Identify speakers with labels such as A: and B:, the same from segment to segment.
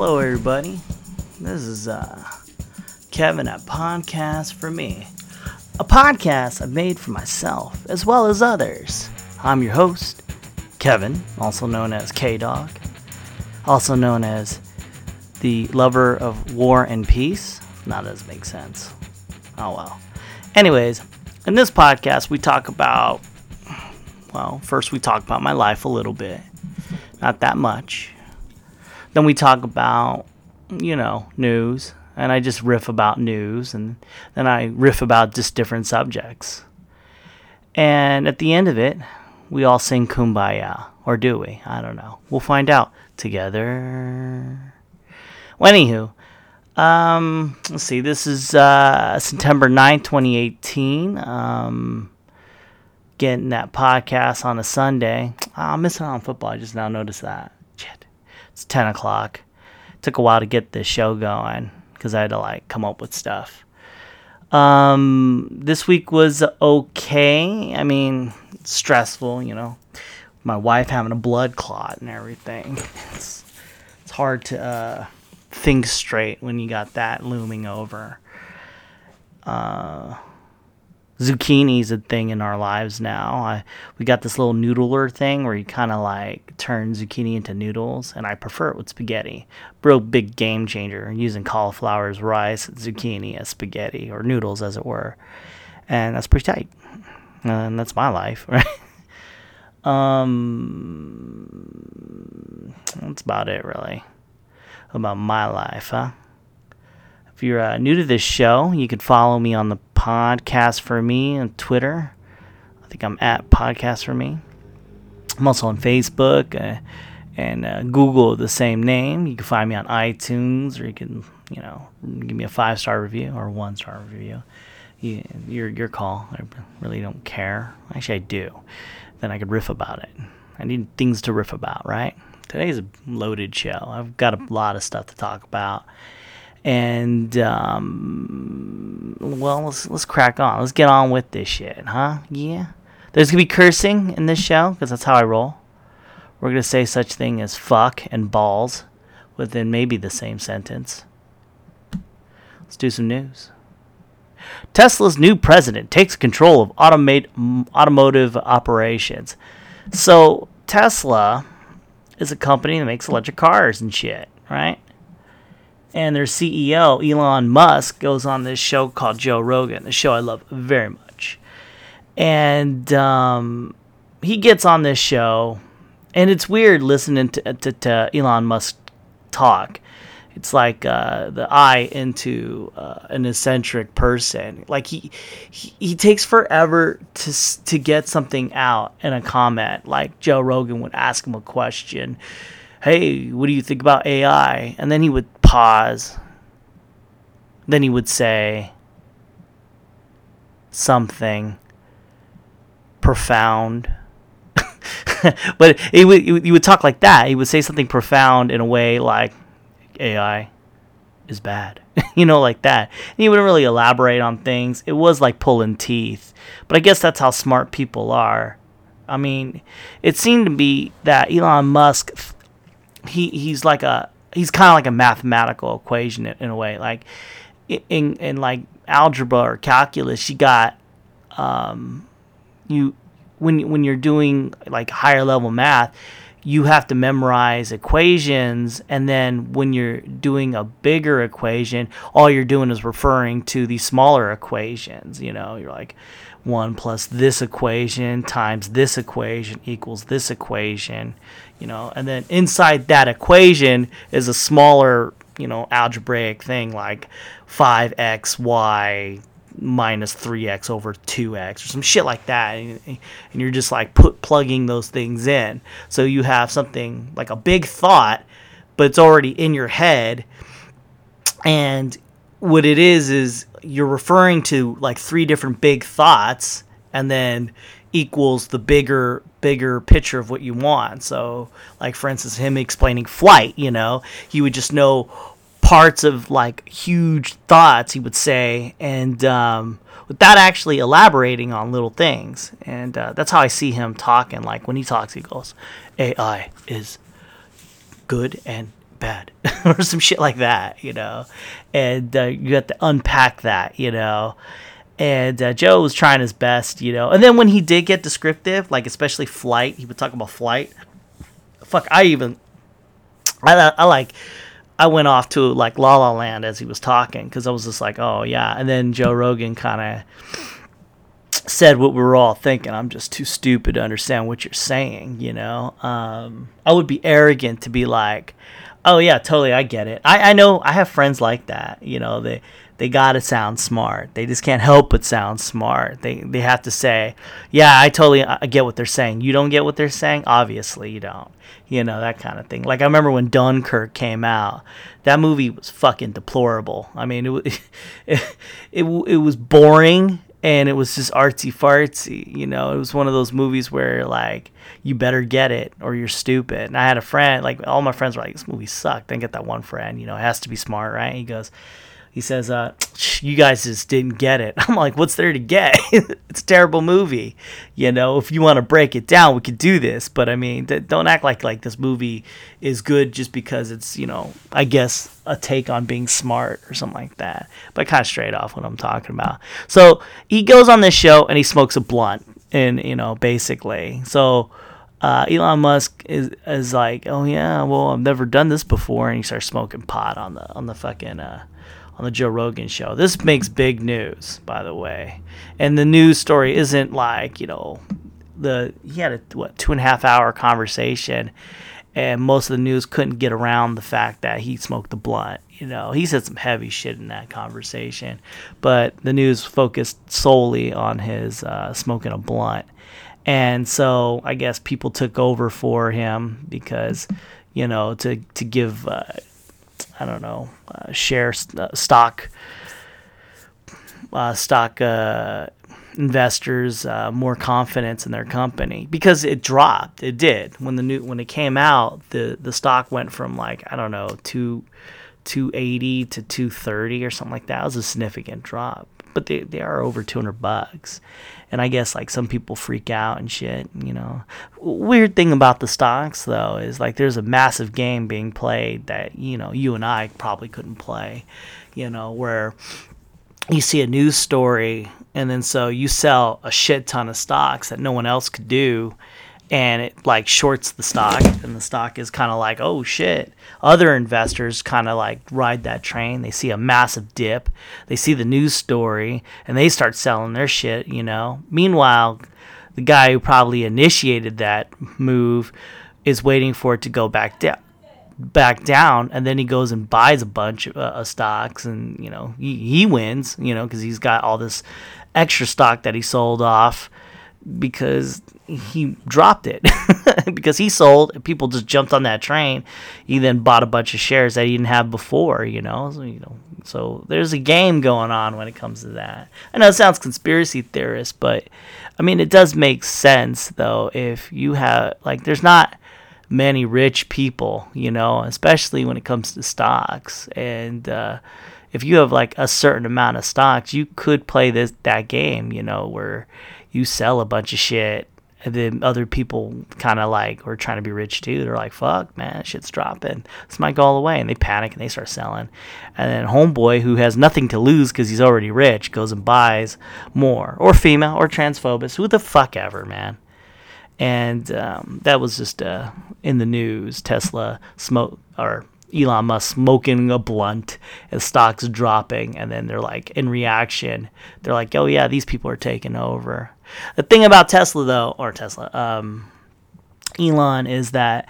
A: Hello, everybody. This is uh, Kevin at Podcast for Me, a podcast I've made for myself as well as others. I'm your host, Kevin, also known as K Dog, also known as the lover of war and peace. Not does make sense. Oh well. Anyways, in this podcast, we talk about, well, first we talk about my life a little bit, not that much. Then we talk about, you know, news, and I just riff about news, and then I riff about just different subjects. And at the end of it, we all sing Kumbaya. Or do we? I don't know. We'll find out together. Well, anywho, um, let's see. This is uh, September 9th, 2018. Um, getting that podcast on a Sunday. Oh, I'm missing out on football. I just now noticed that. It's 10 o'clock. Took a while to get this show going because I had to like come up with stuff. Um, this week was okay. I mean, stressful, you know. My wife having a blood clot and everything. It's it's hard to uh, think straight when you got that looming over. Uh, zucchini's a thing in our lives now. I, we got this little noodler thing where you kind of like turn zucchini into noodles, and I prefer it with spaghetti. Real big game changer using cauliflower as rice, zucchini as spaghetti or noodles, as it were, and that's pretty tight. And that's my life, right? um, that's about it, really. About my life, huh? If you're uh, new to this show, you can follow me on the podcast for me on Twitter. I think I'm at podcast for me. I'm also on Facebook uh, and uh, Google the same name. You can find me on iTunes, or you can, you know, give me a five star review or one star review. You, your your call. I really don't care. Actually, I do. Then I could riff about it. I need things to riff about, right? Today's a loaded show. I've got a lot of stuff to talk about and um, well, let's let's crack on. Let's get on with this shit, huh? Yeah. There's gonna be cursing in this show because that's how I roll. We're gonna say such thing as fuck and balls within maybe the same sentence. Let's do some news. Tesla's new president takes control of automate, automotive operations. So Tesla is a company that makes electric cars and shit, right? And their CEO, Elon Musk, goes on this show called Joe Rogan, a show I love very much. And um, he gets on this show, and it's weird listening to, to, to Elon Musk talk. It's like uh, the eye into uh, an eccentric person. Like he, he, he takes forever to to get something out in a comment. Like Joe Rogan would ask him a question, "Hey, what do you think about AI?" And then he would pause. Then he would say something profound. but he would, he would talk like that. He would say something profound in a way like AI is bad. you know, like that. And he wouldn't really elaborate on things. It was like pulling teeth. But I guess that's how smart people are. I mean, it seemed to be that Elon Musk he he's like a he's kind of like a mathematical equation in, a way. Like in in like algebra or calculus, you got um, you when when you're doing like higher level math, you have to memorize equations, and then when you're doing a bigger equation, all you're doing is referring to the smaller equations. You know, you're like 1 plus this equation times this equation equals this equation, you know, and then inside that equation is a smaller, you know, algebraic thing like 5xy minus 3x over 2x or some shit like that. And, and you're just like put plugging those things in. So you have something like a big thought but it's already in your head. And what it is is you're referring to like three different big thoughts and then equals the bigger bigger picture of what you want. So like for instance him explaining flight you know he would just know parts of like huge thoughts he would say and um, without actually elaborating on little things. And uh, that's how i see him talking like when he talks he goes ai is good and bad or some shit like that, you know, and uh, you have to unpack that, you know. And uh, Joe was trying his best, you know. And then when he did get descriptive, like especially flight, he would talk about flight. Fuck, I even, I, I like, I went off to like La La Land as he was talking because I was just like, oh yeah. And then Joe Rogan kind of said what we were all thinking. I'm just too stupid to understand what you're saying, you know. Um, I would be arrogant to be like, oh yeah, totally, I get it. I, I know I have friends like that, you know. They they gotta sound smart. They just can't help but sound smart. They they have to say, yeah, I totally I get what they're saying. You don't get what they're saying, obviously you don't. You know that kind of thing. Like I remember when Dunkirk came out, that movie was fucking deplorable. I mean, it it, it, it was boring and it was just artsy fartsy. You know, it was one of those movies where like you better get it or you're stupid. And I had a friend, like all my friends were like, "This movie sucked." Then get that one friend, you know, it has to be smart, right? He goes, he says, uh, "You guys just didn't get it." I'm like, "What's there to get? it's a terrible movie. You know, if you want to break it down, we could do this. But I mean, don't act like like this movie is good just because it's you know, I guess a take on being smart or something like that. But kind of straight off what I'm talking about. So he goes on this show and he smokes a blunt, and you know, basically, so." Uh, Elon Musk is is like, oh yeah, well I've never done this before, and he starts smoking pot on the on the fucking uh, on the Joe Rogan show. This makes big news, by the way. And the news story isn't like, you know, the he had a what two and a half hour conversation and most of the news couldn't get around the fact that he smoked the blunt. You know, he said some heavy shit in that conversation, but the news focused solely on his uh, smoking a blunt. And so I guess people took over for him because, you know, to to give uh, I don't know, uh, share uh, stock uh, stock uh, investors uh, more confidence in their company because it dropped. It did when the new when it came out. The the stock went from like I don't know two. 280 to 230 or something like that. It was a significant drop, but they, they are over 200 bucks and I guess like some people freak out and shit. You know, weird thing about the stocks though is like there's a massive game being played that you know you and I probably couldn't play. You know, where you see a news story and then so you sell a shit ton of stocks that no one else could do and it like shorts the stock and the stock is kind of like oh shit. Other investors kind of like ride that train. They see a massive dip. They see the news story and they start selling their shit you know? Meanwhile the guy who probably initiated that move is waiting for it to go back down back down and then he goes and buys a bunch of, uh, stocks and you know he, he wins you know because he's got all this extra stock that he sold off because he dropped it. Because he sold people just jumped on that train. He then bought a bunch of shares that he didn't have before you know? So, you know so there's a game going on when it comes to that. I know it sounds conspiracy theorist but i mean it does make sense though if you have like there's not many rich people you know especially when it comes to stocks. And uh, if you have like a certain amount of stocks you could play this that game you know where you sell a bunch of shit and then other people kind of like are trying to be rich too. They're like, "Fuck, man, shit's dropping. This might go all the way," and they panic and they start selling. And then homeboy, who has nothing to lose because he's already rich, goes and buys more, or female, or transphobist, who the fuck ever, man. And um, that was just uh, in the news. Tesla smoke or Elon Musk smoking a blunt and stocks dropping, and then they're like, in reaction, they're like, "Oh yeah, these people are taking over." The thing about Tesla, though, or Tesla, um, Elon, is that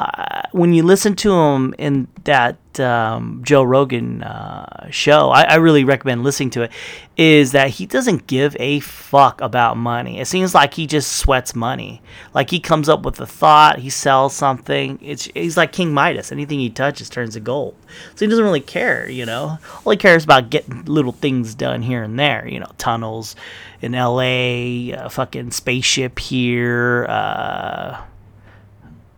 A: uh, when you listen to him in that um, Joe Rogan uh, show, I, I, really recommend listening to it. Is that he doesn't give a fuck about money. It seems like he just sweats money. Like he comes up with a thought, he sells something. It's he's like King Midas. Anything he touches turns to gold. So he doesn't really care. You know, all he cares about getting little things done here and there. You know, tunnels in L.A., a fucking spaceship here. Uh,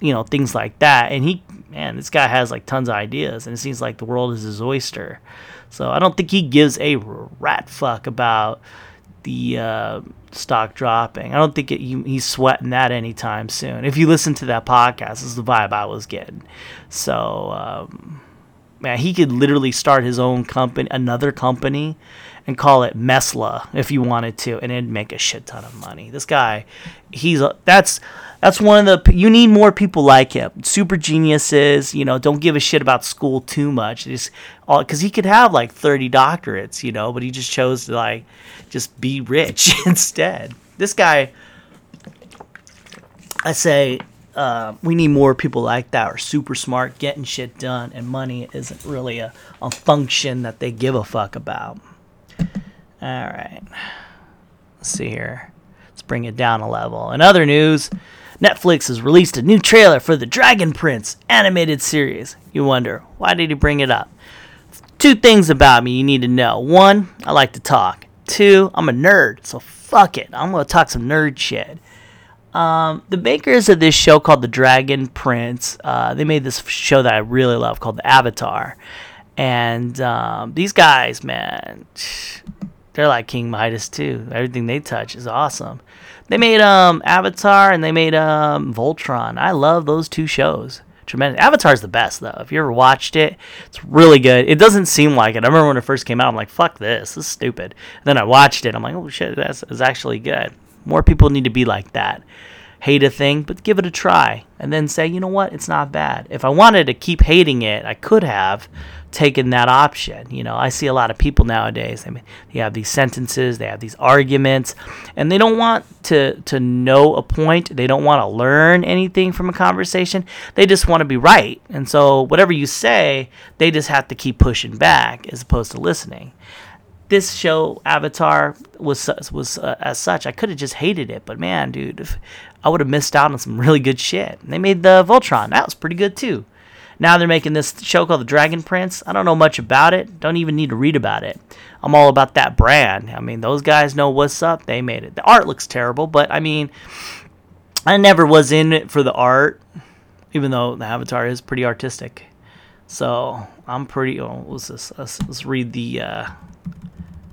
A: you know things like that and he man this guy has like tons of ideas and it seems like the world is his oyster so i don't think he gives a rat fuck about the uh, stock dropping. I don't think it, he, he's sweating that anytime soon. If you listen to that podcast, is the vibe I was getting. So, um, man, he could literally start his own company, another company, and call it Mesla if you wanted to, and it'd make a shit ton of money. This guy, he's that's that's one of the you need more people like him. Super geniuses, you know, don't give a shit about school too much. Just because he could have like thirty doctorates, you know, but he just chose to like just be rich instead. This guy, I say, uh, we need more people like that are super smart, getting shit done, and money isn't really a, a function that they give a fuck about. All right. Let's see here. Let's bring it down a level. In other news, Netflix has released a new trailer for the Dragon Prince animated series. You wonder, why did he bring it up? Two things about me you need to know. One, I like to talk. Two, I'm a nerd, so fuck it. I'm going to talk some nerd shit. Um, the makers of this show called The Dragon Prince, uh, they made this show that I really love called The Avatar. And um, these guys, man, they're like King Midas too. Everything they touch is awesome. They made um Avatar and they made um Voltron. I love those two shows. Tremendous. Avatar's the best though. If you ever watched it, it's really good. It doesn't seem like it. I remember when it first came out, I'm like, "Fuck this, this is stupid." And then I watched it. I'm like, "Oh shit, that's, that's actually good." More people need to be like that. Hate a thing, but give it a try, and then say, "You know what? It's not bad." If I wanted to keep hating it, I could have taken that option. You know, I see a lot of people nowadays. I mean, they have these sentences, they have these arguments, and they don't want to to know a point. They don't want to learn anything from a conversation. They just want to be right. And so whatever you say, they just have to keep pushing back as opposed to listening. This show Avatar was was uh, as such. I could have just hated it, but man, dude, I would have missed out on some really good shit. They made the Voltron. That was pretty good too. Now they're making this show called The Dragon Prince. I don't know much about it. Don't even need to read about it. I'm all about that brand. I mean, those guys know what's up. They made it. The art looks terrible, but I mean, I never was in it for the art, even though the Avatar is pretty artistic. So I'm pretty. Oh, let's, just, let's, let's read the uh,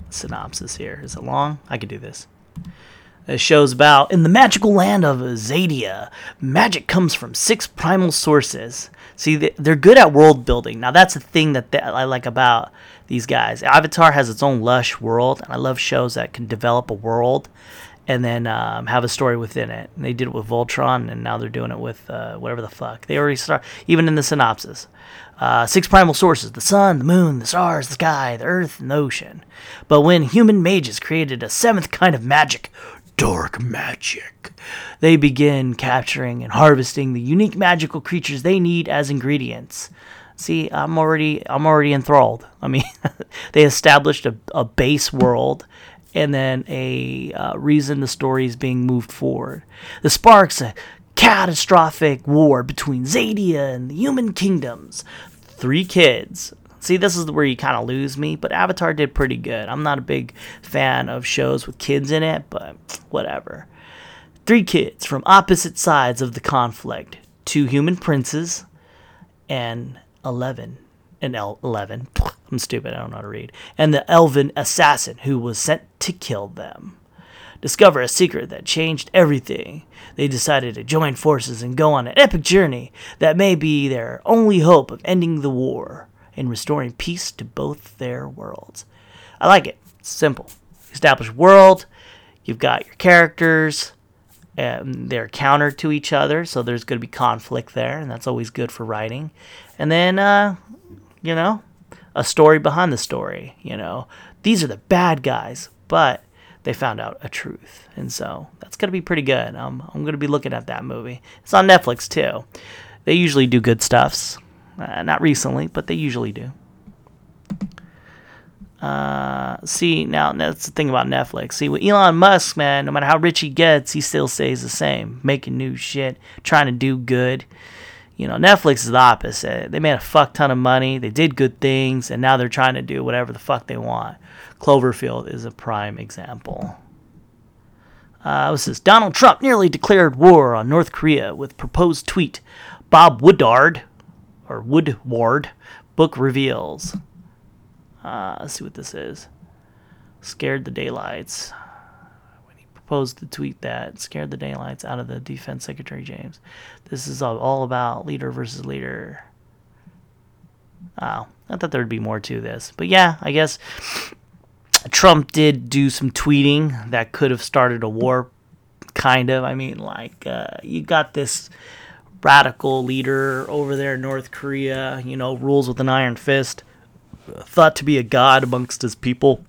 A: synopsis here. Is it long? I could do this. It shows about in the magical land of Xadia, magic comes from six primal sources. See, they're good at world building. Now, that's the thing that I like about these guys. Avatar has its own lush world, and I love shows that can develop a world and then um, have a story within it. And they did it with Voltron, and now they're doing it with uh, whatever the fuck. They already start, even in the synopsis. Uh, six primal sources the sun, the moon, the stars, the sky, the earth, and the ocean. But when human mages created a seventh kind of magic, dark magic. They begin capturing and harvesting the unique magical creatures they need as ingredients. See, I'm already I'm already enthralled. I mean, they established a, a base world and then a uh, reason the story is being moved forward. The sparks a catastrophic war between Xadia and the human kingdoms. Three kids See, this is where you kind of lose me, but Avatar did pretty good. I'm not a big fan of shows with kids in it, but whatever. Three kids from opposite sides of the conflict two human princes and 11. And El- 11. I'm stupid, I don't know how to read. And the elven assassin who was sent to kill them. Discover a secret that changed everything. They decided to join forces and go on an epic journey that may be their only hope of ending the war in restoring peace to both their worlds. I like it. It's simple. Established world. You've got your characters. And they're counter to each other, so there's going to be conflict there, and that's always good for writing. And then, uh, you know, a story behind the story. You know, these are the bad guys, but they found out a truth, and so that's going to be pretty good. Um, I'm going to be looking at that movie. It's on Netflix too. They usually do good stuffs. Uh, not recently, but they usually do. Uh, see, now that's the thing about Netflix. See, with Elon Musk, man, no matter how rich he gets, he still stays the same, making new shit, trying to do good. You know, Netflix is the opposite. They made a fuck ton of money, they did good things, and now they're trying to do whatever the fuck they want. Cloverfield is a prime example. Uh, this is Donald Trump nearly declared war on North Korea with proposed tweet. Bob Woodward, or Woodward book reveals. Uh, let's see what this is. Scared the daylights. When he proposed to tweet that scared the daylights out of the defense secretary James. This is all about leader versus leader. Oh, I thought there'd be more to this, but yeah, I guess Trump did do some tweeting that could have started a war. Kind of. I mean, like uh, you got this radical leader over there in North Korea. You know, rules with an iron fist. Thought to be a god amongst his people.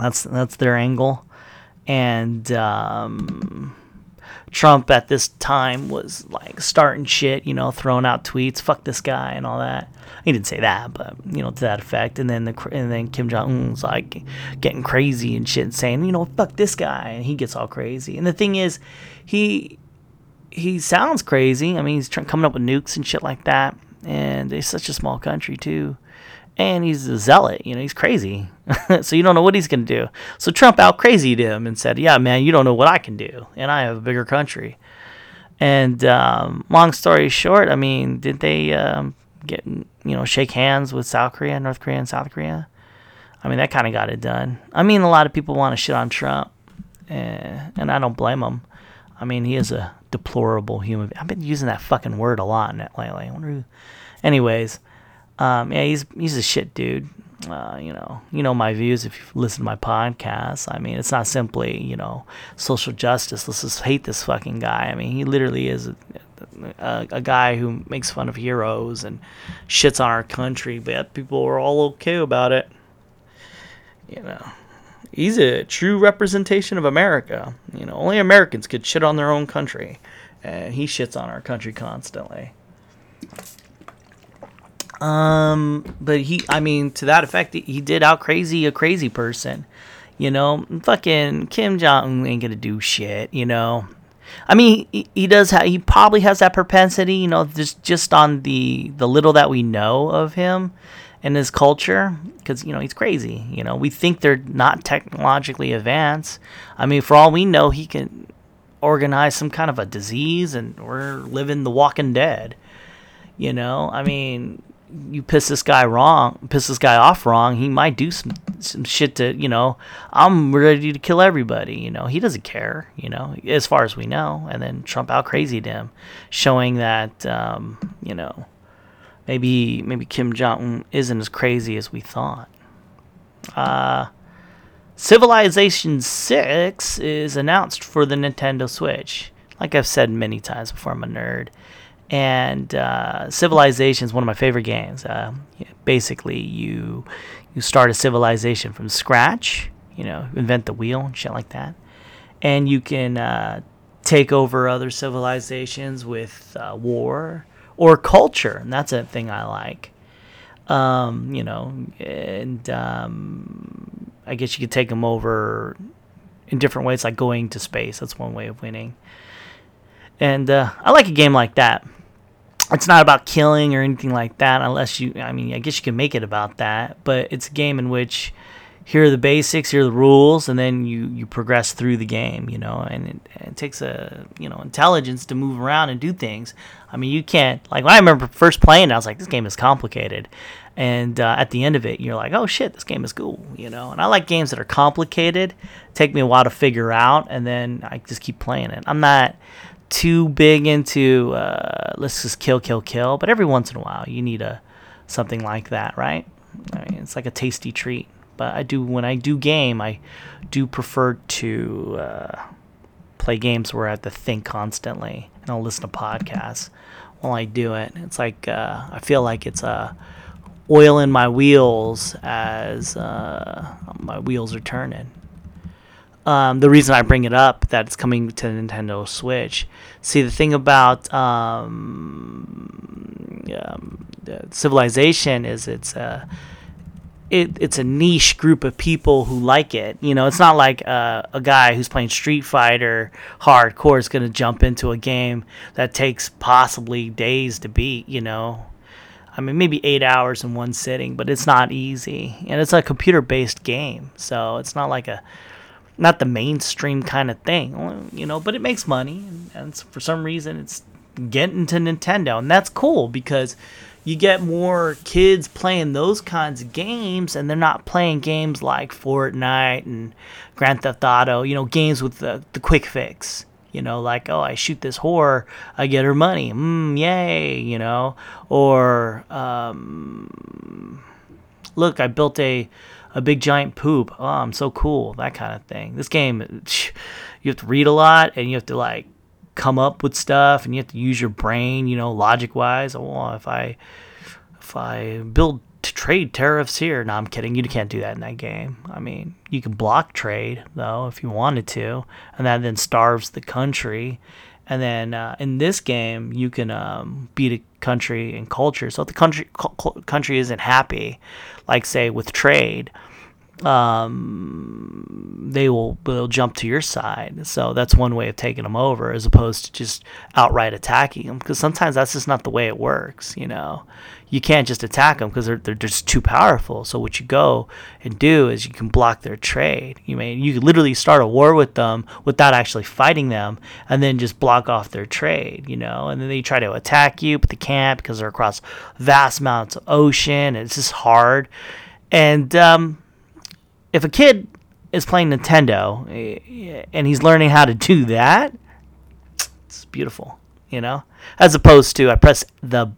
A: That's that's their angle and um, Trump at this time was like starting shit, you know, throwing out tweets, "fuck this guy" and all that. He didn't say that, but you know, to that effect. And then the and then Kim Jong Un's like getting crazy and shit, saying, you know, "fuck this guy," and he gets all crazy. And the thing is, he he sounds crazy. I mean, he's coming up with nukes and shit like that, and it's such a small country too and he's a zealot. You know, he's crazy. so you don't know what he's going to do. So Trump out crazied him and said, "Yeah, man, you don't know what I can do, and I have a bigger country." And um, long story short, I mean, did they um, get you know shake hands with South Korea, North Korea, and South Korea? I mean, that kind of got it done. I mean, a lot of people want to shit on Trump, eh, and I don't blame them. I mean, he is a deplorable human. I've been using that fucking word a lot lately. I wonder who. Anyways, um, yeah, he's he's a shit dude. Uh, you know, you know my views if you've listened to my podcast. I mean, it's not simply you know social justice. Let's just hate this fucking guy. I mean, he literally is a, a, a guy who makes fun of heroes and shits on our country, but people are all okay about it. You know, he's a true representation of America. You know, only Americans could shit on their own country, and he shits on our country constantly. Um, but he, I mean, to that effect, he did out crazy a crazy person. You know, fucking Kim Jong Un ain't gonna do shit. You know, I mean, he, he does have, he probably has that propensity. You know, just just on the the little that we know of him and his culture, because you know he's crazy. You know, we think they're not technologically advanced. I mean, for all we know, he can organize some kind of a disease, and we're living the Walking Dead. You know, I mean, you piss this guy wrong, piss this guy off wrong, he might do some some shit to, you know, I'm ready to kill everybody, you know. He doesn't care, you know, as far as we know. And then Trump out crazied him, showing that um, you know, maybe maybe Kim Jong Un isn't as crazy as we thought. Uh Civilization 6 is announced for the Nintendo Switch. Like I've said many times before, I'm a nerd and uh, Civilization is one of my favorite games. Uh, basically, you you start a civilization from scratch. You know, invent the wheel and shit like that, and you can uh, take over other civilizations with uh, war or culture, and that's a thing I like. Um, you know, and um, I guess you could take them over in different ways, like going to space. That's one way of winning. And uh, I like a game like that it's not about killing or anything like that unless you i mean i guess you can make it about that but it's a game in which here are the basics here are the rules and then you you progress through the game you know and it, it takes a you know intelligence to move around and do things i mean you can't like when i remember first playing i was like this game is complicated and uh, at the end of it you're like oh shit this game is cool you know and i like games that are complicated take me a while to figure out and then i just keep playing it i'm not too big into uh, let's just kill, kill, kill. But every once in a while, you need a something like that, right? I mean, it's like a tasty treat. But I do when I do game, I do prefer to uh, play games where I have to think constantly, and I'll listen to podcasts while I do it. It's like uh, I feel like it's a uh, oil in my wheels as uh, my wheels are turning. Um, the reason I bring it up that it's coming to Nintendo Switch. See, the thing about um, um, Civilization is it's a it, it's a niche group of people who like it. You know, it's not like uh, a guy who's playing Street Fighter hardcore is going to jump into a game that takes possibly days to beat. You know, I mean, maybe eight hours in one sitting, but it's not easy. And it's a computer based game. So it's not like a not the mainstream kind of thing, you know, but it makes money, and, and for some reason it's getting to Nintendo, and that's cool because, you get more kids playing those kinds of games and they're not playing games like Fortnite and Grand Theft Auto, you know, games with the, the quick fix. You know, like, oh, I shoot this whore, I get her money. Mmm, yay, you know. Or, um, look, I built a, a big giant poop. Oh, I'm so cool. That kind of thing. This game, you have to read a lot and you have to, like, come up with stuff and you have to use your brain, you know, logic wise. Oh, if I if I build trade tariffs here, no, I'm kidding. You can't do that in that game. I mean, you can block trade though if you wanted to, and that then starves the country. And then uh, in this game, you can um, beat a country and culture. So if the country country isn't happy, like say with trade, um, they will they'll jump to your side. So that's one way of taking them over, as opposed to just outright attacking them. Because sometimes that's just not the way it works. You know, you can't just attack them because they're they're just too powerful. So what you go and do is you can block their trade. You mean you literally start a war with them without actually fighting them, and then just block off their trade. You know, and then they try to attack you, but they can't because they're across vast amounts of ocean. And it's just hard. And um, if a kid is playing Nintendo eh, and he's learning how to do that, it's beautiful, you know? As opposed to I press the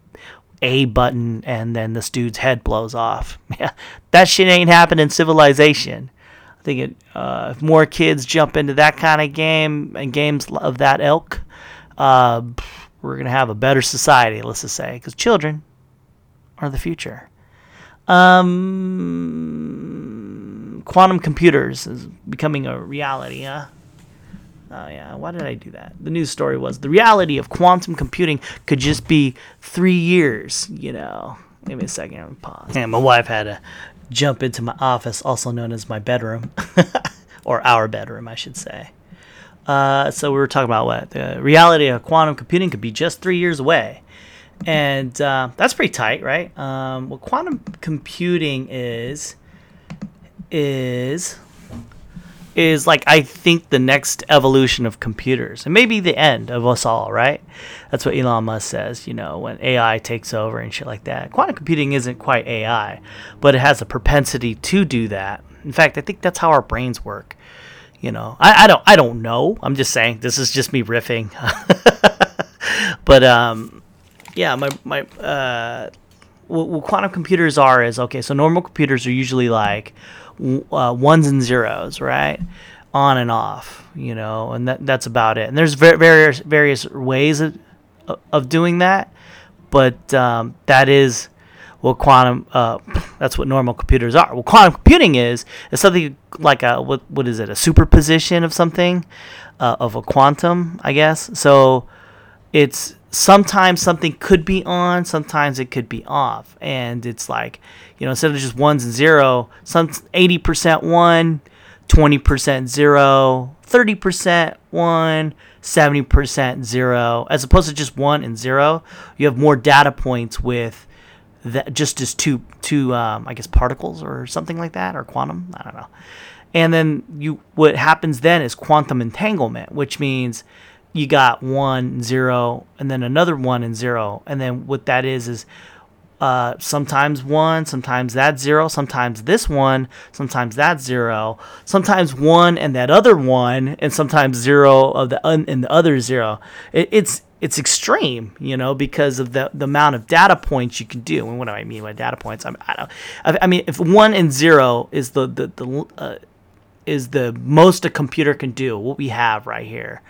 A: A button and then this dude's head blows off. Yeah, that shit ain't happening in Civilization. I think it, uh, if more kids jump into that kind of game and games of that ilk, uh, we're going to have a better society, let's just say, because children are the future. Um, quantum computers is becoming a reality, huh? Oh yeah, why did I do that? The news story was the reality of quantum computing could just be three years. You know, give me a second. I'm pause. And my wife had to jump into my office, also known as my bedroom, or our bedroom, I should say. Uh, so we were talking about what the reality of quantum computing could be just three years away and uh, that's pretty tight, right? Um, what quantum computing is is is like I think the next evolution of computers, and maybe the end of us all, right? That's what Elon Musk says. You know, when AI takes over and shit like that. Quantum computing isn't quite AI, but it has a propensity to do that. In fact, I think that's how our brains work. You know, I, I don't I don't know. I'm just saying this is just me riffing. but um, yeah, my my uh, what, what, quantum computers are is okay. So normal computers are usually like uh, ones and zeros, right? On and off, you know, and that that's about it. And there's various various ways of of doing that, but um, that is what quantum uh, that's what normal computers are. What quantum computing is is something like a what what is it a superposition of something uh, of a quantum, I guess. So it's sometimes something could be on, sometimes it could be off. And it's like, you know, instead of just ones and zero, some 80% one, 20% zero, 30% one, 70% zero, as opposed to just one and zero. You have more data points with that just as two, two, um, I guess particles or something like that, or quantum. I don't know. And then you, what happens then is quantum entanglement, which means you got one zero and then another one and zero and then what that is is uh, sometimes one sometimes that zero sometimes this one sometimes that zero sometimes one and that other one and sometimes zero of the un- and the other zero it, it's it's extreme, you know, because of the, the amount of data points you can do. And what do I mean by data points? I'm, I, don't, I, I mean, if one and zero is the the, the uh, is the most a computer can do, what we have right here,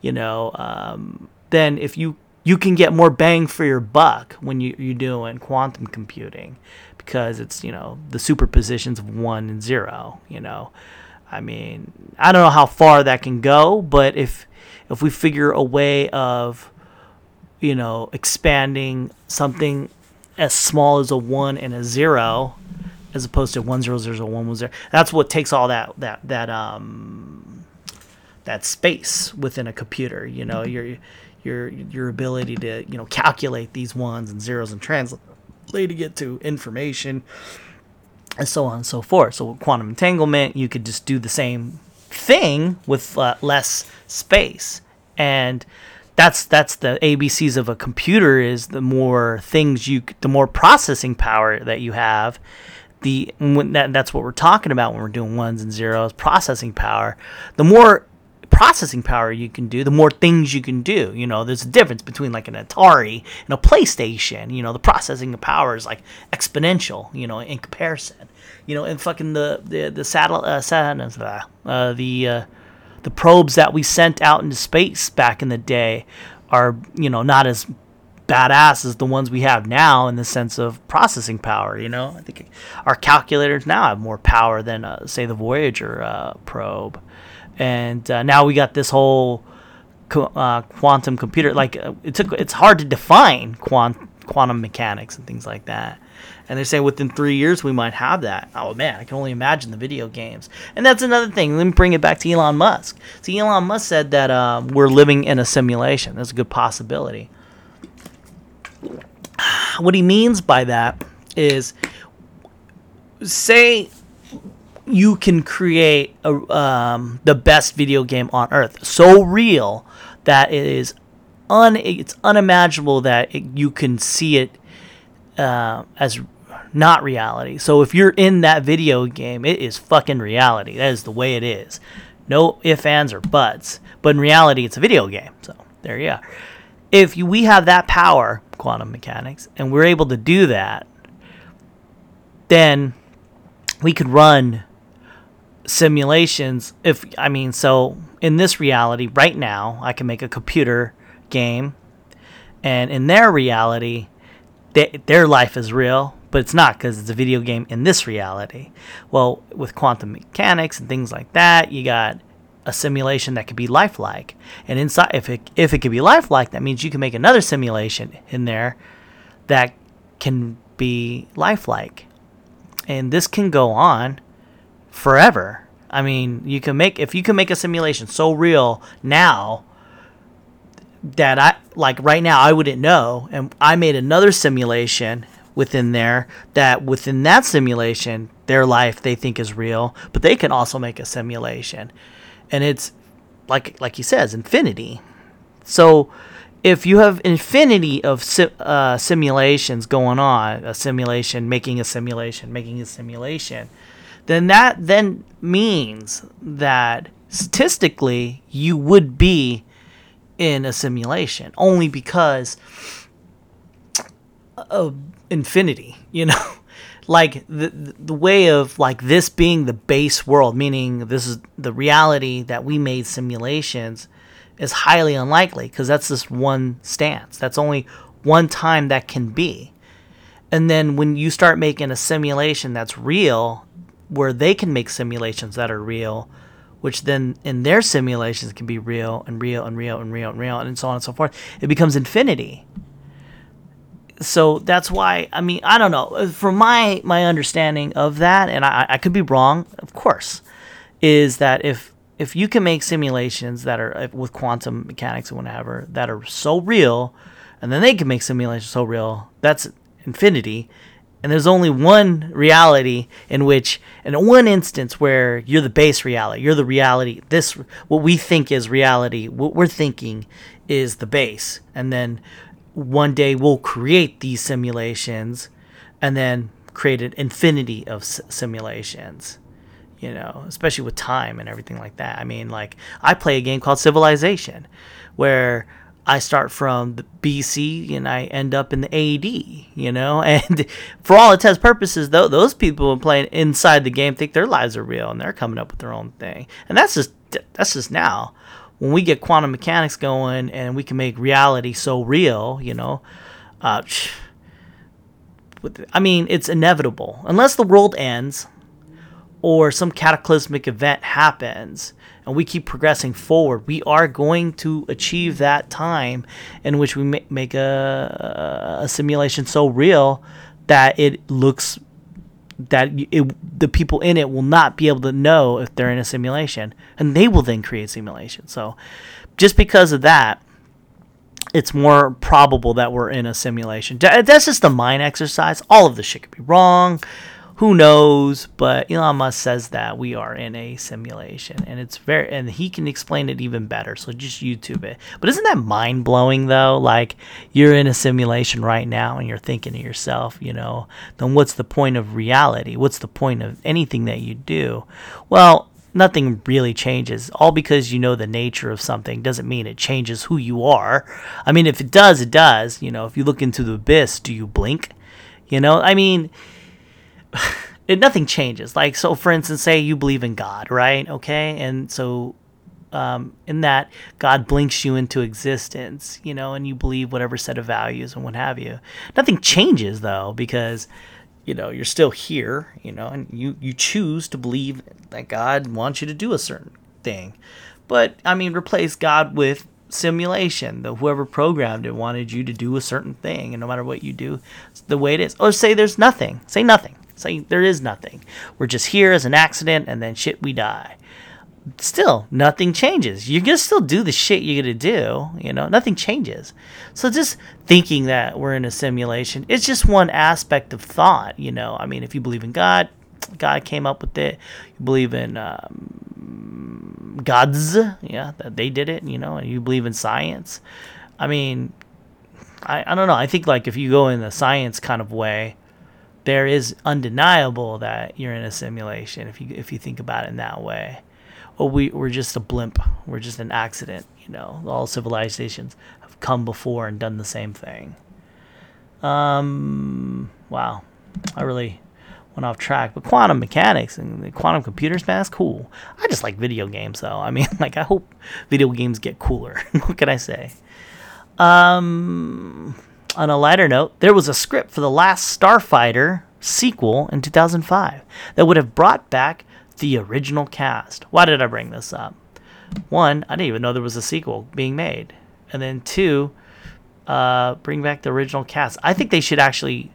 A: you know, um, then if you you can get more bang for your buck when you, you're doing quantum computing because it's you know the superpositions of one and zero you know. I mean i don't know how far that can go but if if we figure a way of you know expanding something as small as a one and a zero as opposed to one zero zero one one zero that's what takes all that that that um that space within a computer. You know, your your your ability to you know calculate these ones and zeros and translate it to information and so on and so forth. So with quantum entanglement, you could just do the same thing with uh, less space, and that's that's the ABCs of a computer is the more things you the more processing power that you have the that, that's what we're talking about when we're doing ones and zeros processing power the more processing power you can do the more things you can do. You know there's a difference between like an atari and a playstation. You know the processing power is like exponential you know in comparison. You know and fucking the the the satellite uh, sat- uh, the uh, the probes that we sent out into space back in the day are you know not as badass as the ones we have now in the sense of processing power. You know, I think our calculators now have more power than uh, say the Voyager uh, probe, and uh, now we got this whole uh, quantum computer. Like uh, it took, it's hard to define quant- quantum mechanics and things like that. And they're saying within three years we might have that. Oh man, I can only imagine the video games. And that's another thing. Let me bring it back to Elon Musk. So Elon Musk said that uh, we're living in a simulation. That's a good possibility. What he means by that is, say, you can create a, um, the best video game on earth, so real that it is un it's unimaginable that it, you can see it uh, as not reality. So if you're in that video game, it is fucking reality. That is the way it is. No ifs, ands, or buts. But in reality, it's a video game. So there you are. If you, we have that power, quantum mechanics, and we're able to do that, then we could run simulations. If I mean, so in this reality, right now, I can make a computer game, and in their reality, they, their life is real, but it's not because it's a video game in this reality. Well, with quantum mechanics and things like that, you got a simulation that could be lifelike. And inside, if it if it could be lifelike, that means you can make another simulation in there that can be lifelike, and this can go on forever. I mean, you can make if you can make a simulation so real now that I like right now I wouldn't know, and I made another simulation within there that within that simulation their life they think is real, but they can also make a simulation and it's like like he says, infinity. So if you have infinity of uh, simulations going on, a simulation making a simulation making a simulation, then that then means that statistically you would be in a simulation only because of infinity, you know like the the way of like this being the base world, meaning this is the reality that we made simulations, is highly unlikely because that's just one stance. That's only one time that can be. And then when you start making a simulation that's real, where they can make simulations that are real, which then in their simulations can be real and real and real and real and real and so on and so forth, it becomes infinity. So that's why I mean I don't know. From my my understanding of that and I, I could be wrong of course is that if if you can make simulations that are with quantum mechanics and whatever that are so real and then they can make simulations so real that's infinity and there's only one reality in which in one instance where you're the base reality you're the reality this what we think is reality what we're thinking is the base. And then one day we'll create these simulations and then create an infinity of s- simulations you know especially with time and everything like that. I mean like i play a game called civilization where i start from the bc and i end up in the ad you know? And for all intents purposes though those people playing inside the game think their lives are real and they're coming up with their own thing. And that's just that's just now. When we get quantum mechanics going and we can make reality so real, you know, uh, I mean, it's inevitable. Unless the world ends or some cataclysmic event happens and we keep progressing forward, we are going to achieve that time in which we make a, a simulation so real that it looks that it, the people in it will not be able to know if they're in a simulation, and they will then create simulation. So, just because of that, it's more probable that we're in a simulation. That's just a mind exercise. All of this shit could be wrong. Who knows? But Elon Musk says that we are in a simulation, and it's very, and he can explain it even better. So just YouTube it. But isn't that mind blowing though? Like you're in a simulation right now, and you're thinking to yourself, you know, then what's the point of reality? What's the point of anything that you do? Well, nothing really changes. All because you know the nature of something doesn't mean it changes who you are. I mean, if it does, it does. You know, if you look into the abyss, do you blink? You know, I mean it nothing changes. Like so, for instance, say you believe in God, right? Okay, and so um, in that God blinks you into existence, you know, and you believe whatever set of values and what have you. Nothing changes though because you know you're still here, you know, and you you choose to believe that God wants you to do a certain thing. But I mean, replace God with simulation. The whoever programmed it wanted you to do a certain thing, and no matter what you do, the way it is. Or say there's nothing. Say nothing. Say there is nothing. We're just here as an accident, and then shit, we die. Still, nothing changes. You're gonna still do the shit you're gonna do. You know, nothing changes. So just thinking that we're in a simulation, it's just one aspect of thought. You know, I mean, if you believe in God, God came up with it. You believe in um, gods, yeah, that they did it. You know, and you believe in science. I mean, I, I don't know. I think like if you go in the science kind of way, there is undeniable that you're in a simulation if you if you think about it in that way. Well, we we're just a blimp. We're just an accident. You know, all civilizations have come before and done the same thing. Um, wow, I really went off track. But quantum mechanics and the quantum computers, man, that's cool. I just like video games, though. I mean, like I hope video games get cooler. what can I say? Um, on a lighter note, there was a script for the last Starfighter sequel in 2005 that would have brought back the original cast. Why did I bring this up? One, I didn't even know there was a sequel being made. And then two, uh, bring back the original cast. I think they should actually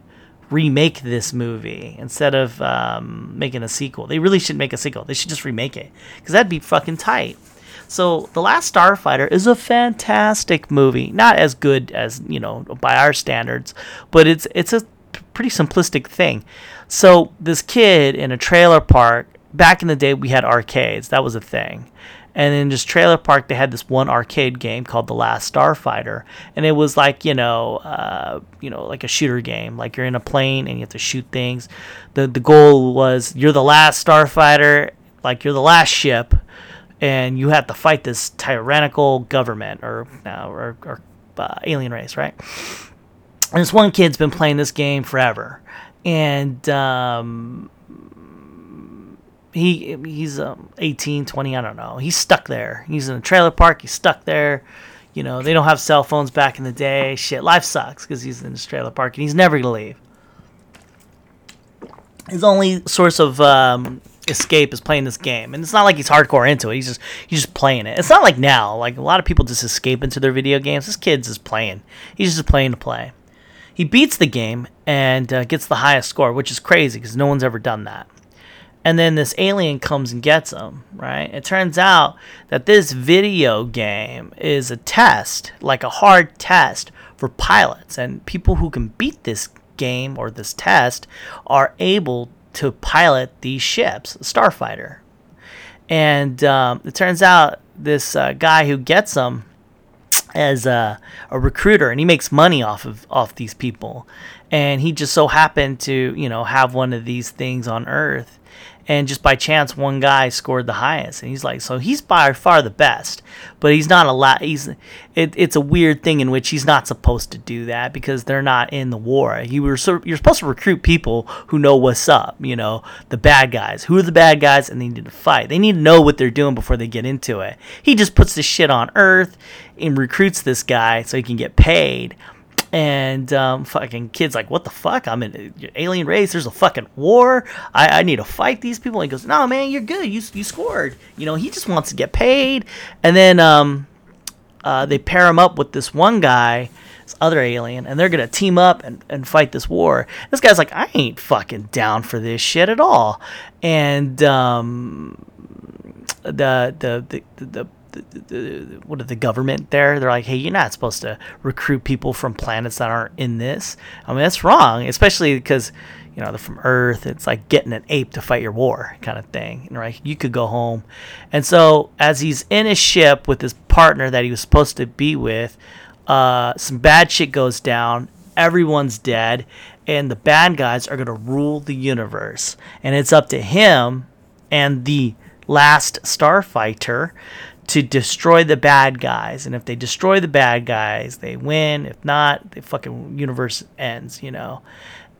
A: remake this movie instead of um, making a sequel. They really should make a sequel. They should just remake it because that'd be fucking tight. So, The Last Starfighter is a fantastic movie. Not as good as, you know, by our standards, but it's it's a pretty simplistic thing. So, this kid in a trailer park, back in the day we had arcades. That was a thing. And in this trailer park, they had this one arcade game called The Last Starfighter, and it was like you know, uh, you know, like a shooter game. Like you're in a plane and you have to shoot things. the The goal was you're the last starfighter, like you're the last ship, and you have to fight this tyrannical government or uh, or, or uh, alien race, right? And this one kid's been playing this game forever, and um, he he's um, 18, 20, I don't know. He's stuck there. He's in a trailer park. He's stuck there. You know, they don't have cell phones back in the day. Shit, life sucks because he's in this trailer park and he's never gonna leave. His only source of um, escape is playing this game, and it's not like he's hardcore into it. He's just he's just playing it. It's not like now, like a lot of people just escape into their video games. This kid's just playing. He's just playing to play. He beats the game and uh, gets the highest score, which is crazy because no one's ever done that. And then this alien comes and gets him, right? It turns out that this video game is a test, like a hard test for pilots, and people who can beat this game or this test are able to pilot these ships, Starfighter. And um, it turns out this uh, guy who gets them as a, a, recruiter, and he makes money off of off these people. And he just so happened to, you know, have one of these things on Earth and just by chance one guy scored the highest. And he's like so he's by far the best but he's not a lot he's it, it's a weird thing in which he's not supposed to do that because they're not in the war. You were you're supposed to recruit people who know what's up you know the bad guys. Who are the bad guys? And they need to fight. They need to know what they're doing before they get into it. He just puts this shit on earth and recruits this guy so he can get paid and um, fucking kids like, what the fuck? I'm in alien race. There's a fucking war. I, I need to fight these people. And he goes, no, man, you're good. You, you scored. You know, he just wants to get paid. And then um, uh, they pair him up with this one guy, this other alien, and they're to team up and, and fight this war. This guy's like, I ain't fucking down for this shit at all. And um, the, the, the, the, the the, what are the government there? They're like, hey, you're not supposed to recruit people from planets that aren't in this. I mean, that's wrong, especially because you know, they're from Earth. It's like getting an ape to fight your war kind of thing, And right? You could go home. And so, as he's in his ship with his partner that he was supposed to be with, uh, some bad shit goes down. Everyone's dead, and the bad guys are going to rule the universe. And it's up to him and the last starfighter to destroy the bad guys. And if they destroy the bad guys, they win. If not, the fucking universe ends, you know.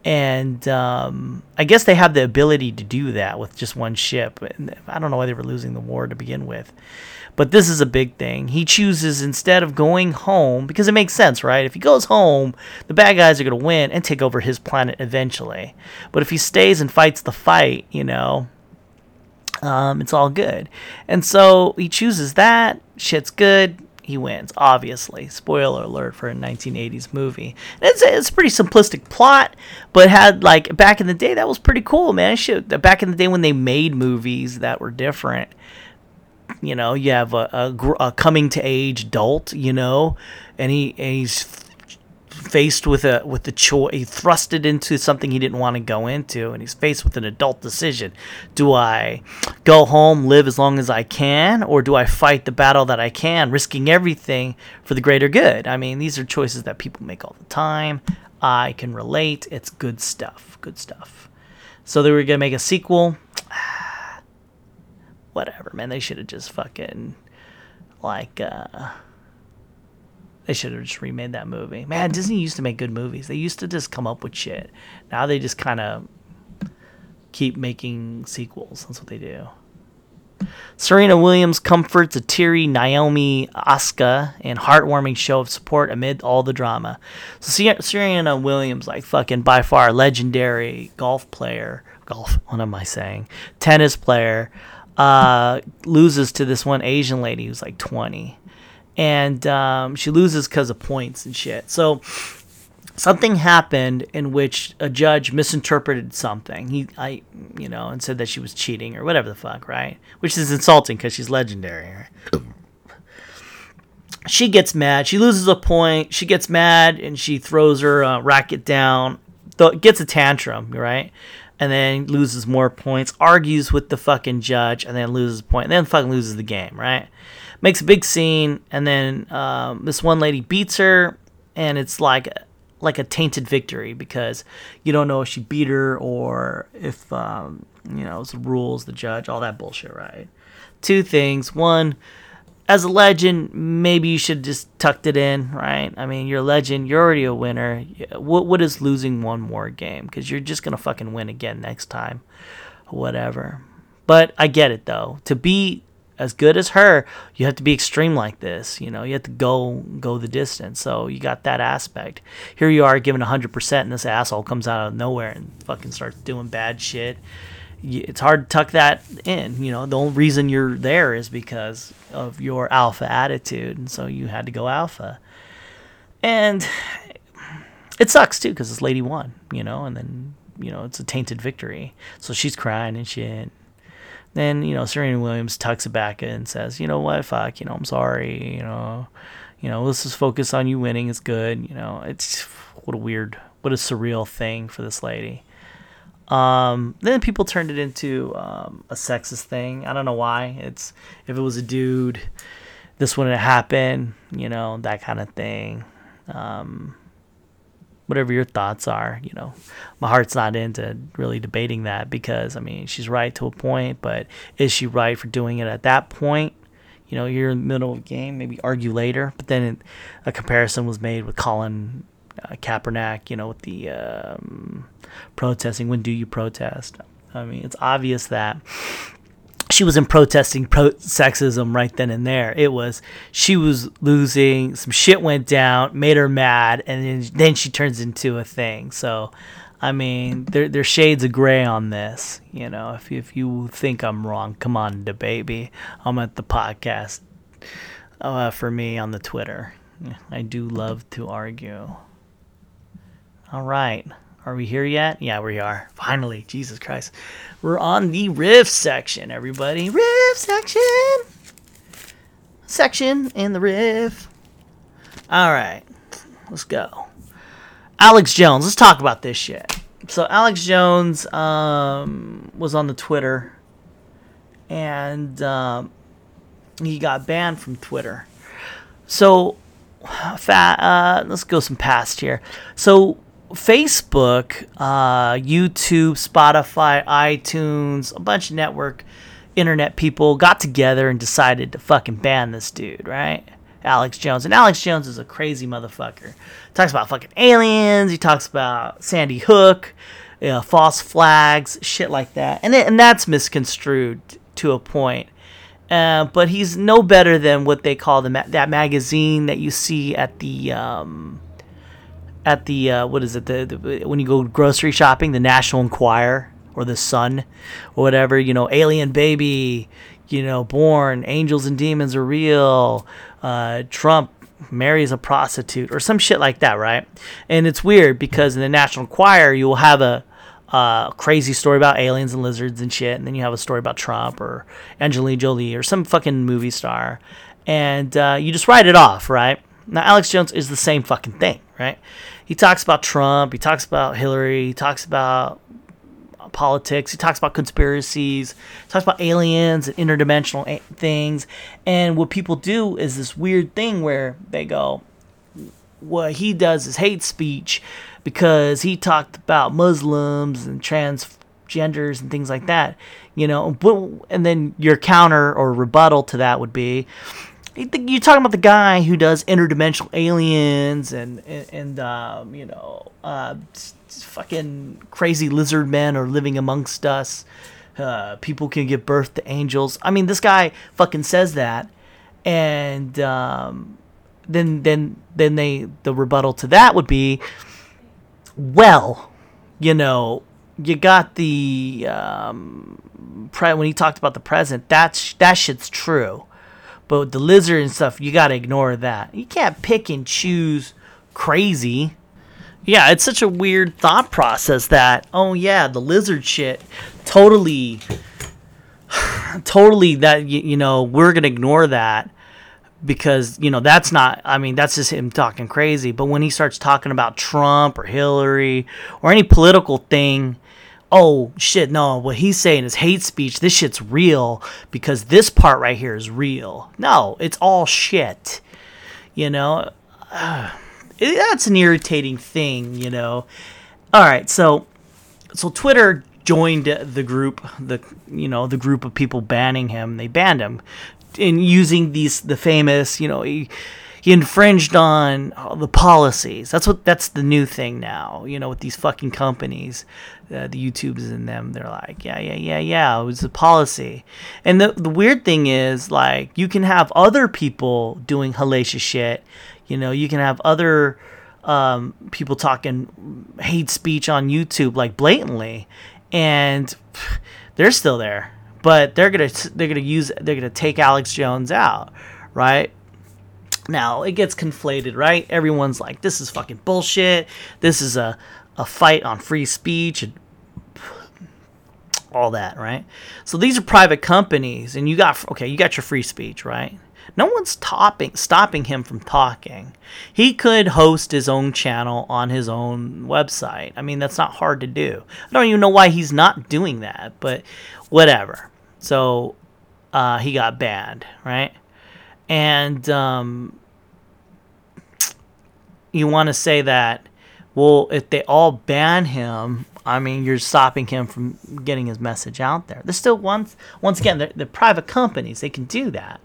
A: And um, I guess they have the ability to do that with just one ship. I don't know why they were losing the war to begin with. But this is a big thing. He chooses instead of going home, because it makes sense, right? If he goes home, the bad guys are going to win and take over his planet eventually. But if he stays and fights the fight, you know, um, it's all good. And so he chooses that. Shit's good. He wins, obviously. Spoiler alert for a 1980s movie. It's, it's a pretty simplistic plot, but had like back in the day that was pretty cool, man. Shit, back in the day when they made movies that were different, you know, you have a, a, a coming to age adult, you know, and he and he's faced with a with the choice. He thrusted into something he didn't want to go into, and he's faced with an adult decision: Do I go home, live as long as I can, or do I fight the battle that I can, risking everything for the greater good? I mean, these are choices that people make all the time. I can relate. It's good stuff. Good stuff. So they were gonna make a sequel whatever, man. They should have just fucking like uh they should have just remade that movie. Man, Disney used to make good movies. They used to just come up with shit. Now they just kind of keep making sequels. That's what they do. Serena Williams comforts a teary Naomi Osaka in heartwarming show of support amid all the drama. So Serena Williams, like fucking by far legendary golf player, golf. What am I saying? Tennis player uh, loses to this one Asian lady who's like 20. And um, she loses because of points and shit. So something happened in which a judge misinterpreted something. He, I, you know, and said that she was cheating or whatever the fuck, right? Which is insulting because she's legendary. She gets mad. She loses a point. She gets mad and she throws her uh, racket down. Th- gets a tantrum, right? and then loses more points, argues with the fucking judge, and then loses a point, and then fucking loses the game, right? Makes a big scene, and then um, this one lady beats her, and it's like like a tainted victory because you don't know if she beat her or if um, you know it's the rules, the judge, all that bullshit, right? Two things. One, as a legend, maybe you should just tucked it in, right? I mean, you're a legend. You're already a winner. What what is losing one more game? Because you're just gonna fucking win again next time, whatever. But I get it though. To be as good as her, you have to be extreme like this. You know, you have to go go the distance. So you got that aspect. Here you are giving hundred percent, and this asshole comes out of nowhere and fucking starts doing bad shit it's hard to tuck that in. You know, the only reason you're there is because of your alpha attitude, and so you had to go alpha. And it sucks too because this lady won, you know, and then you know it's a tainted victory, so she's crying and shit. Then you know Serena Williams tucks it back and says, "You know what? Fuck. You know, I'm sorry. You know, you know, let's just focus on you winning. It's good. You know, it's what a weird, what a surreal thing for this lady." Um, then people turned it into um, a sexist thing. I don't know why. It's if it was a dude, this wouldn't happen. You know that kind of thing. Um, whatever your thoughts are, you know, my heart's not into really debating that because I mean she's right to a point, but is she right for doing it at that point? You know, you're in the middle of a game, maybe argue later. But then it, a comparison was made with Colin uh, Kaepernick, you know, with the um, protesting. When do you protest? I mean, it's obvious that she wasn't protesting pro sexism right then and there. It was she was losing, some shit went down, made her mad, and then, then she turns into a thing. So, I mean, there there's shades of gray on this. You know, if if you think I'm wrong, come on, debate me. I'm at the podcast uh, for me on the Twitter. I do love to argue. All right. Are we here yet? Yeah, we are. Finally. Jesus Christ. We're on the riff section, everybody. Riff section. Section in the riff. All right. Let's go. Alex Jones. Let's talk about this shit. so Alex Jones um, was on the Twitter, and um, he got banned from Twitter. So, fat. Uh, let's go some past here. So, Facebook, uh, YouTube, Spotify, iTunes, a bunch of network internet people got together and decided to fucking ban this dude, right? Alex Jones. And Alex Jones is a crazy motherfucker. Talks about fucking aliens. He talks about Sandy Hook, you know, false flags, shit like that. And it, and that's misconstrued to a point. Uh, but he's no better than what they call the ma- that magazine that you see at the um, at the uh, what is it the, the when you go grocery shopping, the National Enquirer or the Sun or whatever. You know, Alien Baby, you know, Born, Angels and Demons are real. Uh, Trump marries a prostitute or some shit like that, right? And it's weird because in the National Enquirer you will have a uh, crazy story about aliens and lizards and shit, and then you have a story about Trump or Angelina Jolie or some fucking movie star, and uh, you just write it off, right? Now Alex Jones is the same fucking thing, right? He talks about Trump, he talks about Hillary, he talks about politics. He talks about conspiracies, talks about aliens and interdimensional a- things. And what people do is this weird thing where they go, what he does is hate speech because he talked about Muslims and transgenders and things like that, you know. And then your counter or rebuttal to that would be, you're talking about the guy who does interdimensional aliens and and, and um, you know uh, fucking crazy lizard men are living amongst us. Uh, people can give birth to angels. I mean, this guy fucking says that, and um, then then then they the rebuttal to that would be, well, you know, you got the um, pre- when he talked about the present. That's that shit's true, but the lizard and stuff, you got to ignore that. You can't pick and choose crazy yeah, it's such a weird thought process that oh yeah, the lizard shit totally totally that you, you know, we're to ignore that because, you know, that's not I mean, that's just him talking crazy, but when he starts talking about Trump or Hillary or any political thing, oh shit, no, what he's saying is hate speech. This shit's real because this part right here is real. No, it's all shit. You know, uh, that's an irritating thing, you know. All right, so so Twitter joined the group, the you know the group of people banning him. They banned him in using these the famous, you know, he, he infringed on the policies. That's what that's the new thing now. You know, with these fucking companies, uh, the YouTubes and them, they're like, yeah, yeah, yeah, yeah. It was a policy. And the the weird thing is, like, you can have other people doing hellacious shit you know, you can have other um, people talking hate speech on YouTube like blatantly, and they're still there. But they're gonna they're gonna use they're gonna take Alex Jones out, right? Now it gets conflated, right? Everyone's like, "This is fucking bullshit. This is a a fight on free speech and all that, right?" So these are private companies, and you got okay, you got your free speech, right? No one's topping, stopping him from talking. He could host his own channel on his own website. I mean, that's not hard to do. I don't even know why he's not doing that, but whatever. So uh, he got banned, right? And um, you want to say that, well, if they all ban him, I mean, you're stopping him from getting his message out there. There's still once, once again, they're, they're private companies. They can do that.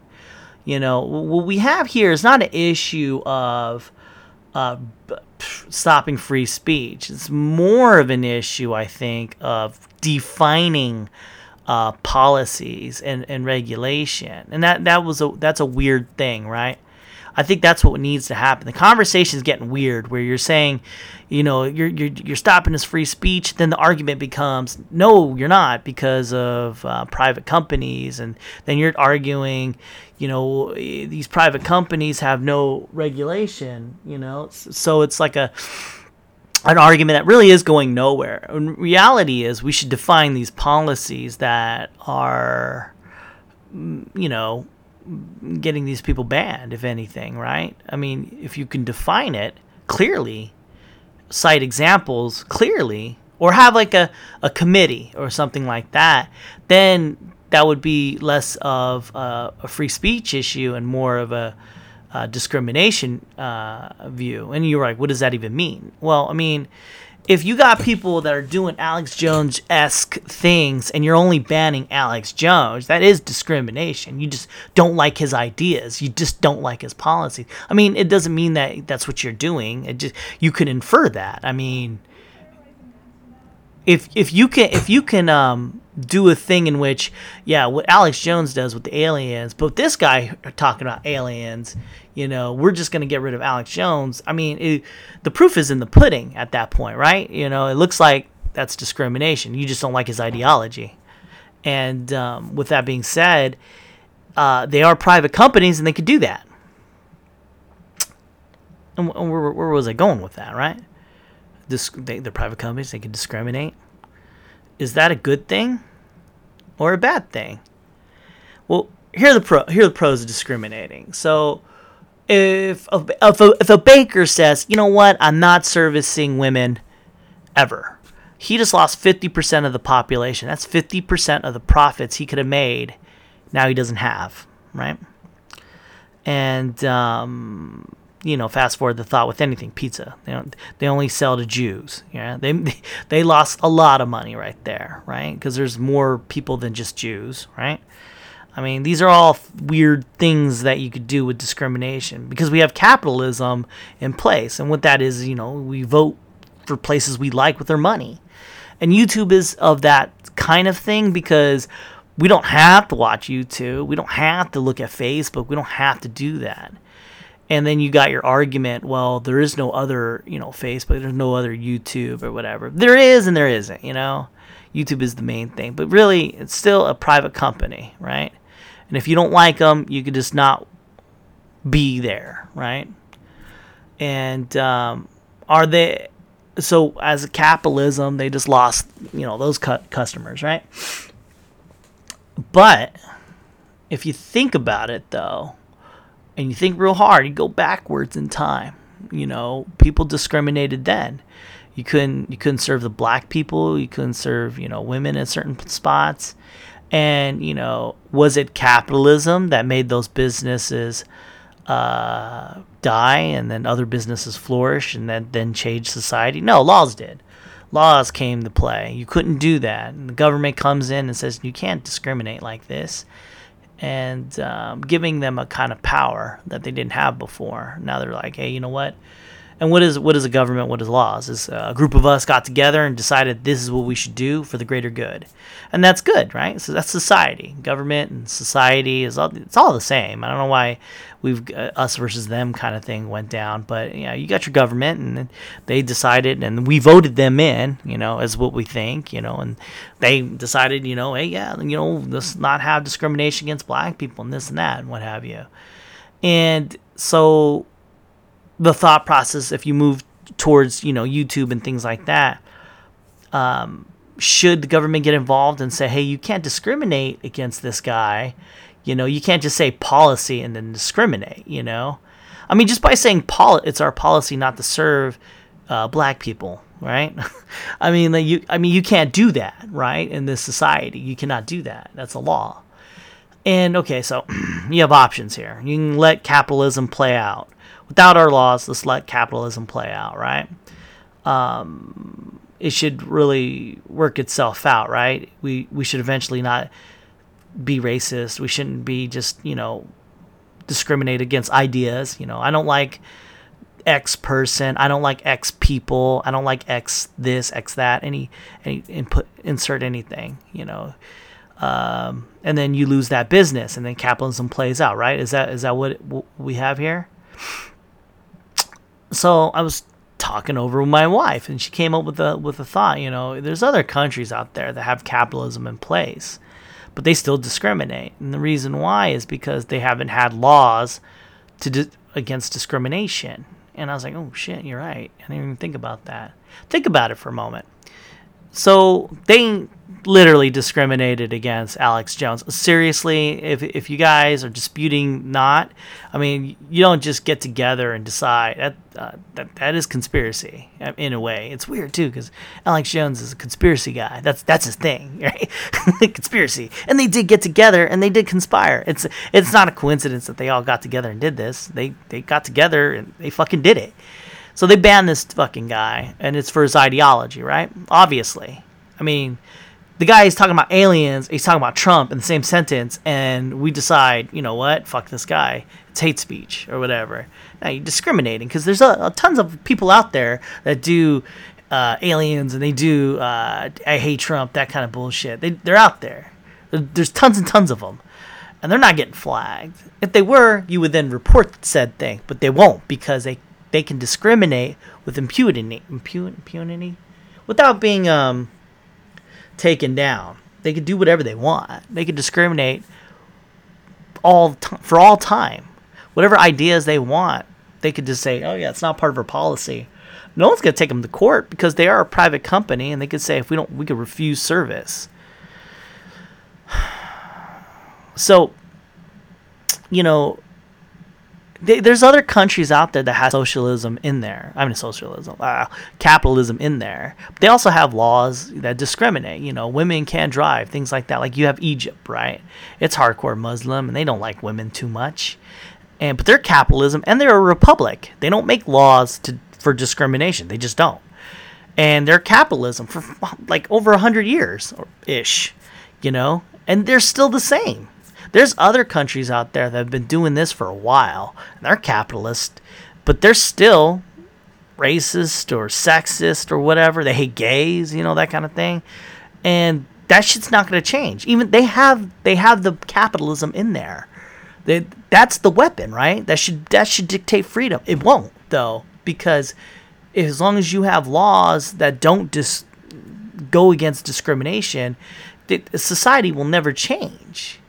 A: You know, what we have here is not an issue of uh, stopping free speech. It's more of an issue, I think, of defining uh, policies and, and regulation, and that that was a that's a weird thing, right? I think that's what needs to happen. The conversation is getting weird, where you're saying, you know, you're you're you're stopping this free speech. Then the argument becomes, no, you're not, because of uh, private companies, and then you're arguing, you know, these private companies have no regulation. You know, so it's like a an argument that really is going nowhere. And reality is, we should define these policies that are, you know, getting these people banned, if anything, right? I mean, if you can define it clearly, cite examples clearly, or have like a, a committee or something like that, then that would be less of a, a free speech issue and more of a, a discrimination uh, view. And you're like, what does that even mean? Well, I mean, if you got people that are doing Alex Jones esque things and you're only banning Alex Jones, that is discrimination. You just don't like his ideas. You just don't like his policies. I mean, it doesn't mean that that's what you're doing. It just you could infer that. I mean, if if you can if you can um, do a thing in which yeah, what Alex Jones does with the aliens, but this guy talking about aliens, you know, we're just going to get rid of Alex Jones. I mean, it, the proof is in the pudding at that point, right? You know, it looks like that's discrimination. You just don't like his ideology. And um, with that being said, uh, they are private companies and they could do that. And where, where was I going with that, right? This, they, they're private companies, they can discriminate. Is that a good thing or a bad thing? Well, here are the pro, here are the pros of discriminating. So, if a, if a, if a baker says, you know what, I'm not servicing women ever, he just lost 50% of the population. That's 50% of the profits he could have made. Now he doesn't have, right? And, um, you know, fast forward the thought with anything pizza. They don't, they only sell to Jews. Yeah, they they lost a lot of money right there, right? Because there's more people than just Jews, right? I mean, these are all weird things that you could do with discrimination because we have capitalism in place. And what that is, you know, we vote for places we like with our money. And YouTube is of that kind of thing because we don't have to watch YouTube. We don't have to look at Facebook. We don't have to do that. And then you got your argument, well, there is no other, you know, Facebook, there's no other YouTube or whatever. There is and there isn't, you know. YouTube is the main thing, but really it's still a private company, right? And if you don't like them, you could just not be there, right? And um, are they so as a capitalism, they just lost, you know, those cu- customers, right? But if you think about it though, and you think real hard, you go backwards in time. You know, people discriminated then. You couldn't you couldn't serve the black people, you couldn't serve, you know, women in certain spots. And, you know, was it capitalism that made those businesses uh, die and then other businesses flourish and then, then change society? No, laws did. Laws came to play. You couldn't do that. And the government comes in and says, you can't discriminate like this. And um, giving them a kind of power that they didn't have before. Now they're like, hey, you know what? And what is what is a government? What is laws? Is a group of us got together and decided this is what we should do for the greater good, and that's good, right? So that's society, government and society is all it's all the same. I don't know why we've uh, us versus them kind of thing went down, but yeah, you got your government and they decided, and we voted them in, you know, as what we think, you know, and they decided, you know, hey, yeah, you know, let's not have discrimination against black people and this and that and what have you, and so the thought process if you move towards you know YouTube and things like that. Um, should the government get involved and say, hey, you can't discriminate against this guy? You know, you can't just say policy and then discriminate. You know, I mean, just by saying pol- it's our policy not to serve uh, black people, right? I mean, like you, I mean, you can't do that, right? In this society, you cannot do that. That's a law. And okay, so you have options here. You can let capitalism play out without our laws, let's let capitalism play out, right? Um, it should really work itself out, right? We we should eventually not be racist. We shouldn't be just you know discriminate against ideas. You know, I don't like X person. I don't like X people. I don't like X this, X that. Any any input insert anything. You know. Um, and then you lose that business, and then capitalism plays out, right? Is that is that what, what we have here? So I was talking over with my wife, and she came up with a with a thought. You know, there's other countries out there that have capitalism in place, but they still discriminate, and the reason why is because they haven't had laws to di- against discrimination. And I was like, oh shit, you're right. I didn't even think about that. Think about it for a moment. So they literally discriminated against Alex Jones. Seriously, if if you guys are disputing not, I mean, you don't just get together and decide that uh, that that is conspiracy uh, in a way. It's weird too because Alex Jones is a conspiracy guy. That's that's his thing, right? conspiracy, and they did get together and they did conspire. It's it's not a coincidence that they all got together and did this. They they got together and they fucking did it. So they banned this fucking guy, and it's for his ideology, right? Obviously. I mean, the guy is talking about aliens, he's talking about Trump in the same sentence, and we decide, you know what, fuck this guy. It's hate speech or whatever. Now you're discriminating because there's a, a, tons of people out there that do uh, aliens and they do uh, I hate Trump, that kind of bullshit. They, they're out there. There's tons and tons of them. And they're not getting flagged. If they were, you would then report said thing, but they won't because they, they can discriminate with impunity, impunity, without being um, taken down. They could do whatever they want. They could discriminate all t- for all time. Whatever ideas they want, they could just say, "Oh yeah, it's not part of our policy." No one's gonna take them to court because they are a private company, and they could say, "If we don't, we could refuse service." So, you know, they, there's other countries out there that have socialism in there. I mean, socialism, uh, capitalism in there. They also have laws that discriminate. You know, women can't drive, things like that. Like you have Egypt, right? It's hardcore Muslim, and they don't like women too much. And but they're capitalism, and they're a republic. They don't make laws to for discrimination. They just don't. And they're capitalism for like over a hundred years ish, you know, and they're still the same. There's other countries out there that have been doing this for a while. And they're capitalist, but they're still racist or sexist or whatever. They hate gays, you know, that kind of thing. And that shit's not going to change. Even they have they have the capitalism in there. They, that's the weapon, right? That should that should dictate freedom. It won't though, because as long as you have laws that don't dis- go against discrimination, society will never change.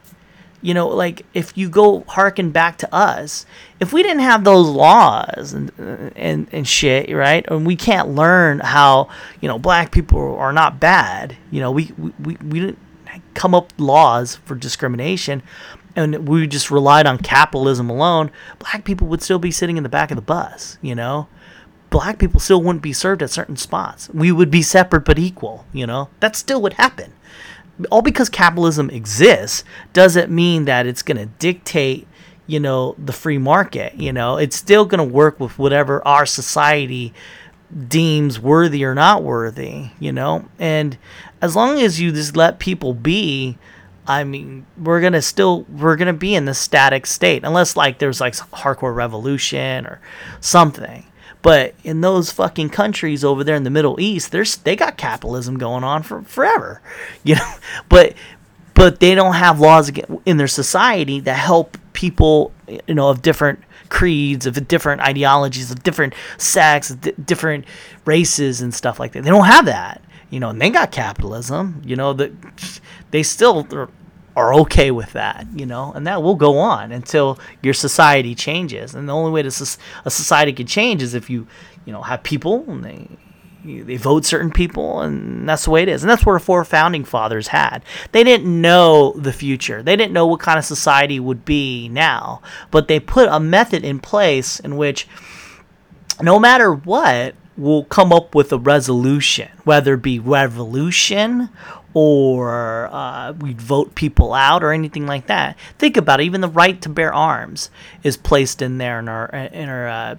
A: You know, like if you go harken back to us, if we didn't have those laws and and and shit, right? And we can't learn how you know black people are not bad. You know, we we we didn't come up laws for discrimination, and we just relied on capitalism alone. Black people would still be sitting in the back of the bus. You know, black people still wouldn't be served at certain spots. We would be separate but equal. You know, that still would happen all because capitalism exists doesn't mean that it's going to dictate you know the free market you know? It's still going to work with whatever our society deems worthy or not worthy you know? And as long as you just let people be i mean we're going to still we're going to be in the static state unless like there's like hardcore revolution or something but in those fucking countries over there in the Middle East, there's they got capitalism going on for forever, you know. But but they don't have laws in their society that help people, you know, of different creeds, of different ideologies, of different sects, different races and stuff like that. They don't have that, you know. And they got capitalism, you know. That they still are okay with that, you know, and that will go on until your society changes. And the only way to a society can change is if you, you know, have people and they they vote certain people, and that's the way it is. And that's our four founding fathers had. They didn't know the future. They didn't know what kind of society would be now, but they put a method in place in which, no matter what, we'll come up with a resolution, whether it be revolution or uh, we'd vote people out or anything like that. Think about it. Even the right to bear arms is placed in there in our in our uh,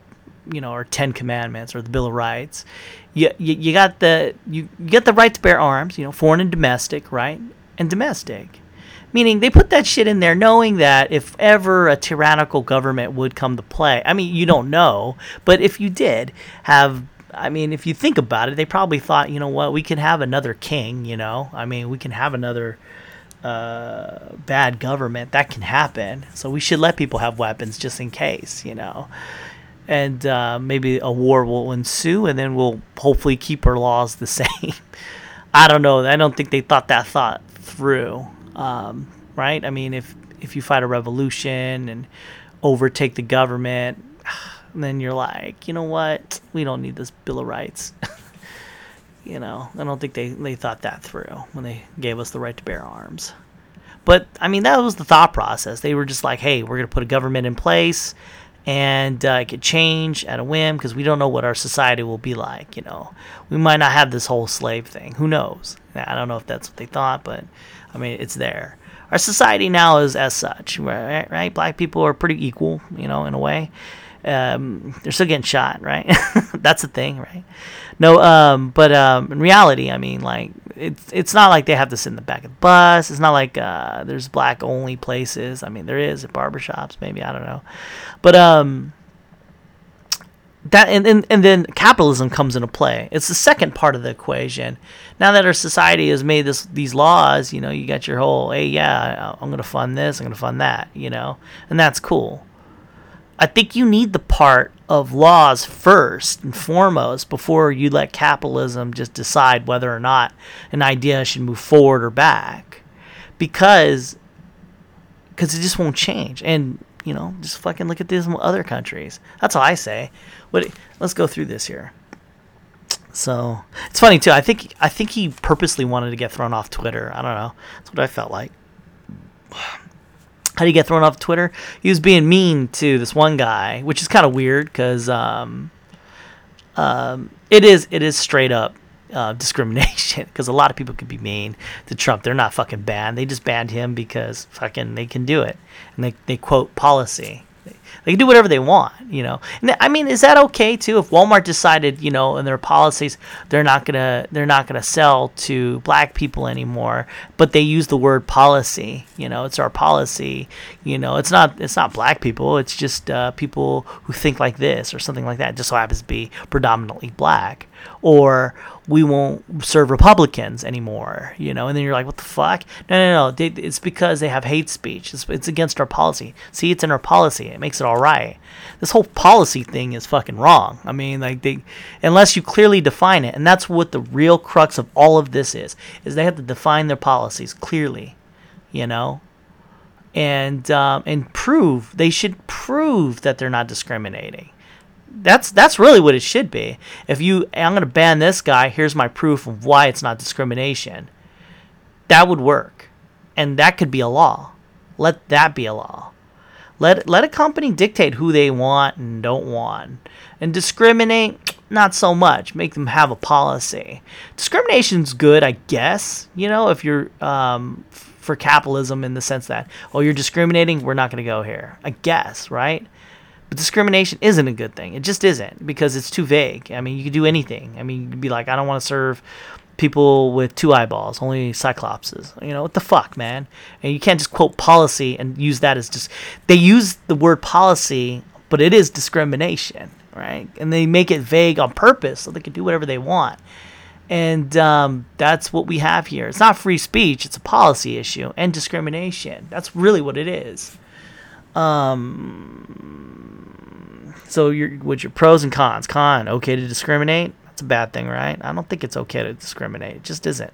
A: you know our Ten Commandments or the Bill of Rights. You, you, you got the you, you get the right to bear arms. You know, foreign and domestic, right? And domestic. Meaning they put that shit in there knowing that if ever a tyrannical government would come to play, I mean, you don't know, but if you did have I mean, if you think about it, they probably thought, you know what, we can have another king, you know? I mean, we can have another uh, bad government. That can happen. So we should let people have weapons just in case, you know? And uh, maybe a war will ensue, and then we'll hopefully keep our laws the same. I don't know. I don't think they thought that thought through, um, right? I mean, if if you fight a revolution and overtake the government, and then you're like, you know what? We don't need this Bill of Rights. You know, I don't think they, they thought that through when they gave us the right to bear arms. But I mean, that was the thought process. They were just like, hey, we're going to put a government in place and uh, it could change at a whim because we don't know what our society will be like. You know, we might not have this whole slave thing. Who knows? I don't know if that's what they thought, but I mean, it's there. Our society now is as such, right? right? Black people are pretty equal, you know, in a way. Um, they're still getting shot, right? that's the thing, right? No, um, but um, in reality, I mean, like it's it's not like they have to sit in the back of the bus. It's not like uh, there's black only places. I mean, there is at barbershops, maybe I don't know, but um, that and, and and then capitalism comes into play. It's the second part of the equation. Now that our society has made this these laws, you know, you got your whole hey, yeah, I'm gonna fund this, I'm gonna fund that, you know, and that's cool. I think you need the part of laws first and foremost before you let capitalism just decide whether or not an idea should move forward or back. Because because it just won't change. And you know just fucking look at these other countries. That's all i say. What let's go through this here. So it's funny too i think i think he purposely wanted to get thrown off twitter. I don't know. That's what i felt like how do you get thrown off Twitter? He was being mean to this one guy, which is kind of weird because um, um, it is it is straight up uh, discrimination because a lot of people could be mean to Trump. They're not fucking banned. They just banned him because fucking they can do it and they they quote policy. They can do whatever they want, you know. And I mean, is that okay too? If Walmart decided, you know, in their policies, they're not gonna they're not gonna sell to black people anymore, but they use the word policy. You know, it's our policy. You know, it's not it's not black people. It's just uh, people who think like this or something like that. Just so happens to be predominantly black or we won't serve Republicans anymore, you know. And then you're like, what the fuck? No, no, no. They, it's because they have hate speech. It's, it's against our policy. See, it's in our policy. It makes it all right. This whole policy thing is fucking wrong. I mean, like they, unless you clearly define it, and that's what the real crux of all of this is, is they have to define their policies clearly, you know, and um, and prove they should prove that they're not discriminating that's that's really what it should be. If you I'm to ban this guy, here's my proof of why it's not discrimination. That would work. And that could be a law. Let that be a law. Let let a company dictate who they want and don't want. And discriminate not so much. Make them have a policy. Discrimination's good, I guess, you know, if you're um, for capitalism in the sense that, oh, you're discriminating, we're not going to go here. I guess, right? But discrimination isn't a good thing. It just isn't because it's too vague. I mean, you could do anything. I mean, you could be like, I don't want to serve people with two eyeballs, only cyclopses. You know, what the fuck, man? And you can't just quote policy and use that as just. They use the word policy, but it is discrimination, right? And they make it vague on purpose so they can do whatever they want. And um, that's what we have here. It's not free speech, it's a policy issue and discrimination. That's really what it is. Um, so your what's your pros and cons? Con, okay to discriminate? A bad thing, right? I don't think it's okay to discriminate. It just isn't.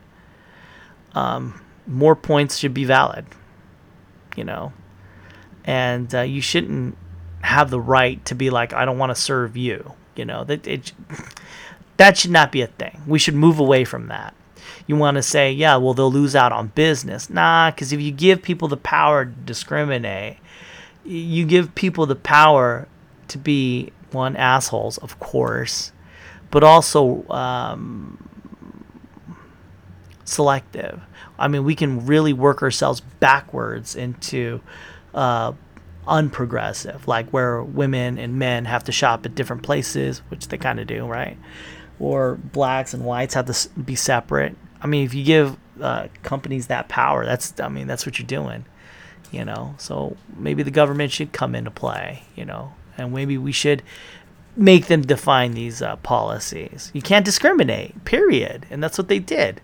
A: Um, more points should be valid, you know, and uh, you shouldn't have the right to be like, I don't want to serve you. You know that it that should not be a thing. We should move away from that you want to say, yeah, well, they'll lose out on business. Nah, because if you give people the power to discriminate, you give people the power to be one assholes, of course, but also um, selective. I mean, we can really work ourselves backwards into uh, unprogressive, like where women and men have to shop at different places, which they kind of do, right? Or blacks and whites have to be separate. I mean, if you give uh, companies that power, that's I mean, that's what you're doing you know. So maybe the government should come into play, you know, and maybe we should make them define these uh, policies. You can't discriminate, period, and that's what they did.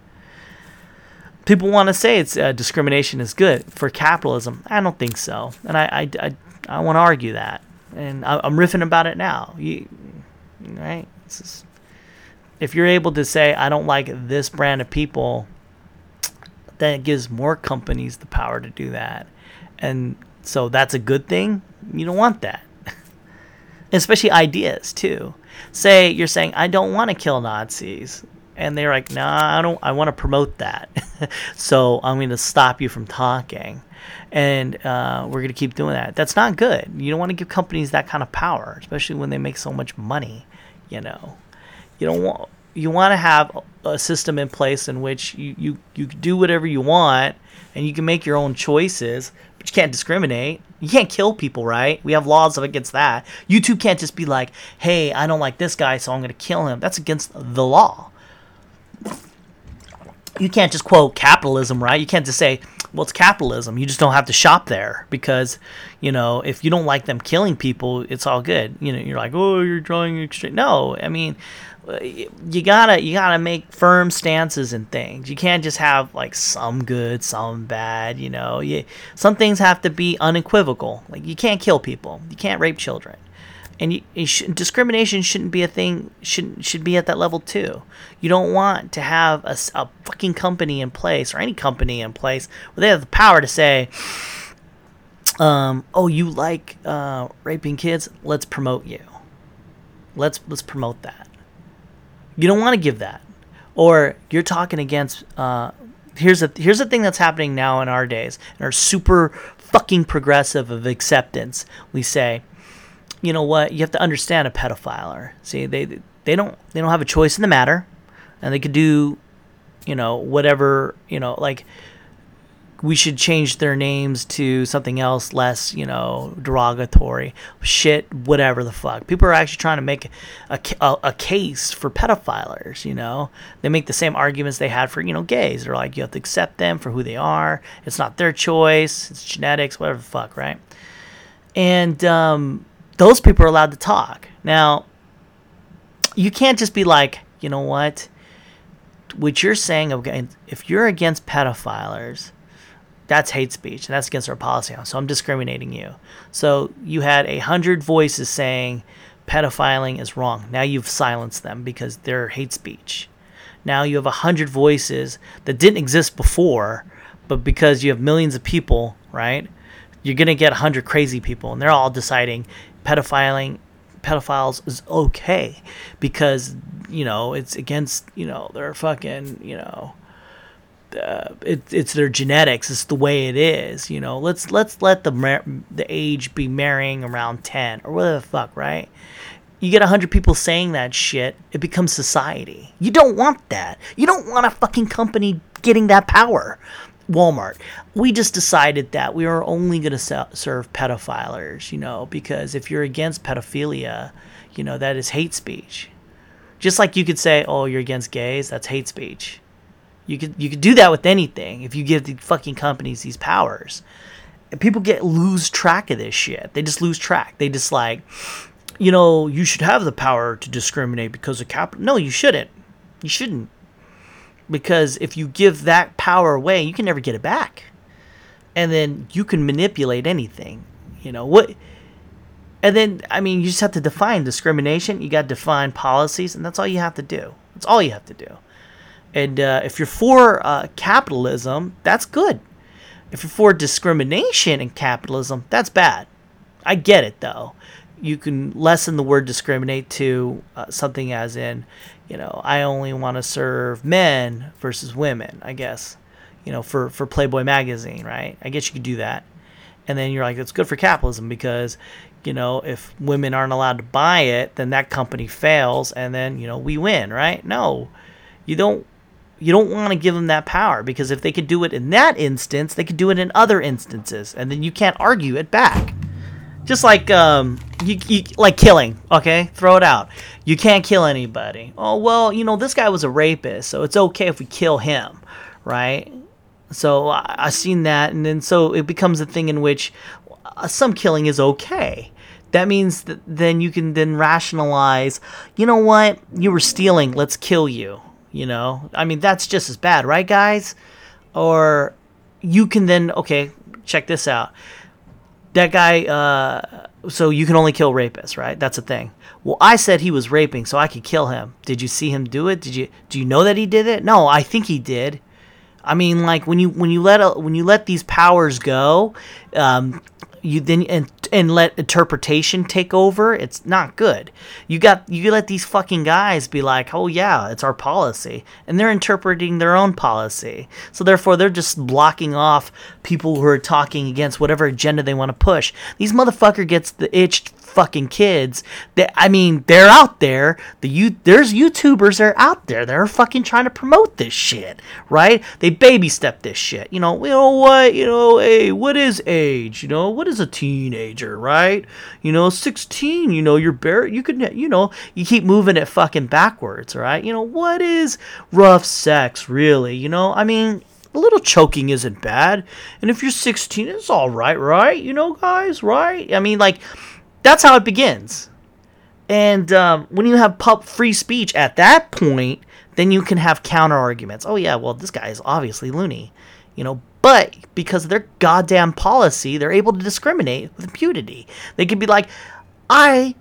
A: People want to say it's uh, discrimination is good for capitalism. I don't think so, and I I, I, I want to argue that, and I, am riffing about it now. You, right? If you're able to say I don't like this brand of people, then it gives more companies the power to do that and so that's a good thing. You don't want that. Especially ideas, too. Say you're saying, I don't want to kill Nazis. and they're like, "Nah, I don't. I want to promote that, so I'm going to stop you from talking." And uh, we're going to keep doing that. That's not good. You don't want to give companies that kind of power, especially when they make so much money. You know, you don't want you want to have a system in place in which you, you, you do whatever you want and you can make your own choices, but you can't discriminate. You can't kill people, right? We have laws against that. YouTube can't just be like, hey, I don't like this guy, so I'm going to kill him. That's against the law. You can't just quote capitalism, right? You can't just say, well, it's capitalism. You just don't have to shop there because, you know, if you don't like them killing people, it's all good. You know, you're like, oh, you're drawing extreme. No, I mean, you gotta you gotta make firm stances and things. You can't just have like some good, some bad. You know, you, some things have to be unequivocal. Like you can't kill people, you can't rape children, and you, you discrimination shouldn't be a thing. Should should be at that level too. You don't want to have a, a fucking company in place or any company in place where they have the power to say. Um, oh, you like uh, raping kids? Let's promote you. Let's let's promote that you don't want to give that. Or you're talking against. Uh, here's a here's the thing that's happening now in our days, and our super fucking progressive of acceptance. We say, you know what? You have to understand a pedophile. See, they they don't they don't have a choice in the matter, and they could do, you know, whatever you know, like we should change their names to something else less, you know, derogatory. Shit, whatever the fuck. People are actually trying to make a, a, a, case for pedophilers, you know. They make the same arguments they had for, you know, gays. They're like, you have to accept them for who they are. It's not their choice. It's genetics, whatever the fuck, right? And um, those people are allowed to talk. Now, you can't just be like, you know what? What you're saying, if you're against pedophilers, that's hate speech and that's against our policy so i'm discriminating you so you had a hundred voices saying pedophiling is wrong now you've silenced them because they're hate speech now you have a hundred voices that didn't exist before but because you have millions of people right you're going to get a hundred crazy people and they're all deciding pedophiling pedophiles is okay because you know it's against you know they're fucking you know uh, it, it's their genetics. It's the way it is. You know, let's let's let the mar- the age be marrying around ten or whatever the fuck, right? You get a hundred people saying that shit, it becomes society. You don't want that. You don't want a fucking company getting that power. Walmart. We just decided that we are only going to serve pedophilers, you know, because if you're against pedophilia, you know, that is hate speech. Just like you could say, oh, you're against gays, that's hate speech you could you could do that with anything if you give the fucking companies these powers. And people get lose track of this shit. They just lose track. They just like, you know, you should have the power to discriminate because of capital. No, you shouldn't. You shouldn't. Because if you give that power away, you can never get it back. And then you can manipulate anything. You know, what and then I mean you just have to define discrimination, you got to define policies, and that's all you have to do. That's all you have to do. And uh, if you're for uh, capitalism, that's good. If you're for discrimination in capitalism, that's bad. I get it though. You can lessen the word discriminate to uh, something as in, you know, I only want to serve men versus women, I guess. You know, for, for Playboy magazine, right? I guess you could do that. And then you're like, it's good for capitalism because, you know, if women aren't allowed to buy it, then that company fails and then, you know, we win, right? No. You don't you don't want to give them that power because if they could do it in that instance, they could do it in other instances, and then you can't argue it back. Just like um, you, you like killing, okay? Throw it out. You can't kill anybody. Oh well, you know this guy was a rapist, so it's okay if we kill him, right? So I, I seen that, and then so it becomes a thing in which uh, some killing is okay that means that then you can then rationalize you know what you were stealing let's kill you you know, I mean, that's just as bad, right, guys? Or you can then, okay, check this out. That guy, uh, so you can only kill rapists, right? That's a thing. Well, I said he was raping, so I could kill him. Did you see him do it? Did you do you know that he did it? No, I think he did. I mean, like when you when you let a, when you let these powers go, um, you then and and let interpretation take over, it's not good. You got you let these fucking guys be like, "Oh yeah, it's our policy." And they're interpreting their own policy. So therefore they're just blocking off people who are talking against whatever agenda they want to push. These motherfucker gets the itch fucking kids that I mean, they're out there. The you there's YouTubers that are out there that are fucking trying to promote this shit, right? They baby step this shit. You know, you know what, you know, hey, what is age? You know, what is a teenager, right? You know, 16, you know, you're bare you could you know, you keep moving it fucking backwards, right? You know, what is rough sex really? You know, I mean, a little choking isn't bad. And if you're 16, it's all right, right? You know, guys, right? I mean, like, that's how it begins. And um, when you have pub free speech at that point, then you can have counter arguments. Oh yeah, well this guy is obviously loony, you know. But because of their goddamn policy, they're able to discriminate with impunity. They could be like, I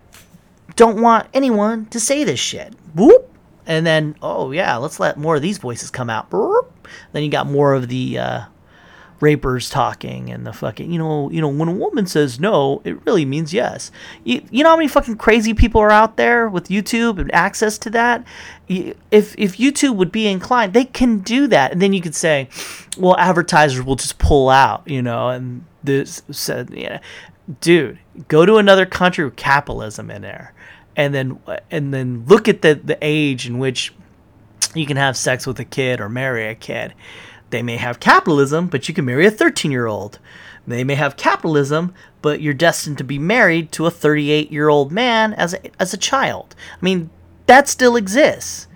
A: don't want anyone to say this shit. Whoop. And then, oh yeah, let's let more of these voices come out. Then you got more of the uh, rapers talking and the fucking you know you know when a woman says no it really means yes. You, you know how many fucking crazy people are out there with youtube and access to that? If if youtube would be inclined they can do that. And then you could say well advertisers will just pull out you know and this said yeah. Dude go to another country with capitalism in there. And then and then look at the the age in which you can have sex with a kid or marry a kid they may have capitalism, but you can marry a 13 year old. They may have capitalism, but you're destined to be married to a 38 year old man as a, as a child. I mean, that still exists.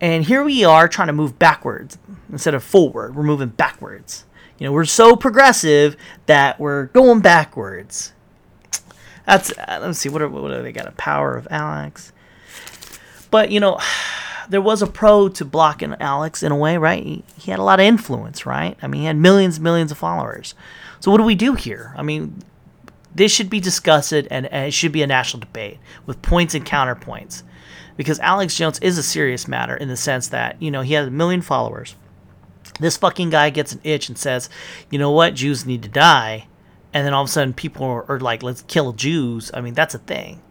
A: And here we are trying to move backwards instead of forward. We're moving backwards. You know, we're so progressive that we're going backwards. That's uh, let's see what are, what they got a power of Alex. But you know, there was a pro to blocking Alex in a way, right? He, he had a lot of influence, right? I mean, he had millions, millions of followers. So what do we do here? I mean, this should be discussed and, and it should be a national debate with points and counterpoints, because Alex Jones is a serious matter in the sense that you know he has a million followers. This fucking guy gets an itch and says, you know what, Jews need to die, and then all of a sudden people are, are like, let's kill Jews. I mean, that's a thing.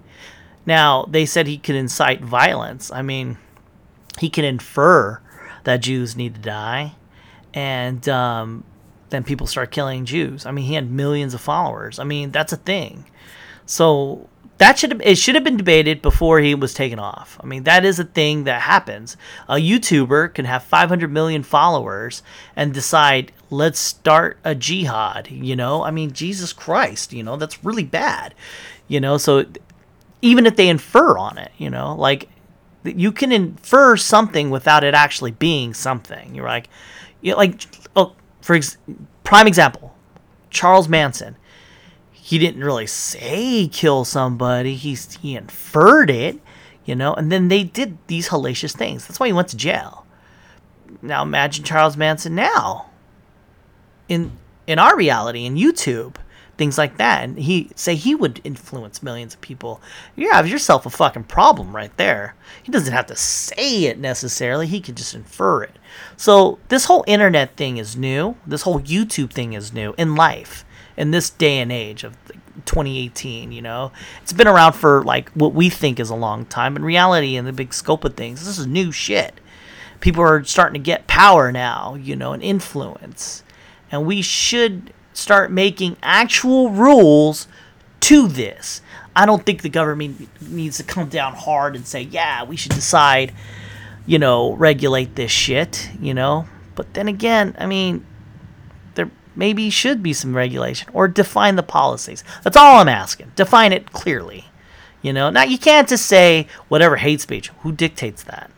A: Now they said he could incite violence. I mean, he can infer that Jews need to die, and um, then people start killing Jews. I mean, he had millions of followers. I mean, that's a thing. So that should it should have been debated before he was taken off. I mean, that is a thing that happens. A YouTuber can have 500 million followers and decide, let's start a jihad. You know, I mean, Jesus Christ, you know, that's really bad. You know, so even if they infer on it, you know, like you can infer something without it actually being something. You're like, you like, oh, for ex- prime example, Charles Manson. He didn't really say kill somebody. He's he inferred it, you know, and then they did these hellacious things. That's why he went to jail. Now imagine Charles Manson now. In in our reality, in YouTube, things like that. And he say he would influence millions of people. You have yourself a fucking problem right there. He doesn't have to say it necessarily. He could just infer it. So this whole internet thing is new. This whole YouTube thing is new in life in this day and age of 2018 you know it's been around for like what we think is a long time in reality in the big scope of things this is new shit people are starting to get power now you know and influence and we should start making actual rules to this. I don't think the government needs to come down hard and say, yeah, we should decide, you know, regulate this shit, you know. But then again, I mean, there maybe should be some regulation or define the policies. That's all I'm asking. Define it clearly. You know, now you can't just say whatever hate speech. Who dictates that?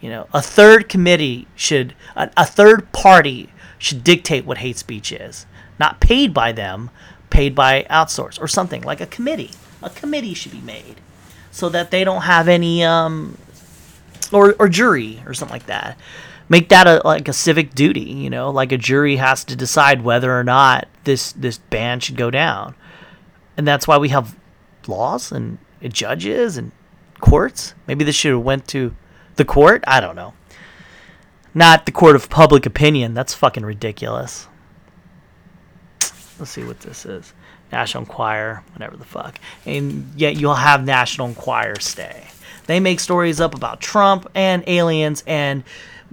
A: You know, a third committee should, a, a third party should dictate what hate speech is not paid by them, paid by outsource or something like a committee. A committee should be made so that they don't have any um, or or jury or something like that. Make that a like a civic duty, you know, like a jury has to decide whether or not this this ban should go down. And that's why we have laws and judges and courts. Maybe this should have went to the court. I don't know. Not the court of public opinion. That's fucking ridiculous. Let's see what this is. National Enquirer, whatever the fuck. And yet you'll have National Enquirer stay. They make stories up about Trump and aliens and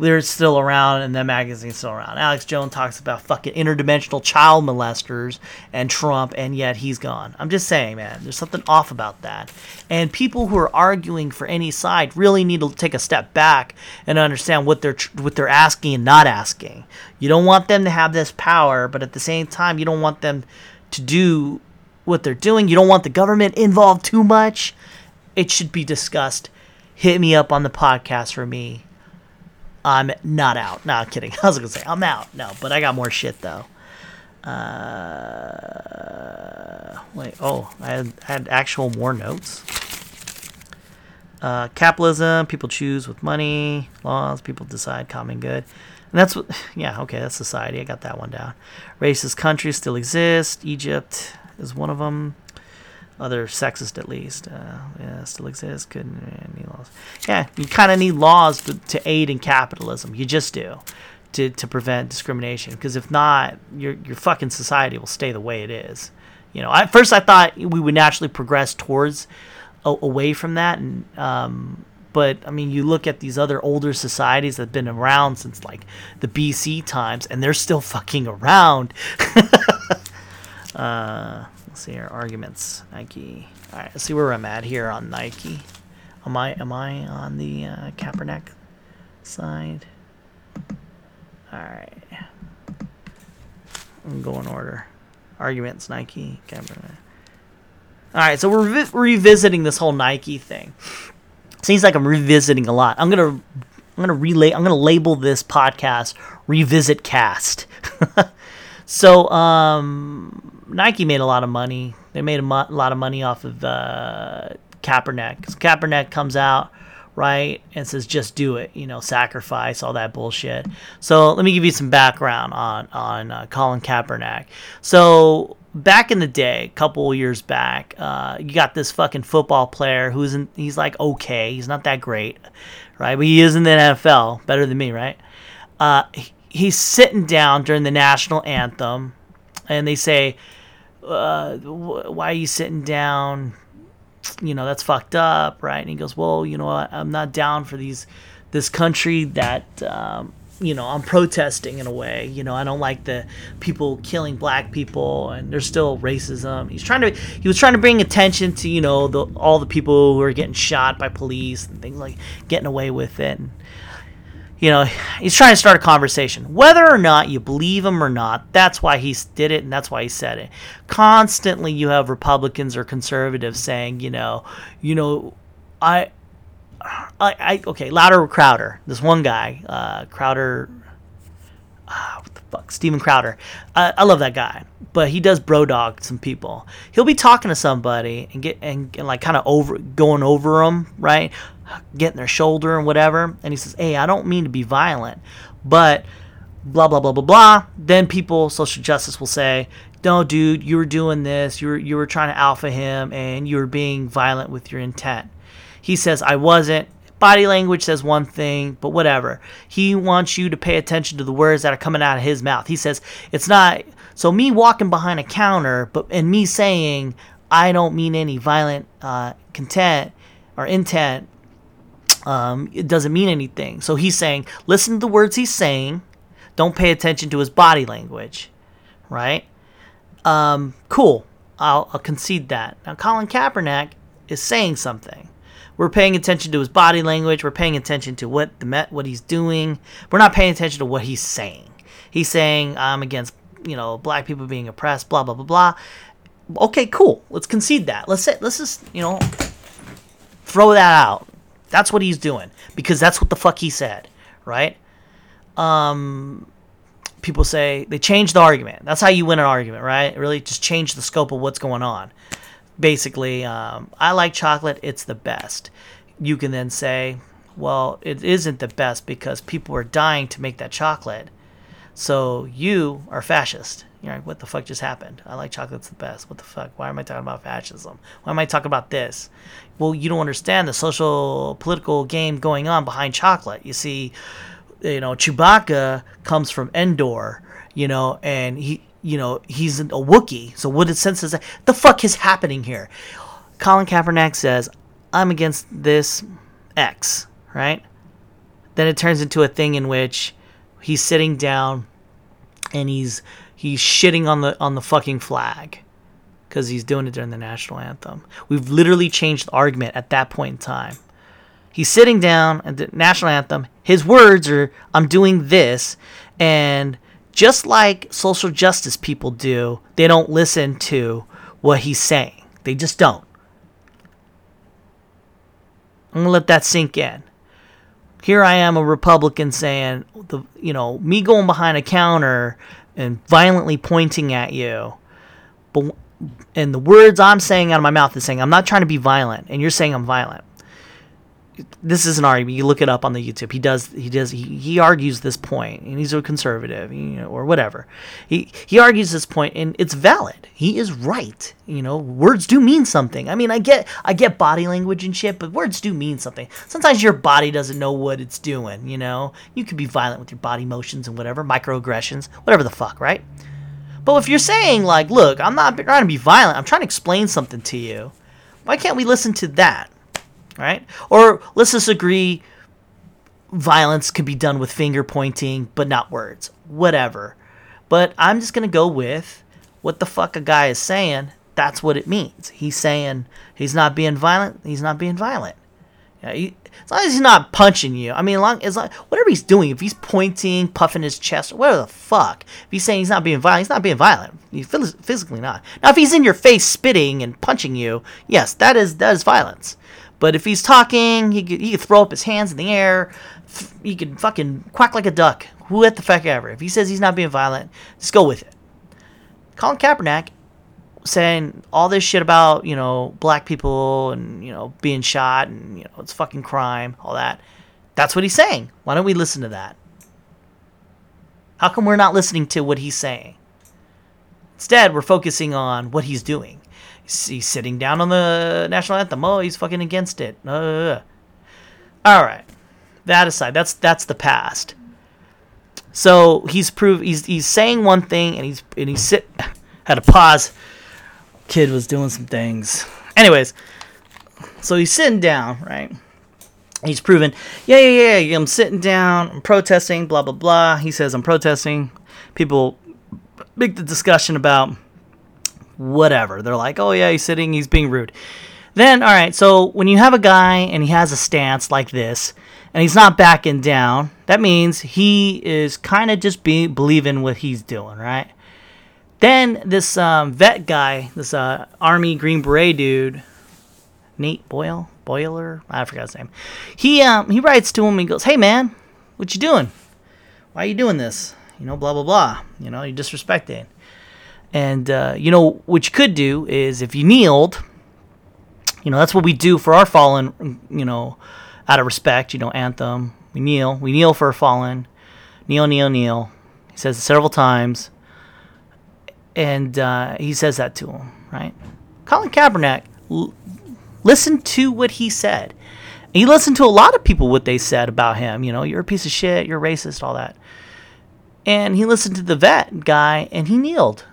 A: they're still around and the magazine's still around. Alex Jones talks about fucking interdimensional child molesters and Trump, and yet he's gone. I'm just saying, man, there's something off about that. And people who are arguing for any side really need to take a step back and understand what they're what they're asking and not asking. You don't want them to have this power, but at the same time, you don't want them to do what they're doing. You don't want the government involved too much. It should be discussed. Hit me up on the podcast for me I'm not out. No, kidding. I was gonna say I'm out. No, but I got more shit though. Uh, wait. Oh, I had, had actual more notes. Uh, capitalism. People choose with money. Laws. People decide. Common good. And that's what. Yeah. Okay. That's society. I got that one down. Racist countries still exist. Egypt is one of them other sexist at least. Uh, yeah, still exists. Couldn't need laws. Yeah, you kind of need laws to, to, aid in capitalism. You just do to, to prevent discrimination. Because if not, your your fucking society will stay the way it is. You know, at first I thought we would naturally progress towards a, away from that, and um, but I mean, you look at these other older societies that have been around since like the BC times, and they're still fucking around. uh, Let's see our arguments. Nike. All right, let's see where I'm at here on Nike. Am I am I on the uh, Kaepernick side? All right. I'm going order. Arguments Nike Kaepernick. All right, so we're re- revisiting this whole Nike thing. Seems like I'm revisiting a lot. I'm gonna I'm gonna relay. I'm gonna label this podcast "Revisit Cast." so um Nike made a lot of money. They made a mo- lot of money off of uh, Kaepernick. Kaepernick comes out right and says just do it you know sacrifice all that bullshit. So let me give you some background on on uh, colin kaepernick. So back in the day a couple years back uh, you got this fucking football player who's in, he's like okay. He's not that great right? But he is in the nfl better than me right? Uh, he's sitting down during the national anthem and they say uh, why are you sitting down? You know, that's fucked up, right? And he goes, well, you know what? I'm not down for these, this country that, um, you know, I'm protesting in a way. You know, I don't like the people killing black people, and there's still racism. He's trying to, he was trying to bring attention to, you know, the, all the people who are getting shot by police and things like getting away with it. And, you know, he's trying to start a conversation. Whether or not you believe him or not, that's why he did it and that's why he said it. Constantly you have Republicans or conservatives saying, you know, you know, I I, I okay, Louder Crowder. This one guy, uh, Crowder uh, what the fuck, Steven Crowder. Uh, I love that guy, but he does bro dog some people. He'll be talking to somebody and get and, and like kind of over going over them, right? Getting their shoulder and whatever. And he says, Hey, I don't mean to be violent, but blah, blah, blah, blah, blah. Then people, social justice will say, No, dude, you were doing this. You were, you were trying to alpha him and you were being violent with your intent. He says, I wasn't. Body language says one thing, but whatever. He wants you to pay attention to the words that are coming out of his mouth. He says, It's not. So me walking behind a counter, but and me saying I don't mean any violent uh, content or intent um, it doesn't mean anything. So he's saying, listen to the words he's saying. Don't pay attention to his body language, right? Um, cool. I'll, I'll concede that. Now, Colin Kaepernick is saying something. We're paying attention to his body language. We're paying attention to what the met, what he's doing. We're not paying attention to what he's saying. He's saying I'm against you know black people being oppressed. Blah blah blah blah. Okay, cool. Let's concede that. Let's say, let's just you know throw that out. That's what he's doing because that's what the fuck he said, right? Um, people say they change the argument. That's how you win an argument, right? Really, just change the scope of what's going on. Basically, um, I like chocolate. It's the best. You can then say, well, it isn't the best because people are dying to make that chocolate. So you are fascist. You're like, what the fuck just happened? I like chocolate's the best. What the fuck? Why am I talking about fascism? Why am I talking about this? Well, you don't understand the social political game going on behind chocolate. You see, you know, Chewbacca comes from Endor, you know, and he, you know, he's a Wookiee. So what sense is that? The fuck is happening here? Colin Kaepernick says, "I'm against this X," right? Then it turns into a thing in which he's sitting down and he's he's shitting on the on the fucking flag because he's doing it during the national anthem. We've literally changed the argument at that point in time. He's sitting down at the national anthem. His words are, "I'm doing this," and just like social justice people do, they don't listen to what he's saying. They just don't. I'm gonna let that sink in. Here I am, a Republican, saying the you know me going behind a counter and violently pointing at you, but and the words I'm saying out of my mouth is saying I'm not trying to be violent, and you're saying I'm violent this is an argument. You look it up on the YouTube. He does. He does. He, he argues this point, and he's a conservative, you know, or whatever. He he argues this point, and it's valid. He is right. You know, words do mean something. I mean, I get I get body language and shit, but words do mean something. Sometimes your body doesn't know what it's doing. You know, you could be violent with your body motions and whatever, microaggressions, whatever the fuck, right? But if you're saying like, look, I'm not trying to be violent. I'm trying to explain something to you. Why can't we listen to that? Right? Or let's just agree violence can be done with finger pointing, but not words. Whatever. But I'm just going to go with what the fuck a guy is saying. That's what it means. He's saying he's not being violent. He's not being violent. Yeah, he, as long as he's not punching you. I mean, long as long, whatever he's doing, if he's pointing, puffing his chest, whatever the fuck, if he's saying he's not being violent, he's not being violent. He's physically not. Now, if he's in your face, spitting and punching you, yes, that is that is violence. But if he's talking, he could, he could throw up his hands in the air. He could fucking quack like a duck. Who the fuck ever. If he says he's not being violent, just go with it. Colin Kaepernick saying all this shit about, you know, black people and, you know, being shot and, you know, it's fucking crime, all that. That's what he's saying. Why don't we listen to that? How come we're not listening to what he's saying? Instead, we're focusing on what he's doing he's sitting down on the national anthem. Oh, he's fucking against it. Uh, all right, that aside, that's that's the past. So he's proved he's he's saying one thing and he's and he's sit had a pause. Kid was doing some things. Anyways, so he's sitting down, right? He's proven, yeah, yeah, yeah. I'm sitting down. I'm protesting. Blah blah blah. He says I'm protesting. People make the discussion about whatever. They're like, oh yeah, he's sitting, he's being rude. Then, all right, so when you have a guy and he has a stance like this, and he's not backing down, that means he is kind of just be, believing what he's doing, right? Then this um, vet guy, this uh, Army Green Beret dude, Nate Boyle, Boiler, I forgot his name. He um, he writes to him. He goes, "Hey man, what you doing? Why are you doing this? You know, blah blah blah. You know, you're disrespecting." And, uh, you know, what you could do is if you kneeled, you know, that's what we do for our fallen, you know, out of respect, you know, anthem. We kneel. We kneel for our fallen. Kneel, kneel, kneel. He says it several times. And uh, he says that to him, right? Colin Kaepernick, l- listen to what he said. And he listened to a lot of people what they said about him. You know, you're a piece of shit, you're racist, all that. And he listened to the vet guy and he kneeled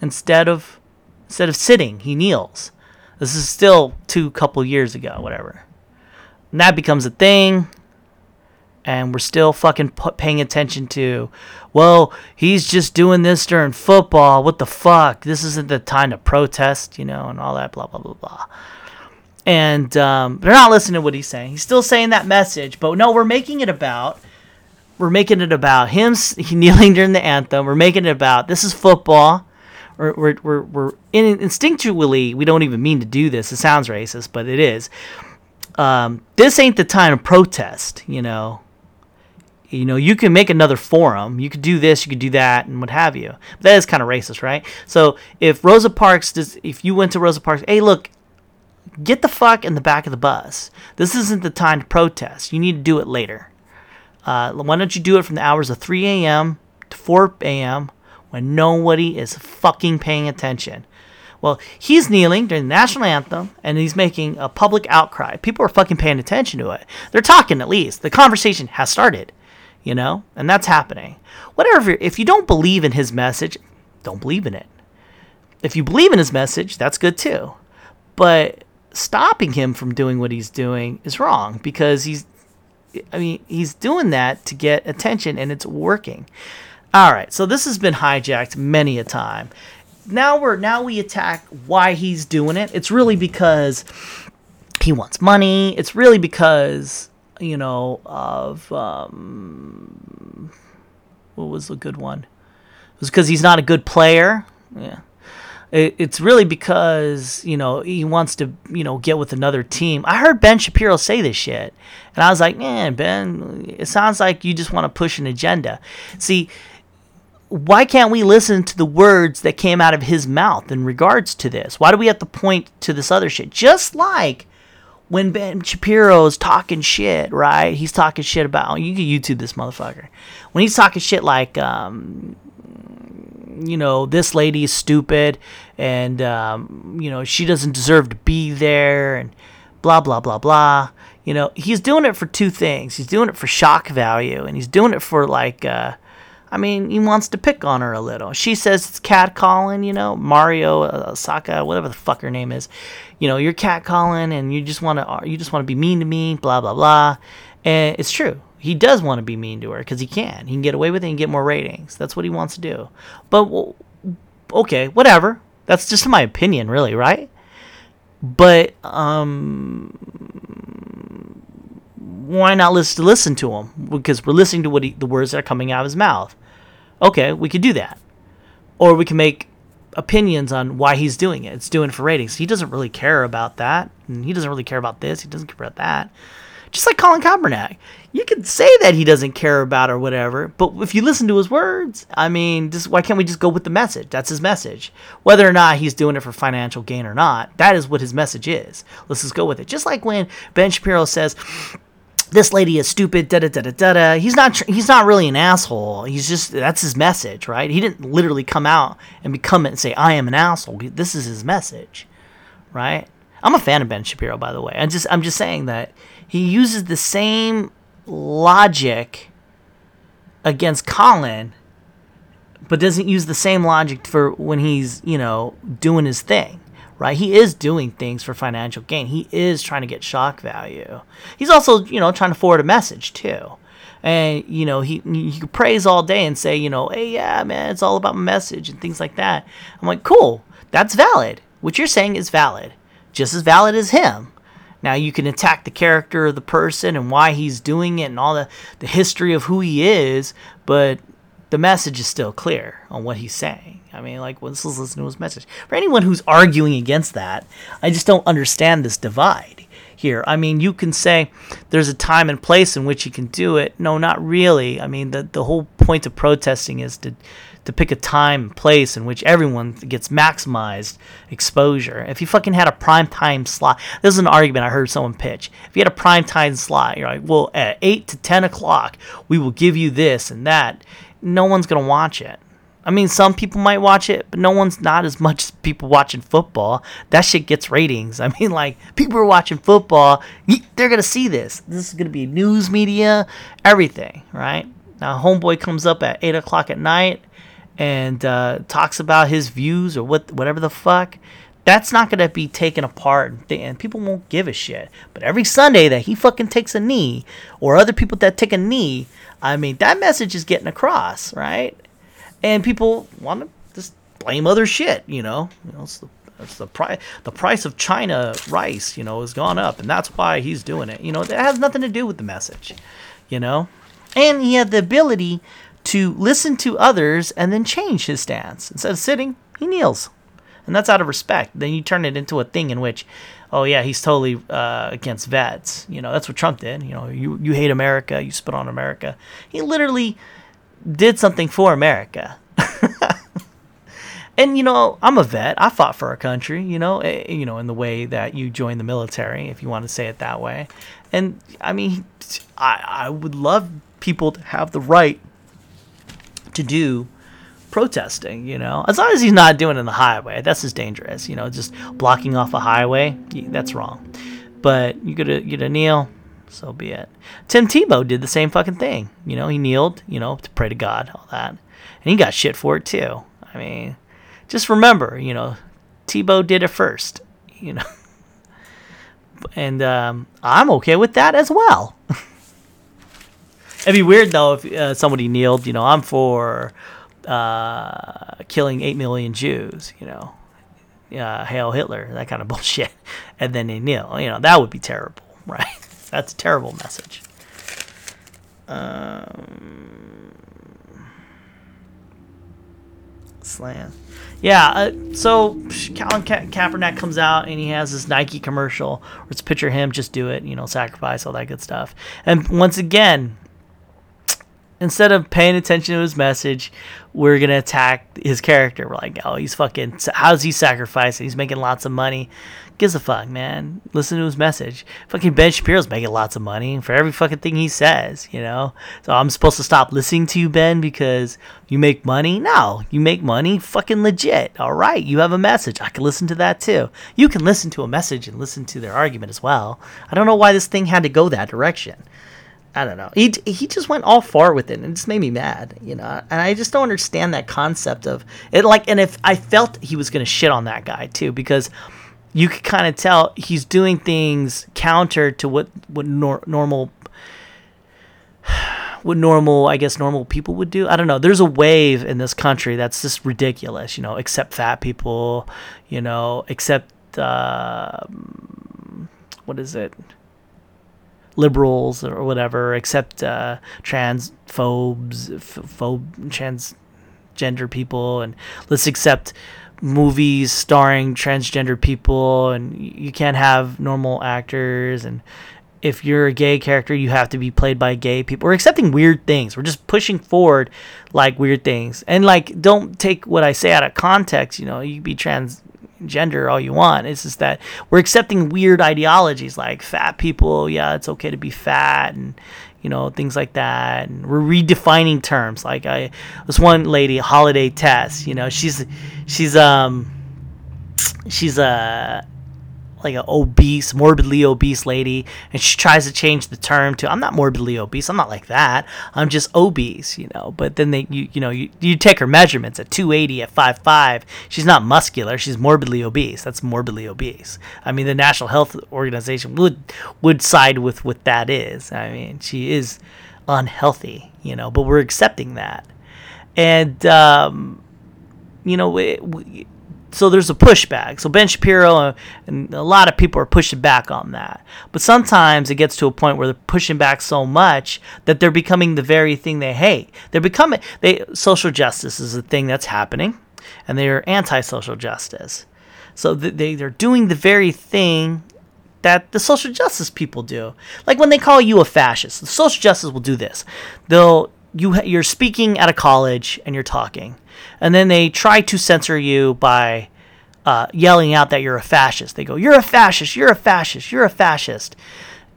A: instead of instead of sitting, he kneels. This is still two couple years ago, whatever. And that becomes a thing, and we're still fucking paying attention to. Well, he's just doing this during football. What the fuck? This isn't the time to protest, you know, and all that blah blah blah blah. And um, they're not listening to what he's saying. He's still saying that message, but no, we're making it about we're making it about him kneeling during the anthem. We're making it about this is football we're, we're, we're, we're in, instinctually, we don't even mean to do this. It sounds racist, but it is. Um, this ain't the time to protest, you know. You know, you can make another forum. You could do this, you could do that, and what have you. But that is kind of racist, right? So if Rosa Parks does, if you went to Rosa Parks, hey, look, get the fuck in the back of the bus. This isn't the time to protest. You need to do it later. Uh, why don't you do it from the hours of 3 a.m. to 4 a.m when nobody is fucking paying attention. Well, he's kneeling during the national anthem and he's making a public outcry. People are fucking paying attention to it. They're talking at least. The conversation has started. you know, and that's happening. Whatever, if you don't believe in his message, don't believe in it. If you believe in his message, that's good too. But stopping him from doing what he's doing is wrong because he's, I mean, he's doing that to get attention and it's working. All right, so this has been hijacked many a time. Now we're now we attack why he's doing it. It's really because he wants money. It's really because you know of um, what was a good one? It was because he's not a good player. Yeah. It's really because you know he wants to you know get with another team. I heard Ben Shapiro say this shit, and I was like, man, Ben, it sounds like you just want to push an agenda. See, why can't we listen to the words that came out of his mouth in regards to this? Why do we have to point to this other shit? Just like when Ben Shapiro is talking shit, right? He's talking shit about you can YouTube this motherfucker. When he's talking shit like um, you know, this lady is stupid and, um, you know, she doesn't deserve to be there and blah, blah, blah, blah. You know, he's doing it for two things. He's doing it for shock value and he's doing it for like, uh, I mean, he wants to pick on her a little. She says it's catcalling, you know, Mario uh, Saka, whatever the fuck her name is. You know, you're catcalling and you just want to, you just want to be mean to me, blah blah blah. And it's true he does want to be mean to her because he can. He can get away with it and get more ratings. That's what he wants to do. But okay, whatever. That's just my opinion, really, right? But um, why not listen to listen to him? Because we're listening to what he, the words that are coming out of his mouth. Okay, we could do that, or we can make opinions on why he's doing it. It's doing it for ratings. He doesn't really care about that, and he doesn't really care about this. He doesn't care about that. Just like Colin Kaepernick. You can say that he doesn't care about or whatever, but if you listen to his words, I mean, just why can't we just go with the message? That's his message. Whether or not he's doing it for financial gain or not, that is what his message is. Let's just go with it. Just like when Ben Shapiro says, this lady is stupid da da da da da he's not he's not really an asshole. He's just that's his message right? He didn't literally come out and become it and say i am an asshole. This is his message right? I'm a fan of ben shapiro by the way. I just i'm just saying that he uses the same logic against Colin, but doesn't use the same logic for when he's, you know, doing his thing. Right? He is doing things for financial gain. He is trying to get shock value. He's also, you know, trying to forward a message too. And you know, he could praise all day and say, you know, hey, yeah, man, it's all about message and things like that. I'm like, cool, that's valid. What you're saying is valid, just as valid as him. Now you can attack the character of the person and why he's doing it and all the, the history of who he is, but the message is still clear on what he's saying. I mean, like, let's listen to his message. For anyone who's arguing against that, I just don't understand this divide here. I mean, you can say there's a time and place in which you can do it. No, not really. I mean, the, the whole point of protesting is to to pick a time and place in which everyone gets maximized exposure. If you fucking had a prime time slot, this is an argument I heard someone pitch. If you had a prime time slot, you're like, well, at 8 to 10 o'clock, we will give you this and that. No one's going to watch it. I mean, some people might watch it, but no one's not as much as people watching football. That shit gets ratings. I mean, like, people are watching football, they're going to see this. This is going to be news media, everything, right? Now, Homeboy comes up at 8 o'clock at night and uh, talks about his views or what whatever the fuck, that's not gonna be taken apart and people won't give a shit. But every Sunday that he fucking takes a knee, or other people that take a knee, I mean that message is getting across, right? And people want to just blame other shit, you know. You know, it's the it's the price the price of China rice, you know, has gone up, and that's why he's doing it. You know, that has nothing to do with the message, you know. And he had the ability to listen to others and then change his stance. Instead of sitting, he kneels. And that's out of respect. Then you turn it into a thing in which, oh yeah, he's totally uh, against vets. You know, that's what Trump did. You know, you, you hate America, you spit on America. He literally did something for America. and you know, I'm a vet. I fought for our country. You know, eh, you know, in the way that you join the military, if you want to say it that way. And I mean, I I would love people to have the right to do protesting, you know. As long as he's not doing it in the highway, that's just dangerous, you know, just blocking off a highway, that's wrong. But you gotta you gotta kneel, so be it. Tim Tebow did the same fucking thing. You know, he kneeled, you know, to pray to God, all that. And he got shit for it too. I mean, just remember, you know, Tebow did it first, you know. And um, I'm okay with that as well. It'd be weird though if uh, somebody kneeled, you know, I'm for uh, killing 8 million Jews, you know. Uh, Hail Hitler, that kind of bullshit. And then they kneel. You know, that would be terrible, right? That's a terrible message. Um, slam. Yeah, uh, so Colin Ka- Kaepernick comes out and he has this Nike commercial where it's picture him, just do it, you know, sacrifice, all that good stuff. And once again, instead of paying attention to his message, we're gonna attack his character. We're like, oh, he's fucking. How's he sacrificing? He's making lots of money. Gives a fuck, man. Listen to his message. Fucking Ben Shapiro's making lots of money for every fucking thing he says, you know? So I'm supposed to stop listening to you, Ben, because you make money? No, you make money fucking legit. All right, you have a message. I can listen to that too. You can listen to a message and listen to their argument as well. I don't know why this thing had to go that direction. I don't know. He he just went all far with it, and it just made me mad, you know. And I just don't understand that concept of it. Like, and if I felt he was gonna shit on that guy too, because you could kind of tell he's doing things counter to what what nor- normal what normal I guess normal people would do. I don't know. There's a wave in this country that's just ridiculous. You know, except fat people. You know, except uh, what is it? Liberals or whatever, except uh, transphobes, phobe, transgender people, and let's accept movies starring transgender people, and you can't have normal actors, and if you're a gay character, you have to be played by gay people. We're accepting weird things. We're just pushing forward like weird things, and like don't take what I say out of context. You know, you be trans gender all you want. It's just that we're accepting weird ideologies like fat people, yeah, it's okay to be fat and you know, things like that. And we're redefining terms. Like I this one lady, Holliday Tess, you know, she's she's um she's a like an obese, morbidly obese lady, and she tries to change the term to I'm not morbidly obese. I'm not like that. I'm just obese, you know. But then they, you, you know, you, you take her measurements at 280, at 5'5. She's not muscular. She's morbidly obese. That's morbidly obese. I mean, the National Health Organization would would side with what that is. I mean, she is unhealthy, you know. But we're accepting that, and um, you know, we, we so there's a pushback. So Ben Shapiro uh, and a lot of people are pushing back on that. But sometimes it gets to a point where they're pushing back so much that they're becoming the very thing they hate. They're becoming they social justice is a thing that's happening, and they're anti-social justice. So they they're doing the very thing that the social justice people do. Like when they call you a fascist, the social justice will do this. They'll you you're speaking at a college and you're talking, and then they try to censor you by uh, yelling out that you're a fascist. They go, "You're a fascist! You're a fascist! You're a fascist!"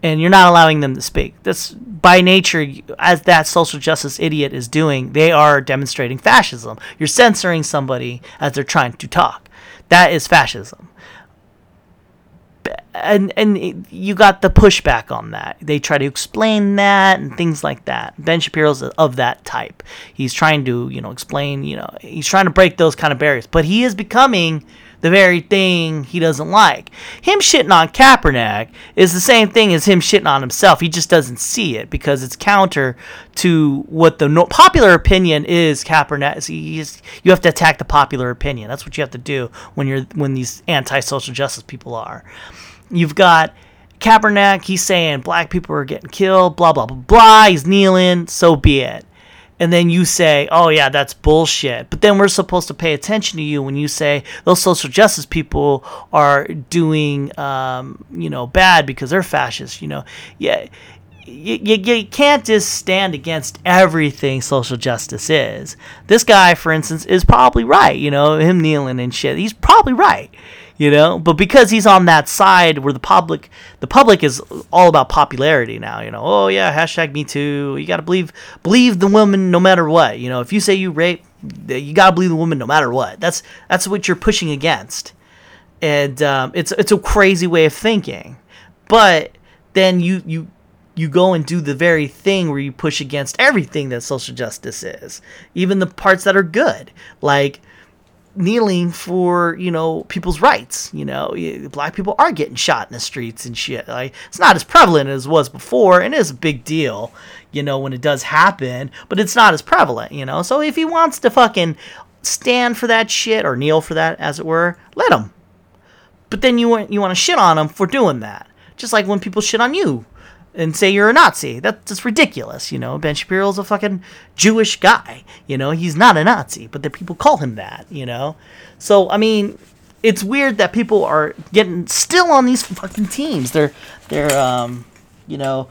A: and you're not allowing them to speak. That's by nature, as that social justice idiot is doing, they are demonstrating fascism. You're censoring somebody as they're trying to talk. That is fascism and and you got the pushback on that. They try to explain that and things like that. Ben Shapiro's of that type. He's trying to you know explain you know he's trying to break those kind of barriers, but he is becoming the very thing he doesn't like. Him shitting on Kaepernick is the same thing as him shitting on himself. He just doesn't see it because it's counter to what the no- popular opinion is. Kaepernick, he's, you have to attack the popular opinion. That's what you have to do when you're when these anti-social justice people are. You've got Kaepernick, he's saying black people are getting killed, blah, blah, blah, blah. He's kneeling, so be it. And then you say, oh, yeah, that's bullshit. But then we're supposed to pay attention to you when you say those social justice people are doing, um, you know, bad because they're fascists, you know. Yeah. You, you, you can't just stand against everything social justice is. This guy, for instance, is probably right. You know, him kneeling and shit. He's probably right you know? But because he's on that side where the public the public is all about popularity now you know? Oh yeah hashtag me too. You gotta believe believe the woman no matter what you know? If you say you rape you gotta believe the woman no matter what. That's that's what you're pushing against. And um, it's it's a crazy way of thinking. But then you you you go and do the very thing where you push against everything that social justice is, even the parts that are good, like kneeling for you know people's rights. You know, black people are getting shot in the streets and shit. Like it's not as prevalent as it was before, and it is a big deal. You know, when it does happen, but it's not as prevalent. You know, so if he wants to fucking stand for that shit or kneel for that, as it were, let him. But then you want you want to shit on him for doing that, just like when people shit on you and say you're a Nazi. That's just ridiculous, you know. Ben Shapiro's a fucking Jewish guy, you know. He's not a Nazi, but the people call him that, you know. So I mean, it's weird that people are getting still on these fucking teams. They're they're um, you know,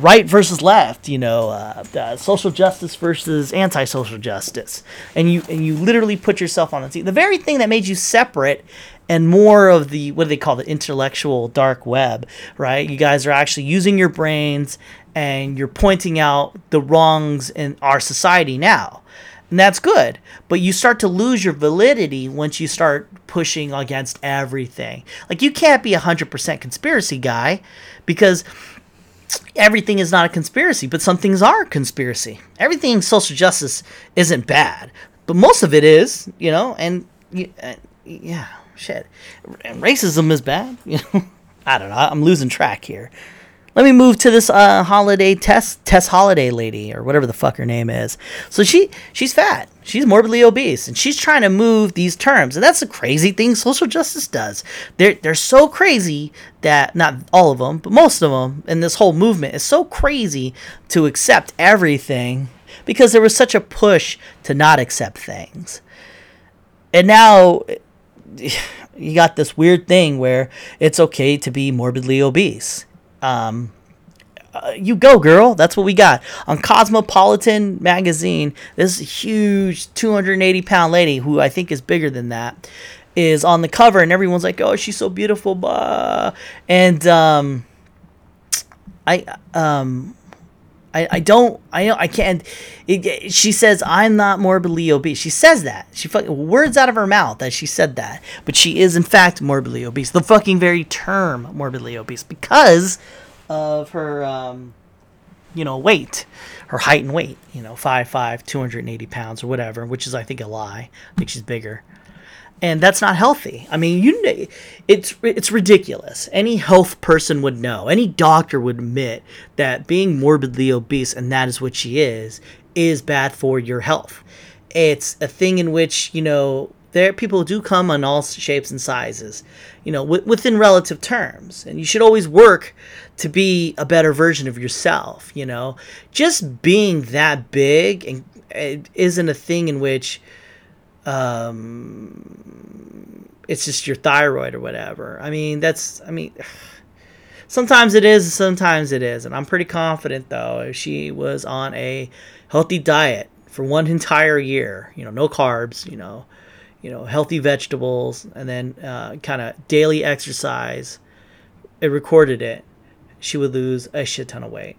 A: right versus left, you know, uh, social justice versus anti-social justice, and you and you literally put yourself on the team. The very thing that made you separate and more of the what do they call the intellectual dark web, right? You guys are actually using your brains and you're pointing out the wrongs in our society now. And that's good. But you start to lose your validity once you start pushing against everything. Like you can't be a 100% conspiracy guy because everything is not a conspiracy, but some things are a conspiracy. Everything social justice isn't bad, but most of it is, you know, and yeah shit, And racism is bad. You know, I don't know. I'm losing track here. Let me move to this uh, holiday test Tess Holliday lady or whatever the fuck her name is. So she she's fat. She's morbidly obese and she's trying to move these terms. And that's the crazy thing social justice does. They're they're so crazy that not all of them, but most of them and this whole movement is so crazy to accept everything because there was such a push to not accept things. And now you got this weird thing where it's okay to be morbidly obese. Um, uh, you go, girl. That's what we got on Cosmopolitan magazine. This huge 280 pound lady, who I think is bigger than that, is on the cover, and everyone's like, "Oh, she's so beautiful." Blah. And um, I um, I, I don't I I can't. It, she says I'm not morbidly obese. She says that. She fucking words out of her mouth that she said that, but she is in fact morbidly obese. The fucking very term morbidly obese because of her um, you know weight, her height and weight. You know, five five, 280 pounds or whatever, which is I think a lie. I think she's bigger and that's not healthy. I mean, you it's it's ridiculous. Any health person would know. Any doctor would admit that being morbidly obese and that is what she is is bad for your health. It's a thing in which, you know, there people do come on all shapes and sizes, you know, w- within relative terms. And you should always work to be a better version of yourself, you know. Just being that big and it isn't a thing in which um, it's just your thyroid or whatever. I mean, that's, I mean, sometimes it is, sometimes it is. And I'm pretty confident, though, if she was on a healthy diet for one entire year, you know, no carbs, you know, you know, healthy vegetables, and then uh, kind of daily exercise, it recorded it, she would lose a shit ton of weight.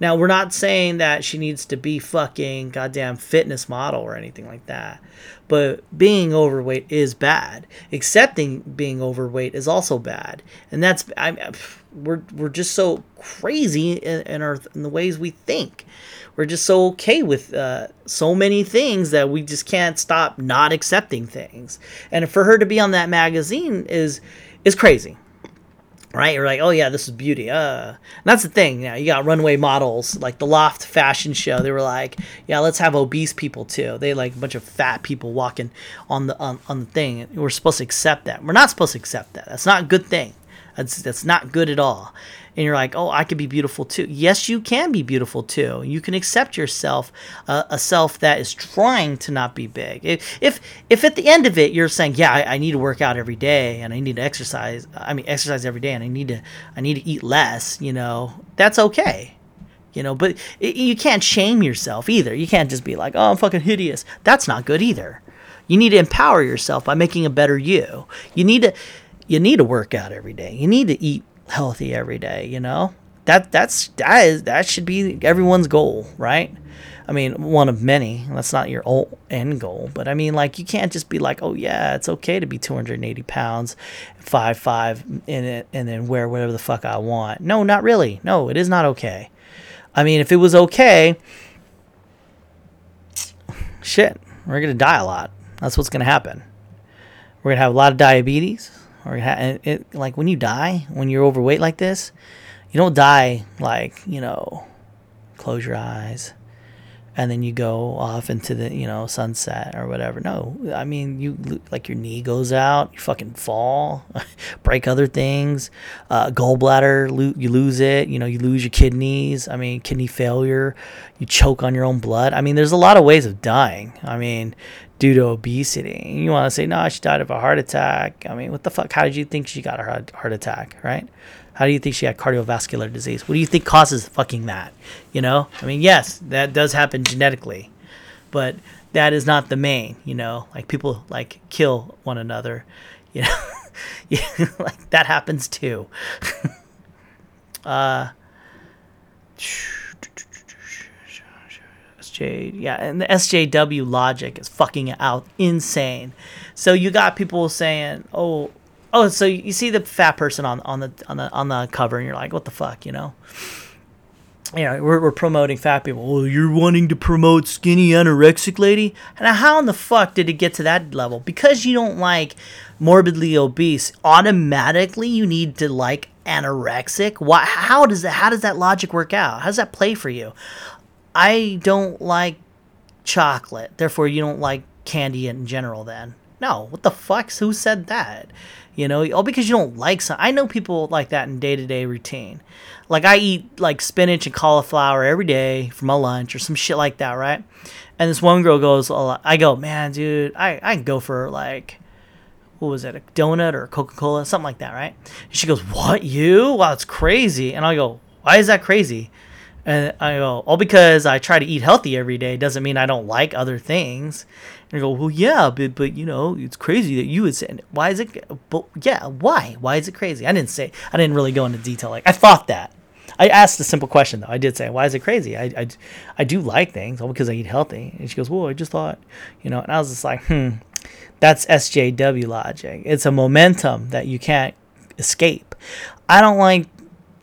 A: Now, we're not saying that she needs to be fucking goddamn fitness model or anything like that. But being overweight is bad. Accepting being overweight is also bad. And that's I we're we're just so crazy in, in our in the ways we think. We're just so okay with uh, so many things that we just can't stop not accepting things. And for her to be on that magazine is is crazy right? You're like, oh yeah, this is beauty. Uh, that's the thing. You know, you got runway models like the Loft fashion show. They were like, yeah, let's have obese people too. They like a bunch of fat people walking on the on, on the thing. We're supposed to accept that. We're not supposed to accept that. That's not a good thing. That's that's not good at all and you're like, oh, I could be beautiful too. Yes, you can be beautiful too. You can accept yourself, uh, a self that is trying to not be big. If if, at the end of it you're saying, yeah, I, I, need to work out every day and I need to exercise. I mean, exercise every day and I need to I need to eat less. You know, that's okay. You know, but it, you can't shame yourself either. You can't just be like, oh, I'm fucking hideous. That's not good either. You need to empower yourself by making a better you. You need to you need to work out every day. You need to eat healthy every day, you know? that that's that is that should be everyone's goal, right? I mean, one of many. That's not your end goal, but I mean, like, you can't just be like, oh yeah, it's okay to be 280 pounds, five five in it, and then wear whatever the fuck I want. No, not really. No, it is not okay. I mean, if it was okay, shit, we're gonna die a lot. That's what's gonna happen. We're gonna have a lot of diabetes. Or it, it, like when you die, when you're overweight like this, you don't die like you know, close your eyes and then you go off into the you know sunset or whatever. No, I mean you like your knee goes out, you fucking fall, break other things, uh, gallbladder lo- you lose it, you know you lose your kidneys. I mean kidney failure, you choke on your own blood. I mean there's a lot of ways of dying. I mean due to obesity. You want to say no, she died of a heart attack. I mean what the fuck? How did you think she got a heart attack? Right? How do you think she had cardiovascular disease? What do you think causes fucking that? You know, I mean, yes, that does happen genetically, but that is not the main. You know, like people like kill one another. You know, yeah, like that happens too. uh, Yeah, and the SJW logic is fucking out insane. So you got people saying, "Oh, oh, so you see the fat person on on the on the on the cover, and you're like, what the fuck, you know? Yeah, we're, we're promoting fat people. You're wanting to promote skinny anorexic lady? And how in the fuck did it get to that level? Because you don't like morbidly obese, automatically you need to like anorexic. Why? How does that? How does that logic work out? How does that play for you? I don't like chocolate, therefore you don't like candy in general. Then. No, what the fuck? Who said that? you know all because you don't like some i know people like that in day-to-day routine. Like i eat like spinach and cauliflower every day for my lunch or some shit like that right? And this one girl goes i go man dude i, I can go for like what was it a donut or a coca-cola? Something like that right? And she goes what you? Wow it's crazy. And i go why is that crazy and I go, all because I try to eat healthy every day doesn't mean I don't like other things. And I go, well, yeah, but but you know, it's crazy that you would say. Why is it? But yeah, why? Why is it crazy? I didn't say. I didn't really go into detail. Like I thought that. I asked a simple question though. I did say, why is it crazy? I, I, I do like things all because I eat healthy. And she goes, well, I just thought, you know. And I was just like, hmm, that's SJW logic. It's a momentum that you can't escape. I don't like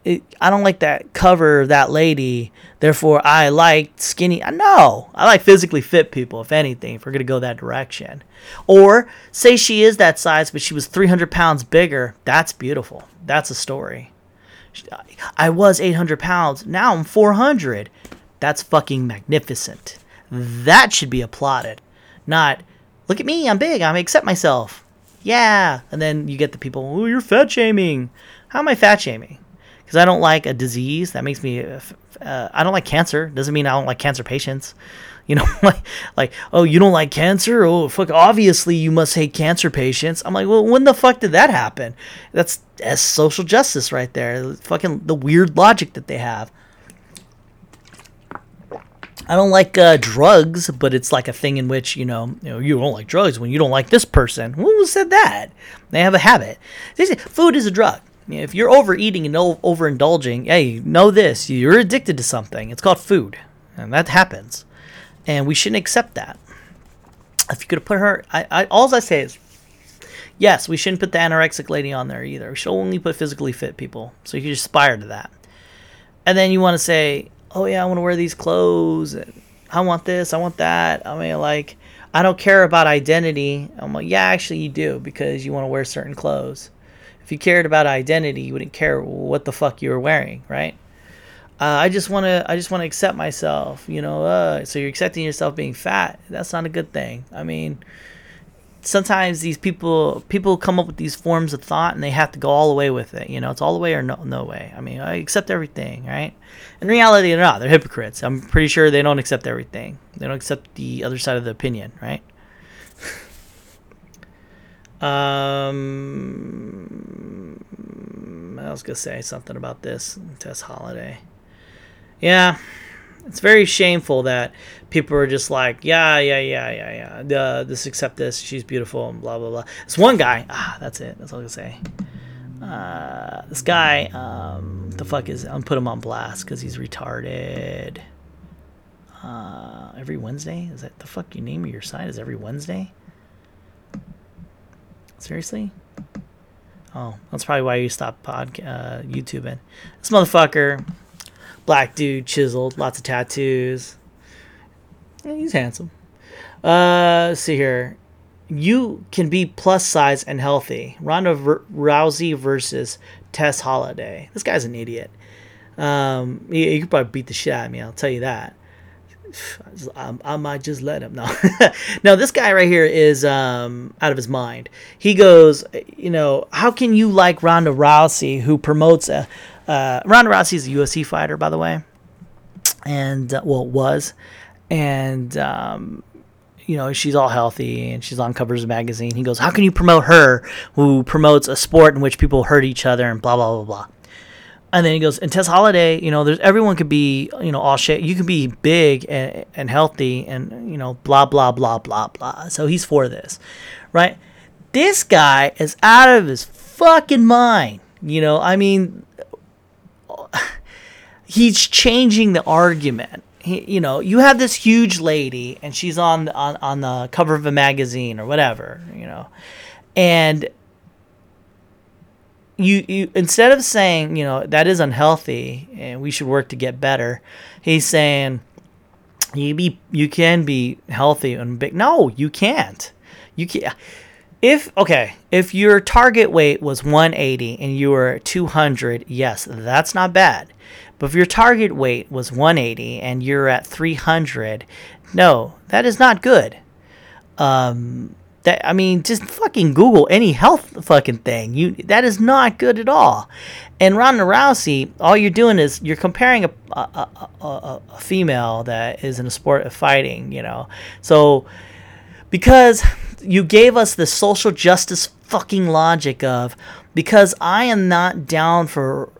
A: it, I don't like that cover that lady. Therefore, I like skinny. Uh, no, I like physically fit people. If anything, if we're gonna go that direction, or say she is that size, but she was 300 pounds bigger. That's beautiful. That's a story. I was 800 pounds. Now I'm 400. That's fucking magnificent. That should be applauded. Not, look at me, I'm big, I accept myself. Yeah. And then you get the people, oh, you're fat shaming. How am I fat shaming? Because I don't like a disease that makes me. Uh, I don't like cancer. Doesn't mean I don't like cancer patients. You know, like like oh, you don't like cancer? Oh, fuck! Obviously, you must hate cancer patients. I'm like, well, when the fuck did that happen? That's that's social justice right there. Fucking the weird logic that they have. I don't like uh, drugs, but it's like a thing in which you know, you know, you don't like drugs when you don't like this person. Who said that? They have a habit. They say food is a drug if you're overeating and overindulging, hey, know this: you're addicted to something. It's called food, and that happens, and we shouldn't accept that. If you could put her, I, I all I say is, yes, we shouldn't put the anorexic lady on there either. We should only put physically fit people, so you can aspire to that. And then you want to say, oh yeah, I want to wear these clothes, and I want this, I want that. I mean, like, I don't care about identity. I'm like, yeah, actually, you do because you want to wear certain clothes if you cared about identity, you wouldn't care what the fuck you were wearing, right? Uh, I just want to I just want to accept myself, you know. Uh, so you're accepting yourself being fat. That's not a good thing. I mean, sometimes these people people come up with these forms of thought and they have to go all the way with it. You know, it's all the way or no no way. I mean, I accept everything, right? In reality, they're not. They're hypocrites. I'm pretty sure they don't accept everything. They don't accept the other side of the opinion, right? Um, I was gonna say something about this Tess Holliday. Yeah, it's very shameful that people are just like, yeah, yeah, yeah, yeah, yeah. The this accept this. She's beautiful and blah blah blah. It's one guy. Ah, that's it. That's all I can say. uh, this guy, um, the fuck is? I'm put him on blast because he's retarded. Uh, every Wednesday is that the fuck you name of your site is every Wednesday? Seriously? Oh, that's probably why you stopped pod uh, YouTubing. This motherfucker, black dude, chiseled, lots of tattoos. Yeah, he's handsome. Uh, see here. You can be plus size and healthy. Ronda Rousey versus Tess Holliday. This guy's an idiot. Um, he could probably beat the shit out of me. I'll tell you that. I, I, might just let him. No, no. This guy right here is um, out of his mind. He goes, you know, how can you like Ronda Rousey, who promotes a uh, Ronda Rousey is a UFC fighter, by the way, and uh, well, was, and um, you know, she's all healthy and she's on covers of magazine. He goes, how can you promote her, who promotes a sport in which people hurt each other and blah blah blah blah. And then he goes, and Tess Holliday, you know, there's everyone could be, you know, all shit. You can be big and, and healthy and, you know, blah, blah, blah, blah, blah. So he's for this, right? This guy is out of his fucking mind. You know, I mean, he's changing the argument. He, you know, you have this huge lady and she's on, on, on the cover of a magazine or whatever, you know, and you, you instead of saying you know that is unhealthy and we should work to get better he's saying you be you can be healthy and big. No you can't. You can't if okay if your target weight was 180 and you were 200 yes that's not bad. But if your target weight was 180 and you're at 300 no that is not good. Um that I mean, just fucking Google any health fucking thing. You that is not good at all. And Ronda Rousey, all you're doing is you're comparing a a, a, a, a female that is in a sport of fighting. You know, so because you gave us the social justice fucking logic of because I am not down for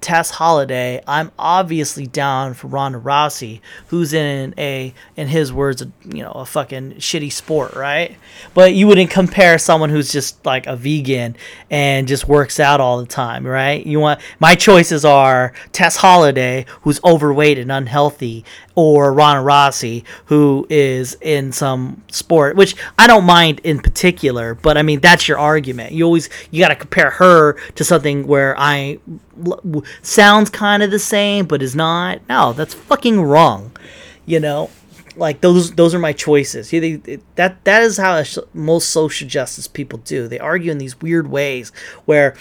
A: Tess Holliday, I'm obviously down for Ronda Rousey, who's in a, in his words, you know, a fucking shitty sport, right? But you wouldn't compare someone who's just like a vegan and just works out all the time, right? You want my choices are Tess Holliday, who's overweight and unhealthy, or Ronda Rousey, who is in some sport, which I don't mind in particular, but I mean that's your argument. You always you got to compare her to something where I sounds kind of the same but is not. No, that's fucking wrong. You know, like those those are my choices. Yeah, they, that that is how most social justice people do. They argue in these weird ways where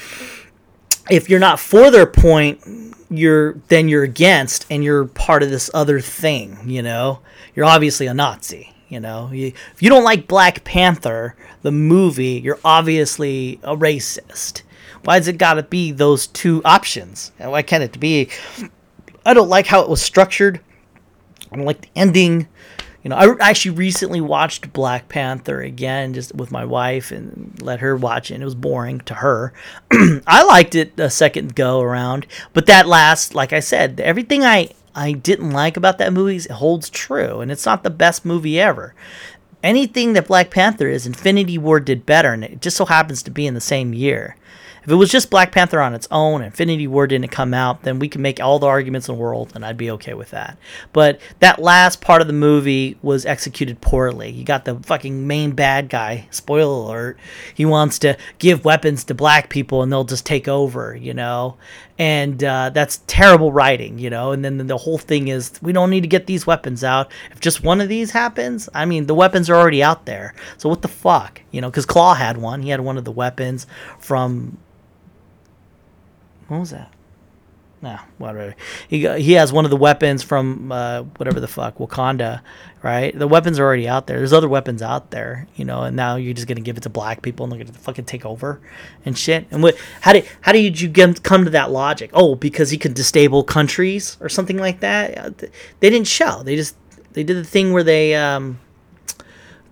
A: if you're not for their point, you're then you're against and you're part of this other thing, you know? You're obviously a Nazi, you know? You, if you don't like Black Panther, the movie, you're obviously a racist. Why's it got to be those two options? Why can't it be I don't like how it was structured. I don't like the ending. You know, I actually recently watched Black Panther again, just with my wife, and let her watch it. And it was boring to her. I liked it a second go around, but that last, like I said, everything I I didn't like about that movie holds true, and it's not the best movie ever. Anything that Black Panther is, Infinity War did better, and it just so happens to be in the same year. If it was just Black Panther on its own, Infinity War didn't come out, then we can make all the arguments in the world, and I'd be okay with that. But that last part of the movie was executed poorly. You got the fucking main bad guy. Spoiler alert. He wants to give weapons to black people, and they'll just take over. You know, and uh, that's terrible writing, you know. And then the whole thing is we don't need to get these weapons out. If just one of these happens, I mean, the weapons are already out there. So what the fuck, you know? Because Klaue had one. He had one of the weapons from what was that? Nah, whatever. He he has one of the weapons from uh, whatever the fuck Wakanda, right? The weapons are already out there. There's other weapons out there, you know, and now you're just gonna give it to black people and they're gonna fucking take over and shit. And what? How did how did you get, come to that logic? Oh, because he could destable countries or something like that. They didn't show. They just they did the thing where they um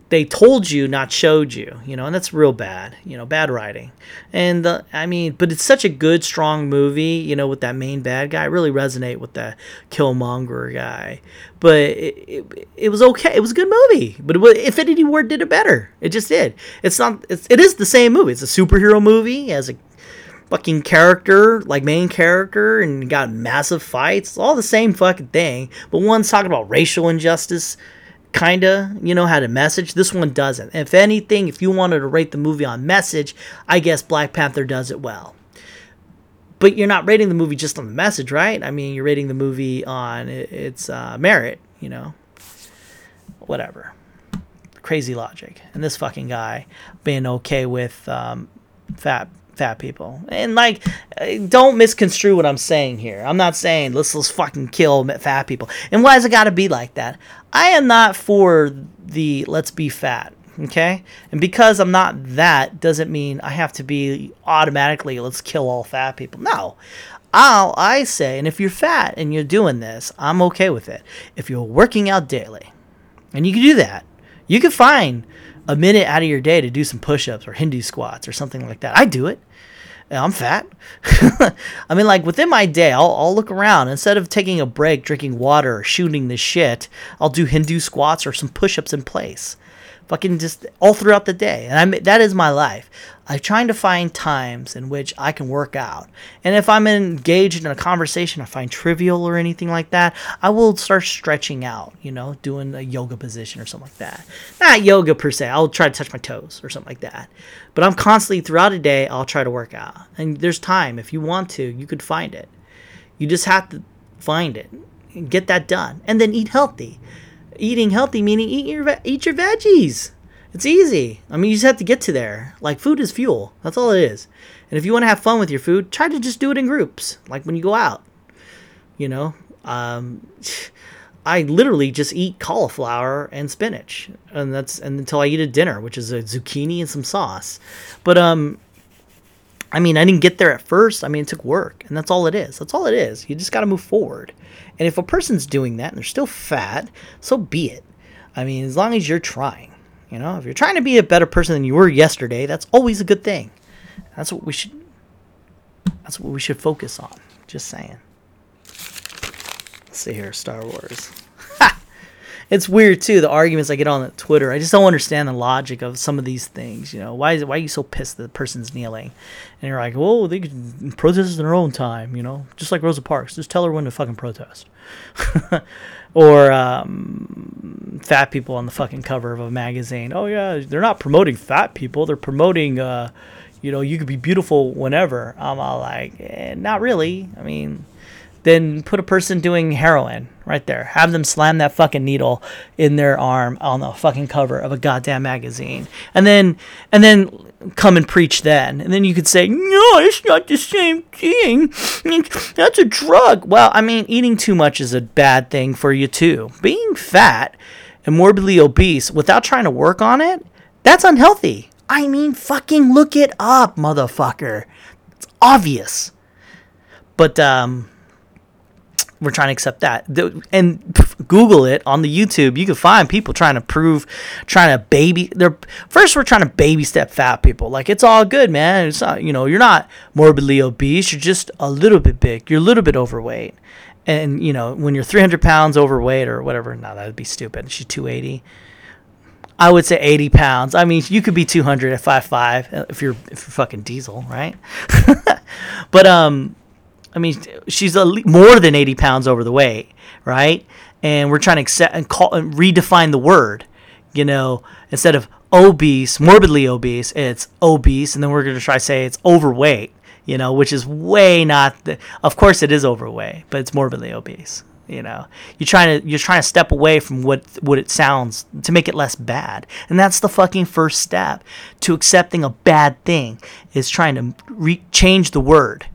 A: they told you not showed you you know and that's real bad you know bad writing. And the, i mean but it's such a good strong movie you know with that main bad guy. I really resonate with that killmonger guy. But it, it, it was okay. It was a good movie but was, infinity war did it better it just did. It's not it's, it is the same movie. It's a superhero movie as a fucking character, like main character, and got massive fights. All the same fucking thing. But one's talking about racial injustice, kinda, you know, had a message. This one doesn't. If anything, if you wanted to rate the movie on message, I guess Black Panther does it well. But you're not rating the movie just on the message, right? I mean, you're rating the movie on its uh, merit, you know. Whatever. Crazy logic. And this fucking guy being okay with um, fat fat people. And like, uh, don't misconstrue what I'm saying here. I'm not saying let's let's fucking kill fat people. And why has it got to be like that? I am not for the let's be fat. Okay, and because I'm not that doesn't mean I have to be automatically let's kill all fat people. No, I'll I say, and if you're fat and you're doing this, I'm okay with it. If you're working out daily, and you can do that, you can find a minute out of your day to do some push-ups or Hindu squats or something like that. I do it. I'm fat. I mean, like within my day, I'll, I'll look around. Instead of taking a break, drinking water, or shooting the shit, I'll do Hindu squats or some push ups in place fucking just all throughout the day. And I'm that is my life. I'm trying to find times in which I can work out. And if I'm engaged in a conversation I find trivial or anything like that, I will start stretching out, you know, doing a yoga position or something like that. Not yoga per se. I'll try to touch my toes or something like that. But I'm constantly throughout a day, I'll try to work out. And there's time. If you want to, you could find it. You just have to find it and get that done. And then eat healthy eating healthy meaning eat your eat your veggies. It's easy. I mean, you just have to get to there. Like food is fuel. That's all it is. And if you want to have fun with your food, try to just do it in groups, like when you go out. You know, um, I literally just eat cauliflower and spinach, and that's and until I eat a dinner, which is a zucchini and some sauce. But um, I mean, I didn't get there at first. I mean, it took work, and that's all it is. That's all it is. You just got to move forward. And if a person's doing that and they're still fat, so be it. I mean, as long as you're trying, you know, if you're trying to be a better person than you were yesterday, that's always a good thing. That's what we should. That's what we should focus on. Just saying. Let's see here, Star Wars it's weird too the arguments I get on Twitter. I just don't understand the logic of some of these things. You know, why is it, why are you so pissed that the person's kneeling? And you're like, well, they can protest in their own time. You know, just like Rosa Parks, just tell her when to fucking protest. or um, fat people on the fucking cover of a magazine. Oh yeah, they're not promoting fat people. They're promoting. Uh, you know, you could be beautiful whenever. I'm all like, eh, not really. I mean then put a person doing heroin right there. Have them slam that fucking needle in their arm on the fucking cover of a goddamn magazine. And then and then come and preach then. And then you could say, "No, it's not the same thing. That's a drug." Well, I mean, eating too much is a bad thing for you too. Being fat and morbidly obese without trying to work on it, that's unhealthy. I mean, fucking look it up, motherfucker. It's obvious. But um we're trying to accept that. And Google it on the YouTube. You can find people trying to prove, trying to baby. They're first we're trying to baby step fat people. Like it's all good, man. It's not you know you're not morbidly obese. You're just a little bit big. You're a little bit overweight. And you know when you're 300 pounds overweight or whatever. No, that would be stupid. She's 280. I would say 80 pounds. I mean, you could be 200 at 5'5 if you're if you're fucking diesel, right? but um I mean, she's a, more than 80 pounds over the weight, right? And we're trying to accept and call and redefine the word. You know, instead of obese, morbidly obese, it's obese, and then we're going to try to say it's overweight. You know, which is way not. The, of course, it is overweight, but it's morbidly obese. You know, you're trying to you're trying to step away from what what it sounds to make it less bad, and that's the fucking first step to accepting a bad thing is trying to re- change the word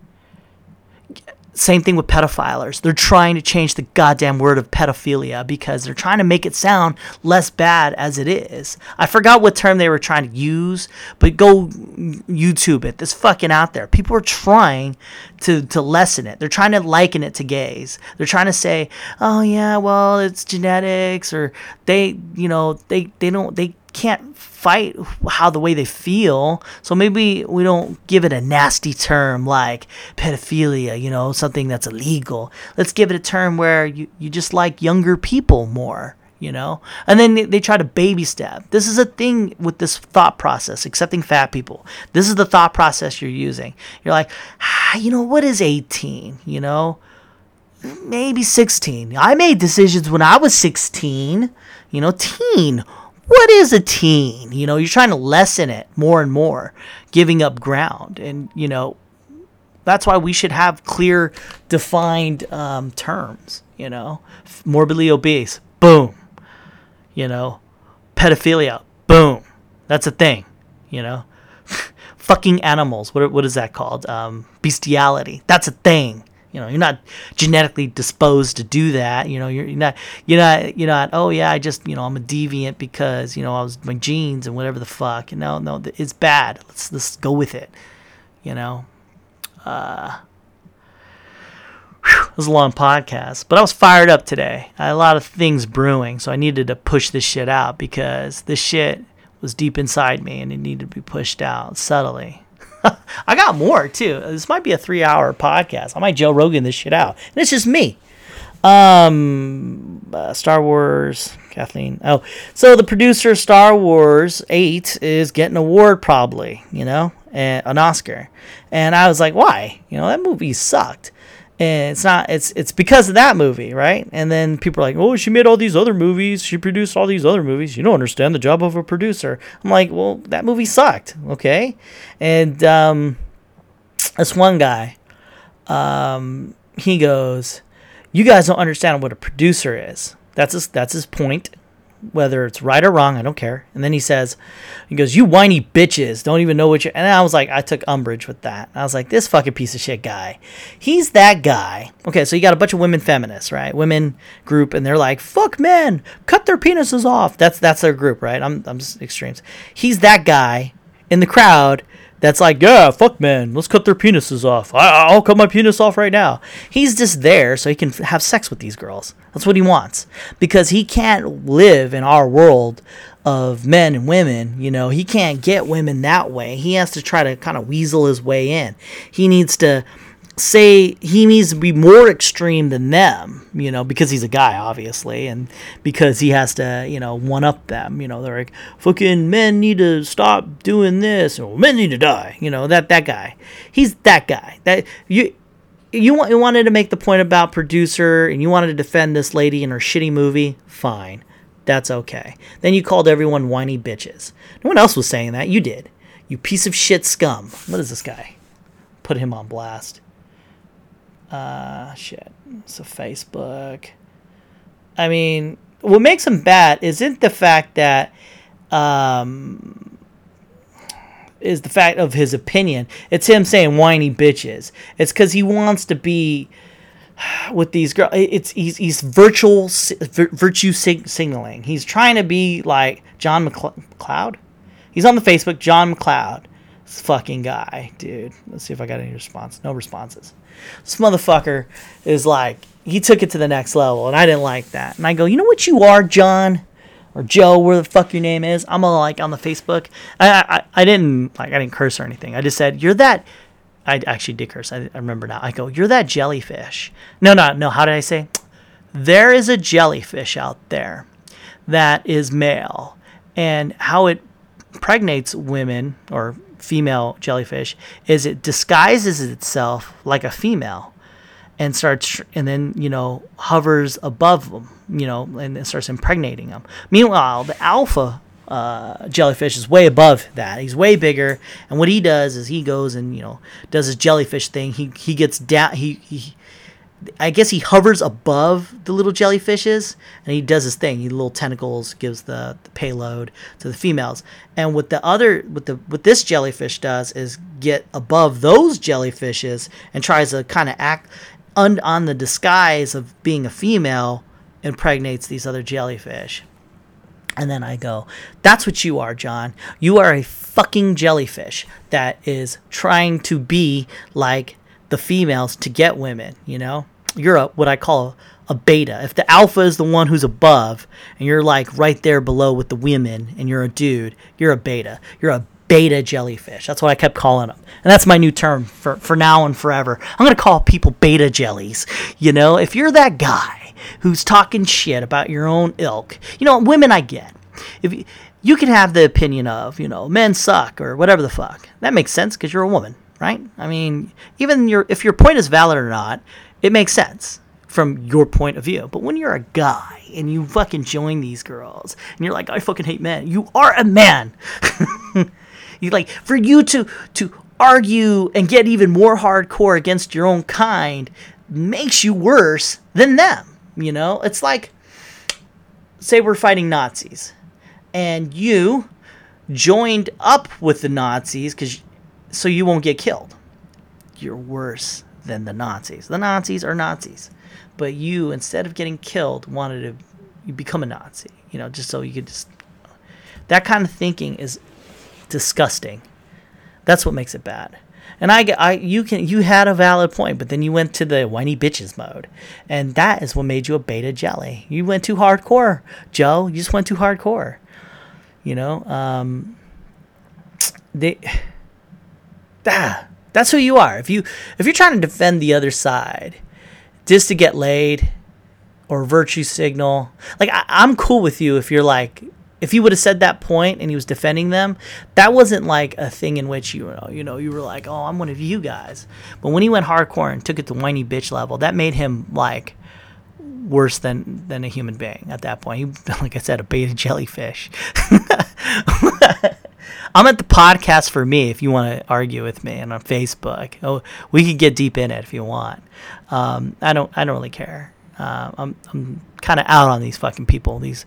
A: same thing with pedophilers. They're trying to change the goddamn word of pedophilia because they're trying to make it sound less bad as it is. I forgot what term they were trying to use, but go YouTube it. This fucking out there. People are trying to, to lessen it. They're trying to liken it to gays. They're trying to say, oh yeah, well, it's genetics or they, you know, they, they don't, they can't fight how the way they feel. So maybe we don't give it a nasty term like pedophilia, you know, something that's illegal. Let's give it a term where you, you just like younger people more. you know? And then they, try to baby step. This is a thing with this thought process, accepting fat people. This is the thought process you're using. You're like, ah, you know, what is 18? You know, maybe 16. I made decisions when I was 16. You know, teen. What is a teen? You know, you're trying to lessen it more and more, giving up ground. And, you know, that's why we should have clear, defined um, terms. You know, morbidly obese, boom. You know, pedophilia, boom. That's a thing. You know, fucking animals. What what is that called? Um, bestiality. That's a thing. You know, you're not genetically disposed to do that. You know, you're, you're not, you're not, you're not. Oh yeah, I just, you know, I'm a deviant because you know I was my genes and whatever the fuck. No, no, it's bad. Let's let's go with it. You know, uh, whew, it was a long podcast, but I was fired up today. I had a lot of things brewing, so I needed to push this shit out because this shit was deep inside me and it needed to be pushed out subtly. I got more too. This might be a three hour podcast. I might Joe Rogan this shit out. And it's just me. Um, uh, Star Wars, Kathleen. Oh, so the producer of Star Wars 8 is getting an award probably, you know, an Oscar. And I was like, why? You know, that movie sucked and it's not it's it's because of that movie right? And then people are like oh she made all these other movies. She produced all these other movies. You don't understand the job of a producer. I'm like well that movie sucked okay? And um, this one guy um, he goes you guys don't understand what a producer is. That's his that's his point whether it's right or wrong, I don't care. And then he says, he goes, "You whiny bitches, don't even know what you." And I was like, I took umbrage with that. I was like, this fucking piece of shit guy. He's that guy. Okay, so you got a bunch of women feminists, right? Women group, and they're like, "Fuck men, cut their penises off." That's that's their group, right? I'm I'm just extremes. He's that guy in the crowd that's like, yeah, fuck men, let's cut their penises off. I, will cut my penis off right now. He's just there so he can have sex with these girls. That's what he wants because he can't live in our world of men and women. You know, he can't get women that way. He has to try to kind of weasel his way in. He needs to say he needs to be more extreme than them, you know, because he's a guy, obviously, and because he has to, you know, one up them. You know, they're like, fucking men need to stop doing this, or men need to die. You know, that that guy. He's that guy. That you. You, you wanted to make the point about producer and you wanted to defend this lady in her shitty movie? Fine. That's okay. Then you called everyone whiny bitches. No one else was saying that. You did. You piece of shit scum. What is this guy? Put him on blast. Uh, shit. So Facebook. I mean, what makes him bad isn't the fact that, um, is the fact of his opinion. It's him saying whiny bitches. It's because he wants to be with these girls. It's he's he's virtual virtue sig- signaling. He's trying to be like John McCloud. He's on the Facebook. John McCloud. This fucking guy, dude. Let's see if I got any response. No responses. This motherfucker is like, he took it to the next level, and I didn't like that. And I go, you know what you are, John? Or Joe, where the fuck your name is? I'm all like on the Facebook. I, I, I didn't like I didn't curse or anything. I just said you're that. I actually did curse. I, I remember now. I go, you're that jellyfish. No, no, no. How did I say? There is a jellyfish out there that is male, and how it pregnates women or female jellyfish is it disguises itself like a female and starts and then you know hovers above them you know and it starts impregnating them meanwhile the alpha uh, jellyfish is way above that. He's way bigger and what he does is he goes and you know does his jellyfish thing. He he gets down he, he I guess he hovers above the little jellyfishes and he does his thing. He little tentacles gives the, the payload to the females. And what the other what the what this jellyfish does is get above those jellyfishes and tries to kind of act un, on the disguise of being a female impregnates these other jellyfish. And then I go, that's what you are, John. You are a fucking jellyfish that is trying to be like the females to get women, you know? You're a what I call a, beta. If the alpha is the one who's above and you're like right there below with the women and you're a dude, you're a beta. You're a beta jellyfish. That's what I kept calling them. And that's my new term for, for now and forever. I'm going to call people beta jellies. You know, if you're that guy who's talking shit about your own ilk. You know, women I get. If you, you can have the opinion of, you know, men suck or whatever the fuck. That makes sense because you're a woman, right? I mean, even your if your point is valid or not, it makes sense from your point of view. But when you're a guy and you fucking join these girls and you're like, I fucking hate men, you are a man. you like for you to to argue and get even more hardcore against your own kind makes you worse than them. You know, it's like say we're fighting Nazis and you joined up with the Nazis because so you won't get killed. You're worse than the Nazis. The Nazis are Nazis, but you instead of getting killed wanted to you become a Nazi. You know, just so you could just that kind of thinking is disgusting. That's what makes it bad. And I, I, you can, you had a valid point, but then you went to the whiny bitches mode, and that is what made you a beta jelly. You went too hardcore, Joe. You just went too hardcore. You know, um, they, ah, that's who you are. If you, if you're trying to defend the other side, just to get laid, or virtue signal, like I, I'm cool with you if you're like if he would have said that point and he was defending them, that wasn't like a thing in which you know, you know, you were like, "Oh, I'm one of you guys." But when he went hardcore and took it to whiny bitch level, that made him like worse than than a human being at that point. He, like I said, a beta jellyfish. I'm at the podcast for me if you want to argue with me and on Facebook. Oh, we could get deep in it if you want. Um, I don't. I don't really care. Uh, I'm I'm kind of out on these fucking people. These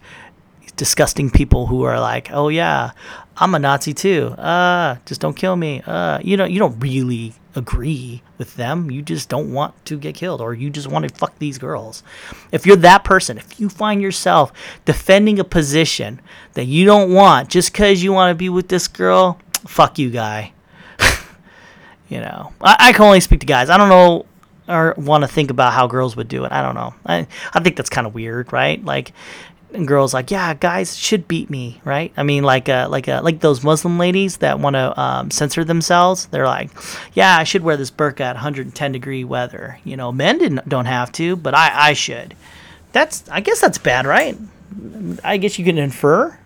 A: disgusting people who are like, "Oh yeah, I'm a Nazi too. Uh, just don't kill me." Uh, you know, you don't really agree with them. You just don't want to get killed or you just want to fuck these girls. If you're that person, if you find yourself defending a position that you don't want just cuz you want to be with this girl, fuck you, guy. you know, I, I can only speak to guys. I don't know or want to think about how girls would do it. I don't know. I I think that's kind of weird, right? Like and girls like, yeah, guys should beat me, right? I mean, like, uh, like, uh, like those Muslim ladies that want to um, censor themselves. They're like, yeah, I should wear this burqa at 110 degree weather. You know, men didn't don't have to, but I I should. That's I guess that's bad, right? I guess you can infer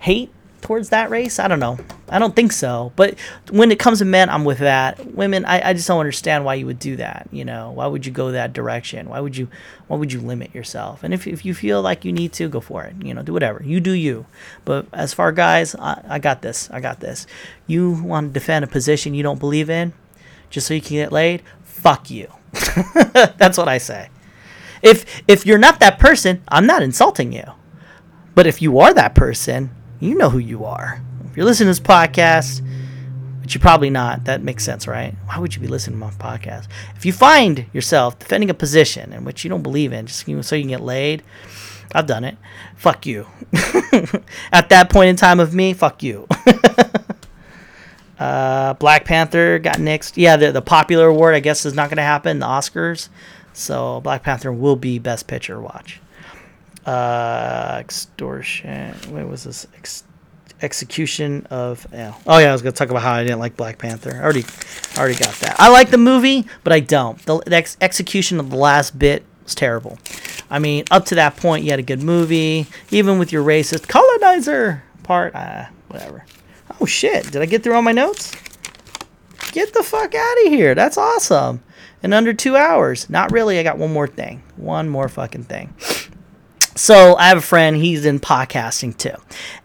A: hate towards that race? I don't know. I don't think so. But when it comes to men, I'm with that. Women, I, I just don't understand why you would do that. You know, why would you go that direction? Why would you why would you limit yourself? And if, if you feel like you need to, go for it. You know, do whatever. You do you. But as far guys, I, I got this. I got this. You want to defend a position you don't believe in just so you can get laid? Fuck you. That's what I say. If if you're not that person, I'm not insulting you. But if you are that person, you know who you are. If you're listening to this podcast, but you're probably not, that makes sense, right? Why would you be listening to my podcast? If you find yourself defending a position in which you don't believe in, just so you can get laid, I've done it. Fuck you. At that point in time of me, fuck you. uh, Black Panther got next. Yeah, the, the popular award, I guess, is not going to happen, the Oscars. So Black Panther will be Best Picture. Watch uh, extortion. What was this? Ex- execution of. Yeah. Oh yeah, I was gonna talk about how I didn't like Black Panther. I already, already got that. I like the movie, but I don't. The, the ex- execution of the last bit was terrible. I mean, up to that point, you had a good movie. Even with your racist colonizer part, uh, whatever. Oh shit! Did I get through all my notes? Get the fuck out of here! That's awesome. In under two hours. Not really. I got one more thing. One more fucking thing. So I have a friend, he's in podcasting too.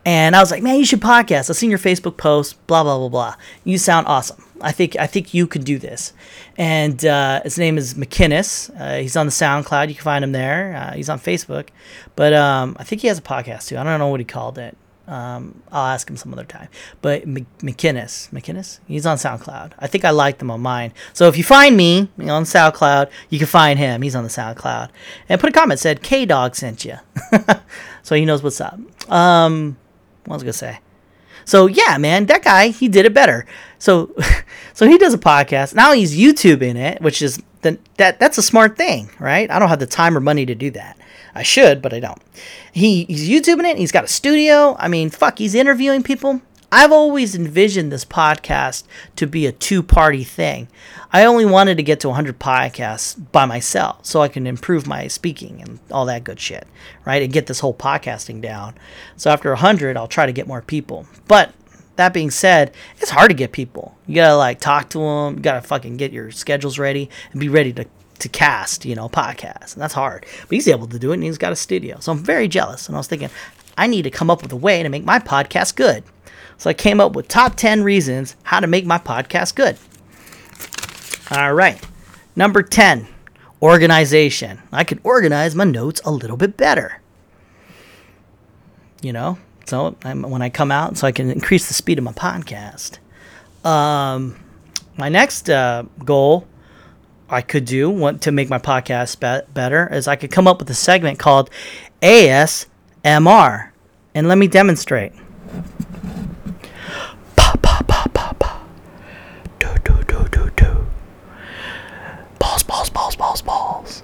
A: And I was like, man, you should podcast. I've seen your Facebook post, blah, blah, blah, blah. You sound awesome. I think I think you could do this. And uh, his name is McKinnis. Uh, he's on the SoundCloud. You can find him there. Uh, he's on Facebook. But um, I think he has a podcast too. I don't know what he called it. Um, I'll ask him some other time. But M- McKinnis, McKinnis, he's on SoundCloud. I think I like them on mine. So if you find me on SoundCloud, you can find him. He's on the SoundCloud. And put a comment said K Dog sent you, so he knows what's up. Um, what was I gonna say? So yeah, man, that guy he did it better. So so he does a podcast now. He's YouTubing it, which is the, that that's a smart thing, right? I don't have the time or money to do that. I should, but I don't. He he's YouTubing it. He's got a studio. I mean, fuck, he's interviewing people. I've always envisioned this podcast to be a two party thing. I only wanted to get to 100 podcasts by myself so I can improve my speaking and all that good shit, right? And get this whole podcasting down. So after 100, I'll try to get more people. But that being said, it's hard to get people. You gotta like talk to them. You gotta fucking get your schedules ready and be ready to to cast, you know, podcast. And that's hard. But he's able to do it and he's got a studio. So I'm very jealous. And I was thinking, I need to come up with a way to make my podcast good. So I came up with top 10 reasons how to make my podcast good. All right. Number 10, organization. I can organize my notes a little bit better. You know, so I'm, when I come out, so I can increase the speed of my podcast. Um, my next uh, goal I could do want to make my podcast be- better is I could come up with a segment called ASMR, and let me demonstrate. Pa pa pa pa pa. Do do do do do. Balls balls balls balls balls.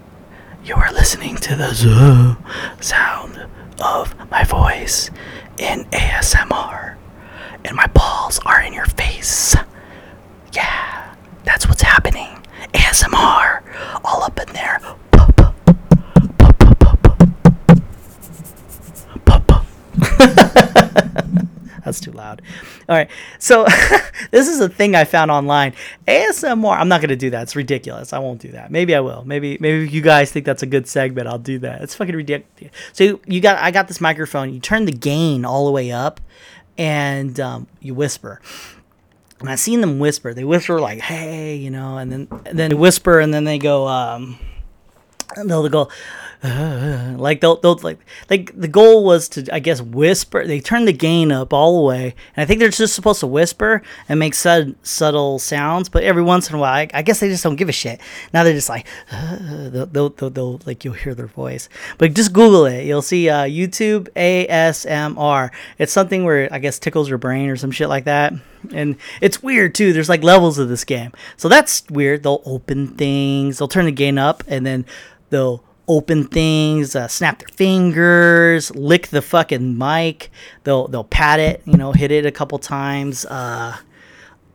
A: You are listening to the zoo sound of my voice in ASMR, and my balls are in your face. Yeah, that's what's happening. ASMR all up in there. That's too loud. All right. So this is a thing I found online. ASMR. I'm not going to do that. It's ridiculous. I won't do that. Maybe I will. Maybe maybe you guys think that's a good segment. I'll do that. It's fucking ridiculous. So you got I got this microphone. You turn the gain all the way up and um, you whisper and I seen them whisper. They whisper like, "Hey," you know, and then and then they whisper, and then they go, um, they'll go, like they'll, they'll like like the goal was to I guess whisper. They turn the gain up all the way, and I think they're just supposed to whisper and make sud- subtle sounds. But every once in a while, I, I, guess they just don't give a shit. Now they're just like they'll, they'll, they'll, they'll, like you'll hear their voice. But just Google it. You'll see uh, YouTube ASMR. It's something where I guess tickles your brain or some shit like that. And it's weird too. There's like levels of this game, so that's weird. They'll open things. They'll turn the gain up, and then they'll open things, uh, snap their fingers, lick the fucking mic. They'll they'll pat it, you know, hit it a couple times. Uh,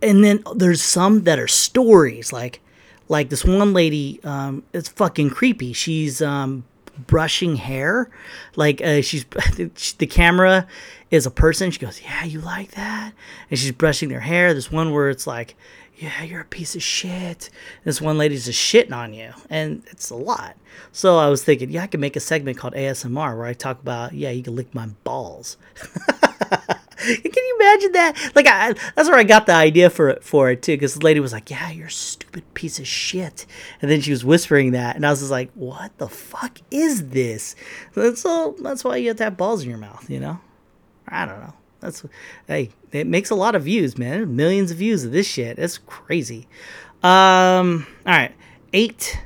A: and then there's some that are stories, like like this one lady. Um, it's fucking creepy. She's um, brushing hair, like uh, she's the camera is a person. She goes, "Yeah, you like that?" And she's brushing their hair. There's one where it's like yeah, you're a piece of shit. This one lady's just shitting on you, and it's a lot. So I was thinking, yeah, I could make a segment called ASMR where I talk about, yeah, you can lick my balls. can you imagine that? Like, I, that's where I got the idea for it for it too, because the lady was like, "Yeah, you're a stupid piece of shit," and then she was whispering that, and I was just like, "What the fuck is this?" So that's why you have to have balls in your mouth, you know? I don't know. That's hey, it makes a lot of views, man. Millions of views of this shit. That's crazy. Um, all right, eight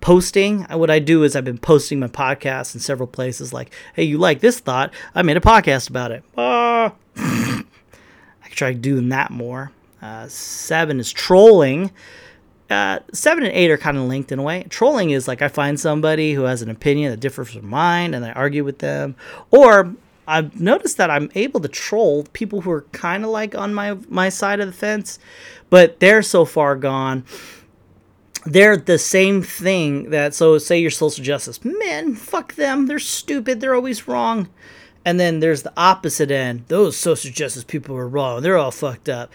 A: posting. What I do is I've been posting my podcast in several places. Like, hey, you like this thought? I made a podcast about it. Uh, I could try doing that more. Uh, seven is trolling. Uh, seven and eight are kind of linked in a way. Trolling is like I find somebody who has an opinion that differs from mine and I argue with them. Or I've noticed that I'm able to troll people who are kind of like on my my side of the fence, but they're so far gone. They're the same thing that so say you're social justice. Man, fuck them. They're stupid. They're always wrong. And then there's the opposite end. Those social justice people are wrong. They're all fucked up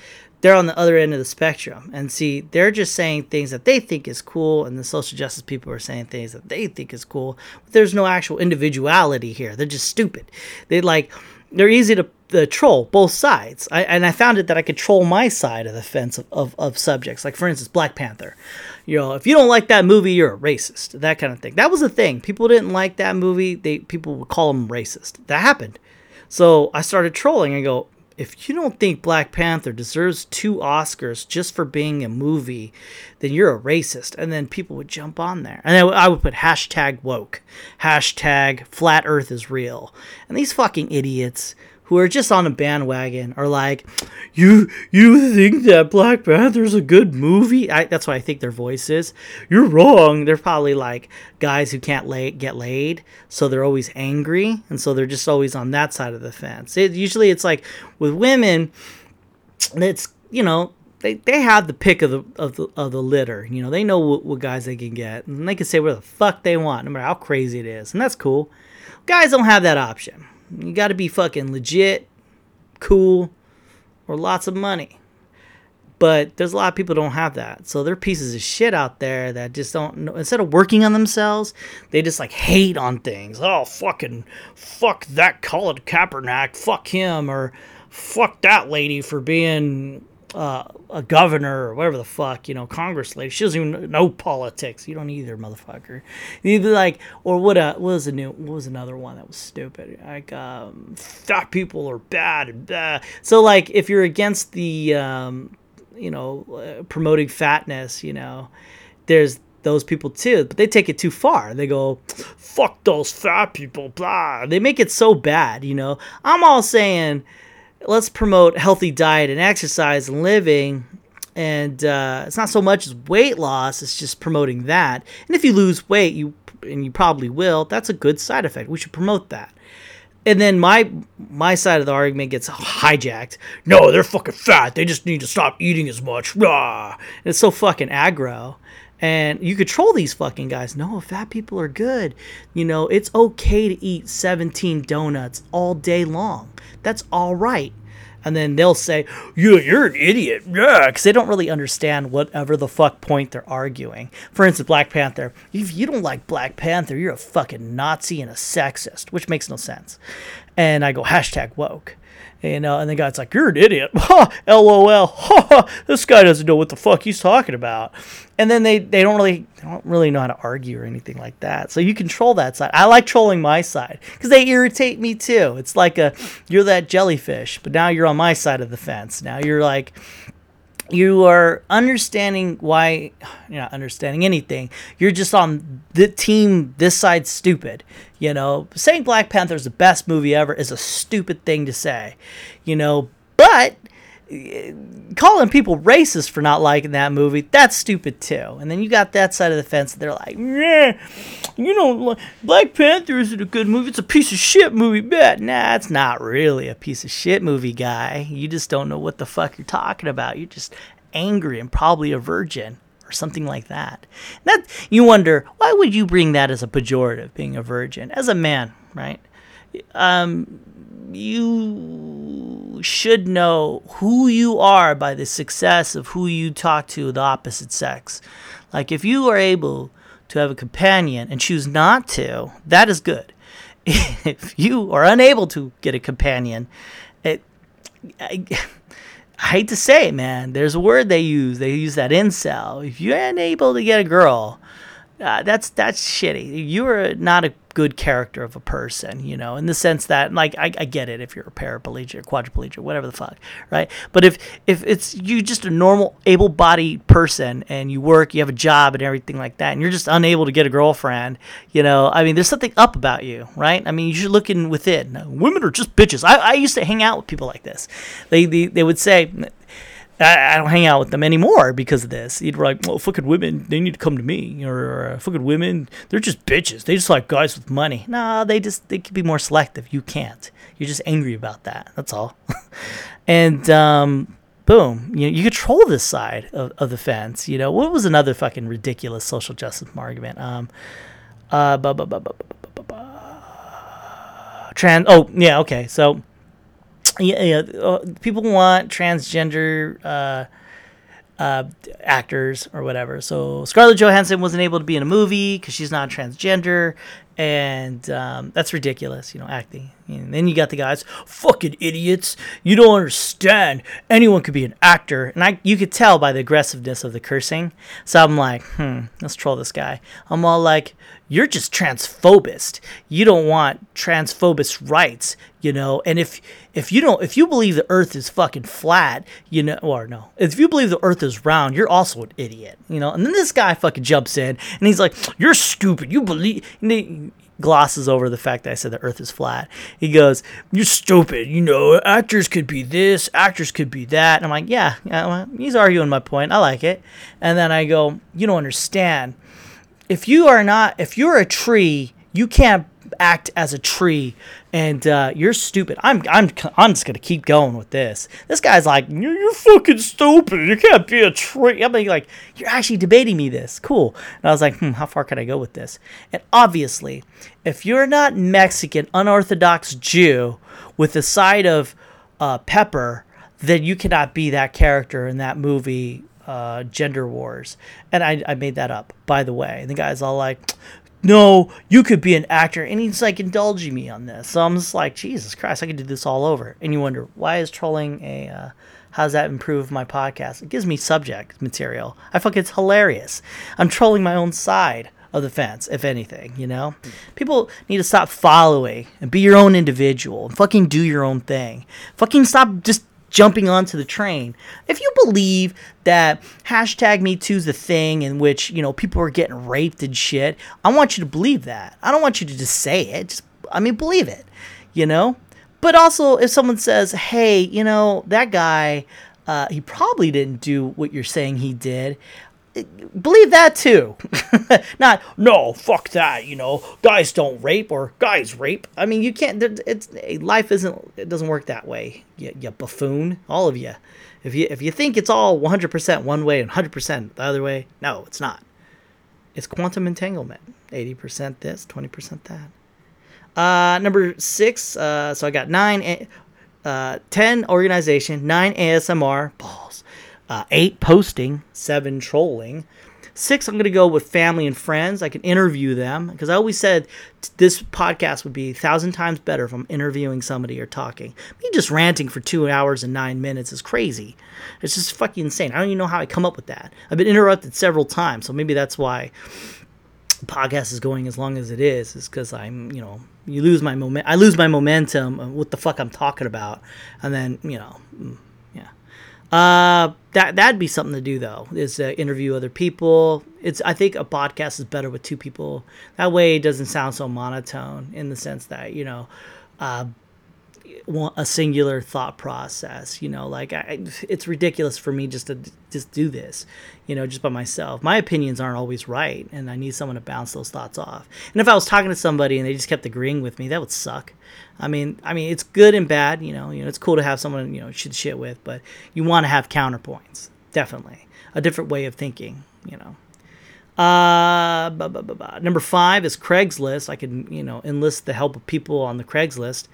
A: they're on the other end of the spectrum. And see they're just saying things that they think is cool and the social justice people are saying things that they think is cool. But there's no actual individuality here. They're just stupid. They like they're easy to, troll both sides. I, and i found it that i could troll my side of the fence of, of, of subjects. Like for instance black panther. You know if you don't like that movie you're a racist. That kind of thing. That was a thing. People didn't like that movie. They people would call them racist. That happened. So i started trolling and go if you don't think Black Panther deserves two Oscars just for being a movie, then you're a racist. And then people would jump on there. And I would put hashtag woke, hashtag flat earth is real. And these fucking idiots who are just on a bandwagon are like, "You you think that Black Panther's a good movie?" I, that's why I think their voice is. You're wrong. They're probably like guys who can't lay, get laid, so they're always angry, and so they're just always on that side of the fence. It, usually, it's like with women, it's you know they, they have the pick of the of the of the litter. You know, they know what, what guys they can get, and they can say whatever the fuck they want, no matter how crazy it is, and that's cool. Guys don't have that option. You got to be fucking legit, cool, or lots of money. But there's a lot of people don't have that. So they're pieces of shit out there that just don't know. Instead of working on themselves, they just like hate on things. Oh, fucking, fuck that Colin Kaepernick. Fuck him. Or fuck that lady for being uh, a governor or whatever the fuck, you know, Congress lady. She doesn't even know politics. You don't either, motherfucker. Either like, or what? Uh, what was the new? What was another one that was stupid? Like, um, fat people are bad blah. So like, if you're against the, um, you know, uh, promoting fatness, you know, there's those people too, but they take it too far. They go, fuck those fat people, blah. They make it so bad, you know. I'm all saying let's promote healthy diet and exercise and living. And uh, it's not so much as weight loss; it's just promoting that. And if you lose weight, you and you probably will. That's a good side effect. We should promote that. And then my my side of the argument gets hijacked. No, they're fucking fat. They just need to stop eating as much. Rah. It's so fucking aggro. And you control these fucking guys. No, fat people are good. You know, it's okay to eat 17 donuts all day long. That's all right. And then they'll say, yeah, you're an idiot. Yeah, because they don't really understand whatever the fuck point they're arguing. For instance, Black Panther. If you don't like Black Panther, you're a fucking Nazi and a sexist, which makes no sense. And I go, hashtag woke. You uh, know, and the guy's like, "You're an idiot." LOL. This guy doesn't know what the fuck he's talking about. And then they, they don't really they don't really know how to argue or anything like that. So you control that side. I like trolling my side because they irritate me too. It's like a you're that jellyfish, but now you're on my side of the fence. Now you're like you are understanding why you're not understanding anything. You're just on the team this side stupid. You know, saying Black Panther is the best movie ever is a stupid thing to say. You know, but eh, calling people racist for not liking that movie, that's stupid too. And then you got that side of the fence, and they're like, yeah, you know, Black Panther isn't a good movie, it's a piece of shit movie. Bet, nah, it's not really a piece of shit movie, guy. You just don't know what the fuck you're talking about. You're just angry and probably a virgin or something like that. That you wonder why would you bring that as a pejorative, being a virgin, as a man, right? Um, you should know who you are by the success of who you talk to the opposite sex. Like if you are able to have a companion and choose not to, that is good. if you are unable to get a companion, it. I, I hate to say it, man. There's a word they use. They use that incel. If you're unable to get a girl, uh, that's that's shitty. You are not a good character of a person, you know, in the sense that, like, I, I get it if you're a paraplegic, quadriplegic, whatever the fuck, right? But if if it's you just a normal, able-bodied person and you work, you have a job and everything like that, and you're just unable to get a girlfriend, you know, I mean, there's something up about you, right? I mean, you should look in within. Women are just bitches. I, I used to hang out with people like this. They they, they would say I, I, don't hang out with them anymore because of this. You'd be like, well, fucking women, they need to come to me. Or uh, fucking women, they're just bitches. They just like guys with money. Nah, they just, they could be more selective. You can't. You're just angry about that. That's all. and, um, boom, you, you control this side of, of the fence. You know, what was another fucking ridiculous social justice argument? Um, uh, bu- bu- bu- trans, oh, yeah, okay. So, yeah, uh, people want transgender uh, uh, actors or whatever. So Scarlett Johansson wasn't able to be in a movie because she's not transgender, and um, that's ridiculous, you know, acting. And then you got the guys, fucking idiots. You don't understand. Anyone could be an actor, and I, you could tell by the aggressiveness of the cursing. So I'm like, hmm, let's troll this guy. I'm all like, you're just transphobist. You don't want transphobist rights, you know. And if if you don't, if you believe the Earth is fucking flat, you know, or no, if you believe the Earth is round, you're also an idiot, you know. And then this guy fucking jumps in and he's like, "You're stupid. You believe." glosses over the fact that I said the Earth is flat. He goes, "You're stupid. You know, actors could be this, actors could be that." And I'm like, "Yeah, yeah well, he's arguing my point. I like it." And then I go, "You don't understand. If you are not, if you're a tree, you can't act as a tree and uh, you're stupid. I'm I'm I'm just gonna keep going with this. This guy's like, you're, fucking stupid. You can't be a tree. I'm like, you're actually debating me this. Cool. And I was like, hmm, how far can I go with this? And obviously, if you're not Mexican, unorthodox Jew with a side of uh, pepper, then you cannot be that character in that movie uh, gender wars. And I, I made that up, by the way. And the guy's all like, no, you could be an actor. And he's like indulging me on this. So I'm just like, Jesus Christ, I could do this all over. And you wonder, why is trolling a, uh, how does that improve my podcast? It gives me subject material. I fuck it's hilarious. I'm trolling my own side of the fence, if anything, you know? People need to stop following and be your own individual and fucking do your own thing. Fucking stop just jumping onto the train. If you believe that hashtag Me Too's the thing in which, you know, people are getting raped and shit, I want you to believe that. I don't want you to just say it. Just, I mean, believe it, you know? But also, if someone says, hey, you know, that guy, uh, he probably didn't do what you're saying he did believe that too. Not no, fuck that. You know, guys don't rape or guys rape. I mean, you can't. It's life isn't. It doesn't work that way. You, you buffoon, all of you. If you if you think it's all 100% one way and 100% the other way, no, it's not. It's quantum entanglement. 80% this, 20% that. Uh, number six. Uh, so I got nine. Uh, 10 organization, 9 ASMR, balls, uh, eight posting, seven trolling. Six, I'm going to go with family and friends. I can interview them because I always said this podcast would be a thousand times better if I'm interviewing somebody or talking. Me just ranting for two hours and nine minutes is crazy. It's just fucking insane. I don't even know how I come up with that. I've been interrupted several times, so maybe that's why podcast is going as long as it is. Is because I'm, you know, you lose my moment. I lose my momentum. What the fuck I'm talking about, and then you know mm, uh, that that'd be something to do though. Is uh, interview other people. It's I think a podcast is better with two people. That way, it doesn't sound so monotone in the sense that you know, uh, a singular thought process. You know, like I, it's ridiculous for me just to just do this. You know, just by myself. My opinions aren't always right, and I need someone to bounce those thoughts off. And if I was talking to somebody and they just kept agreeing with me, that would suck. I mean, I mean, it's good and bad. You know, you know, it's cool to have someone you know shoot shit with, but you want to have counterpoints. Definitely, a different way of thinking. You know. Uh, number five is Craigslist. I can, you know, enlist the help of people on the Craigslist.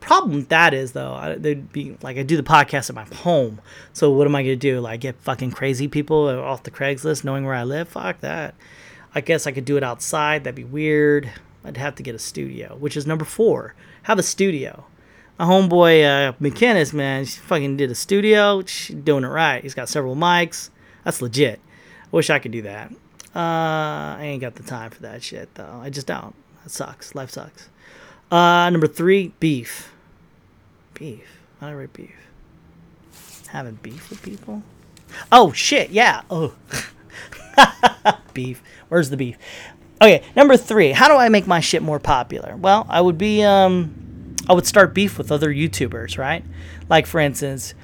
A: Problem with that is though, I, they'd be like I do the podcast at my home. So what am I gonna do? Like get fucking crazy people off the Craigslist, knowing where I live? Fuck that. I guess I could do it outside. That'd be weird. I'd have to get a studio, which is number four. Have a studio. My homeboy uh, McKinnis, man, she fucking did a studio. She's doing it right. He's got several mics. That's legit. I wish I could do that. Uh, I ain't got the time for that shit though. I just don't. That sucks. Life sucks. Uh, number three, beef. Beef. I write beef? Having beef with people? Oh shit! Yeah. Oh. beef. Where's the beef? Okay, number three. How do I make my shit more popular? Well, I would be um, I would start beef with other YouTubers, right? Like for instance,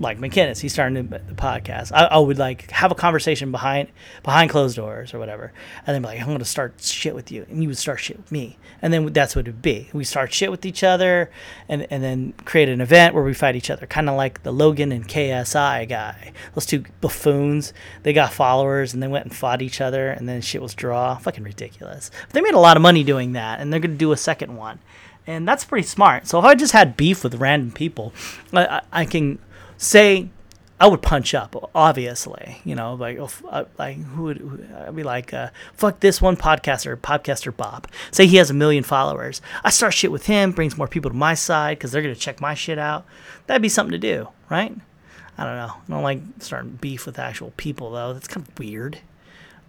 A: like McKinnis, he's starting the podcast. I, I, would like have a conversation behind behind closed doors or whatever, and then be like, I'm gonna start shit with you, and you would start shit with me, and then that's what it'd be. We start shit with each other, and and then create an event where we fight each other, kind of like the Logan and KSI guy. Those two buffoons, they got followers, and they went and fought each other, and then shit was draw. Fucking ridiculous. But they made a lot of money doing that, and they're gonna do a second one. And that's pretty smart. So if I just had beef with random people, I, I can say I would punch up, obviously. You know, like uh, like who would who, I'd be like, uh, fuck this one podcaster, podcaster Bob. Say he has a million followers. I start shit with him, brings more people to my side because they're gonna check my shit out. That'd be something to do, right? I don't know. I don't like starting beef with actual people though. That's kind of weird.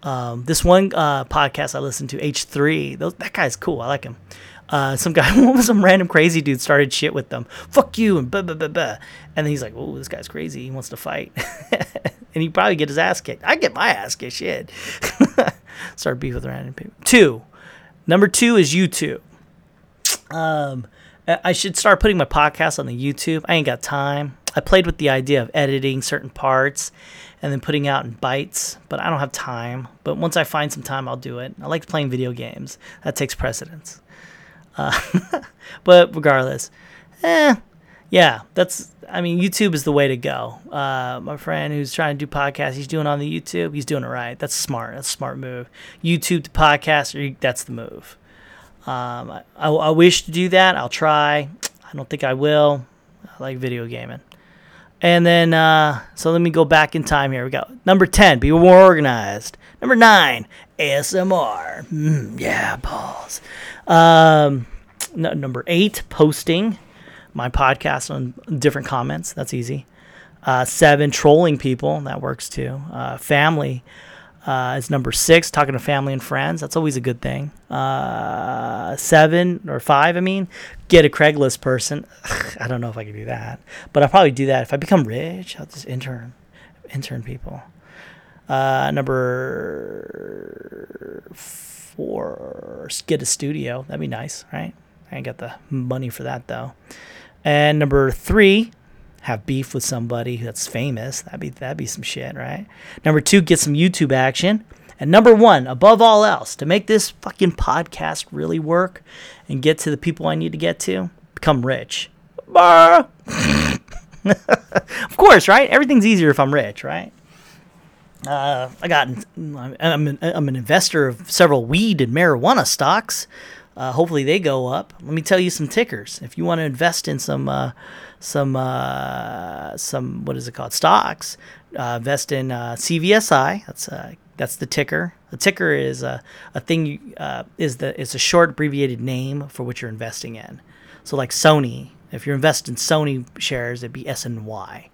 A: Um, this one uh, podcast I listened to, H3, those, that guy's cool. I like him uh, some guy, some random crazy dude started shit with them. Fuck you and blah blah blah blah. And then he's like, "Oh, this guy's crazy. He wants to fight." and he probably get his ass kicked. I get my ass kicked. Shit. Start beef with random people. Two, Number two is YouTube. Um, I should start putting my podcast on the YouTube. I ain't got time. I played with the idea of editing certain parts and then putting out in bites, but I don't have time. But once I find some time, I'll do it. I like playing video games. That takes precedence. Uh, but regardless, eh, yeah, that's. I mean, YouTube is the way to go. Uh, my friend who's trying to do podcasts, he's doing on the YouTube. He's doing it right. That's smart. That's a smart move. YouTube to podcast, that's the move. Um, I, I, I wish to do that. I'll try. I don't think I will. I like video gaming. And then, uh, so let me go back in time here. We got number 10, be more organized. Number 9, ASMR. Mm, yeah, balls. Um, number 8, posting my podcast on different comments. That's easy. Uh, 7, trolling people. That works too. Uh, family uh, is number six, talking to family and friends. That's always a good thing. Uh, seven or five, I mean, get a Craigslist person. I don't know if I can do that, but I'll probably do that if I become rich. I'll just intern, intern people. Uh, number four, get a studio. That'd be nice, right? I ain't got the money for that though. And number three, have beef with somebody that's famous. That'd be that'd be some shit, right? Number two, get some YouTube action. And number one, above all else, to make this fucking podcast really work and get to the people I need to get to, become rich. of course, right? Everything's easier if I'm rich, right? Uh, I got. I'm an, I'm an investor of several weed and marijuana stocks. Uh, hopefully, they go up. Let me tell you some tickers. If you want to invest in some uh, some uh, some what is it called stocks. Uh, invest in uh, CVSI. That's uh, that's the ticker. The ticker is a, a thing you, uh, is the is a short abbreviated name for what you're investing in. So like Sony, if you're investing in Sony shares, it'd be SNY.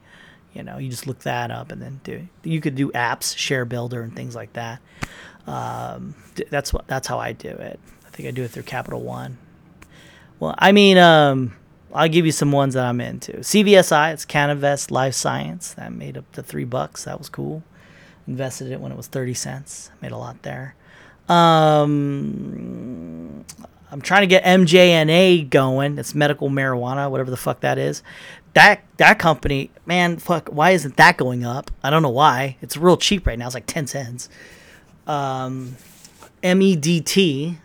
A: You know, you just look that up and then do. You could do apps, Share Builder, and things like that. Um, that's what that's how I do it. I think I do it through Capital One. Well, I mean, um, I'll give you some ones that I'm into. CVSI, it's CannaVest Life Science. That made up to three bucks. That was cool. Invested it when it was 30 cents. Made a lot there. Um, I'm trying to get MJNA going. It's medical marijuana, whatever the fuck that is. That that company, man, fuck, why isn't that going up? I don't know why. It's real cheap right now. It's like 10 cents. Um, MEDT,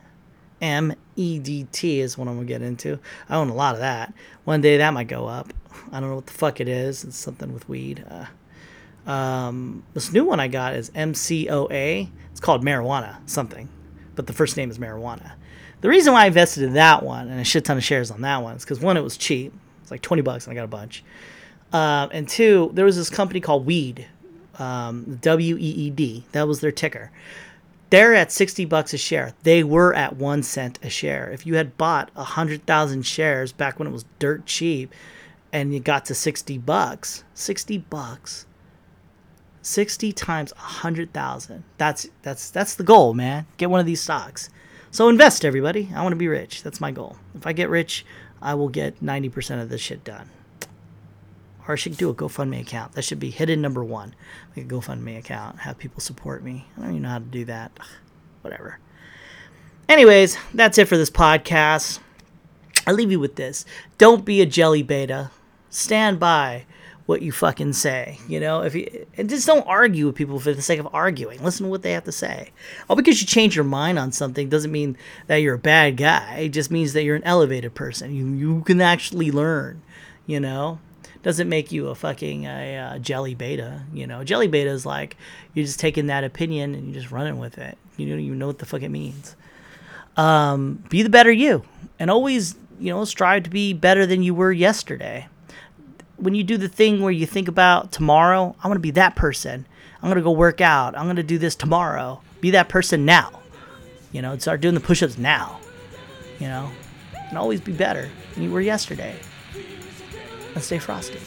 A: M EDT is what I'm gonna get into. I own a lot of that. One day that might go up. I don't know what the fuck it is. It's something with weed. Uh, um, this new one I got is MCOA. It's called marijuana something, but the first name is marijuana. The reason why I invested in that one and a shit ton of shares on that one is because one, it was cheap. It's like 20 bucks and I got a bunch. Um, and two, there was this company called Weed, um, W E E D. That was their ticker. They're at 60 bucks a share. They were at 1 cent a share. If you had bought 100,000 shares back when it was dirt cheap and you got to 60 bucks, 60 bucks 60 times 100,000. That's that's that's the goal, man. Get one of these stocks. So invest everybody. I want to be rich. That's my goal. If I get rich, I will get 90% of this shit done or I should do a GoFundMe account. That should be hidden number one. A GoFundMe account, have people support me. I don't even know how to do that. Ugh, whatever. Anyways, that's it for this podcast. I leave you with this. Don't be a jelly beta. Stand by what you fucking say. You know, if you and just don't argue with people for the sake of arguing. Listen to what they have to say. All because you change your mind on something doesn't mean that you're a bad guy. It just means that you're an elevated person. You you can actually learn. You know, doesn't make you a fucking a, a jelly beta. You know, jelly beta is like you're just taking that opinion and you're just running with it. You don't even know what the fuck it means. Um, be the better you, and always you know strive to be better than you were yesterday. When you do the thing where you think about tomorrow, I'm gonna be that person. I'm gonna go work out. I'm gonna do this tomorrow. Be that person now. You know, start doing the push-ups now. You know, and always be better than you were yesterday. Let's stay frosty.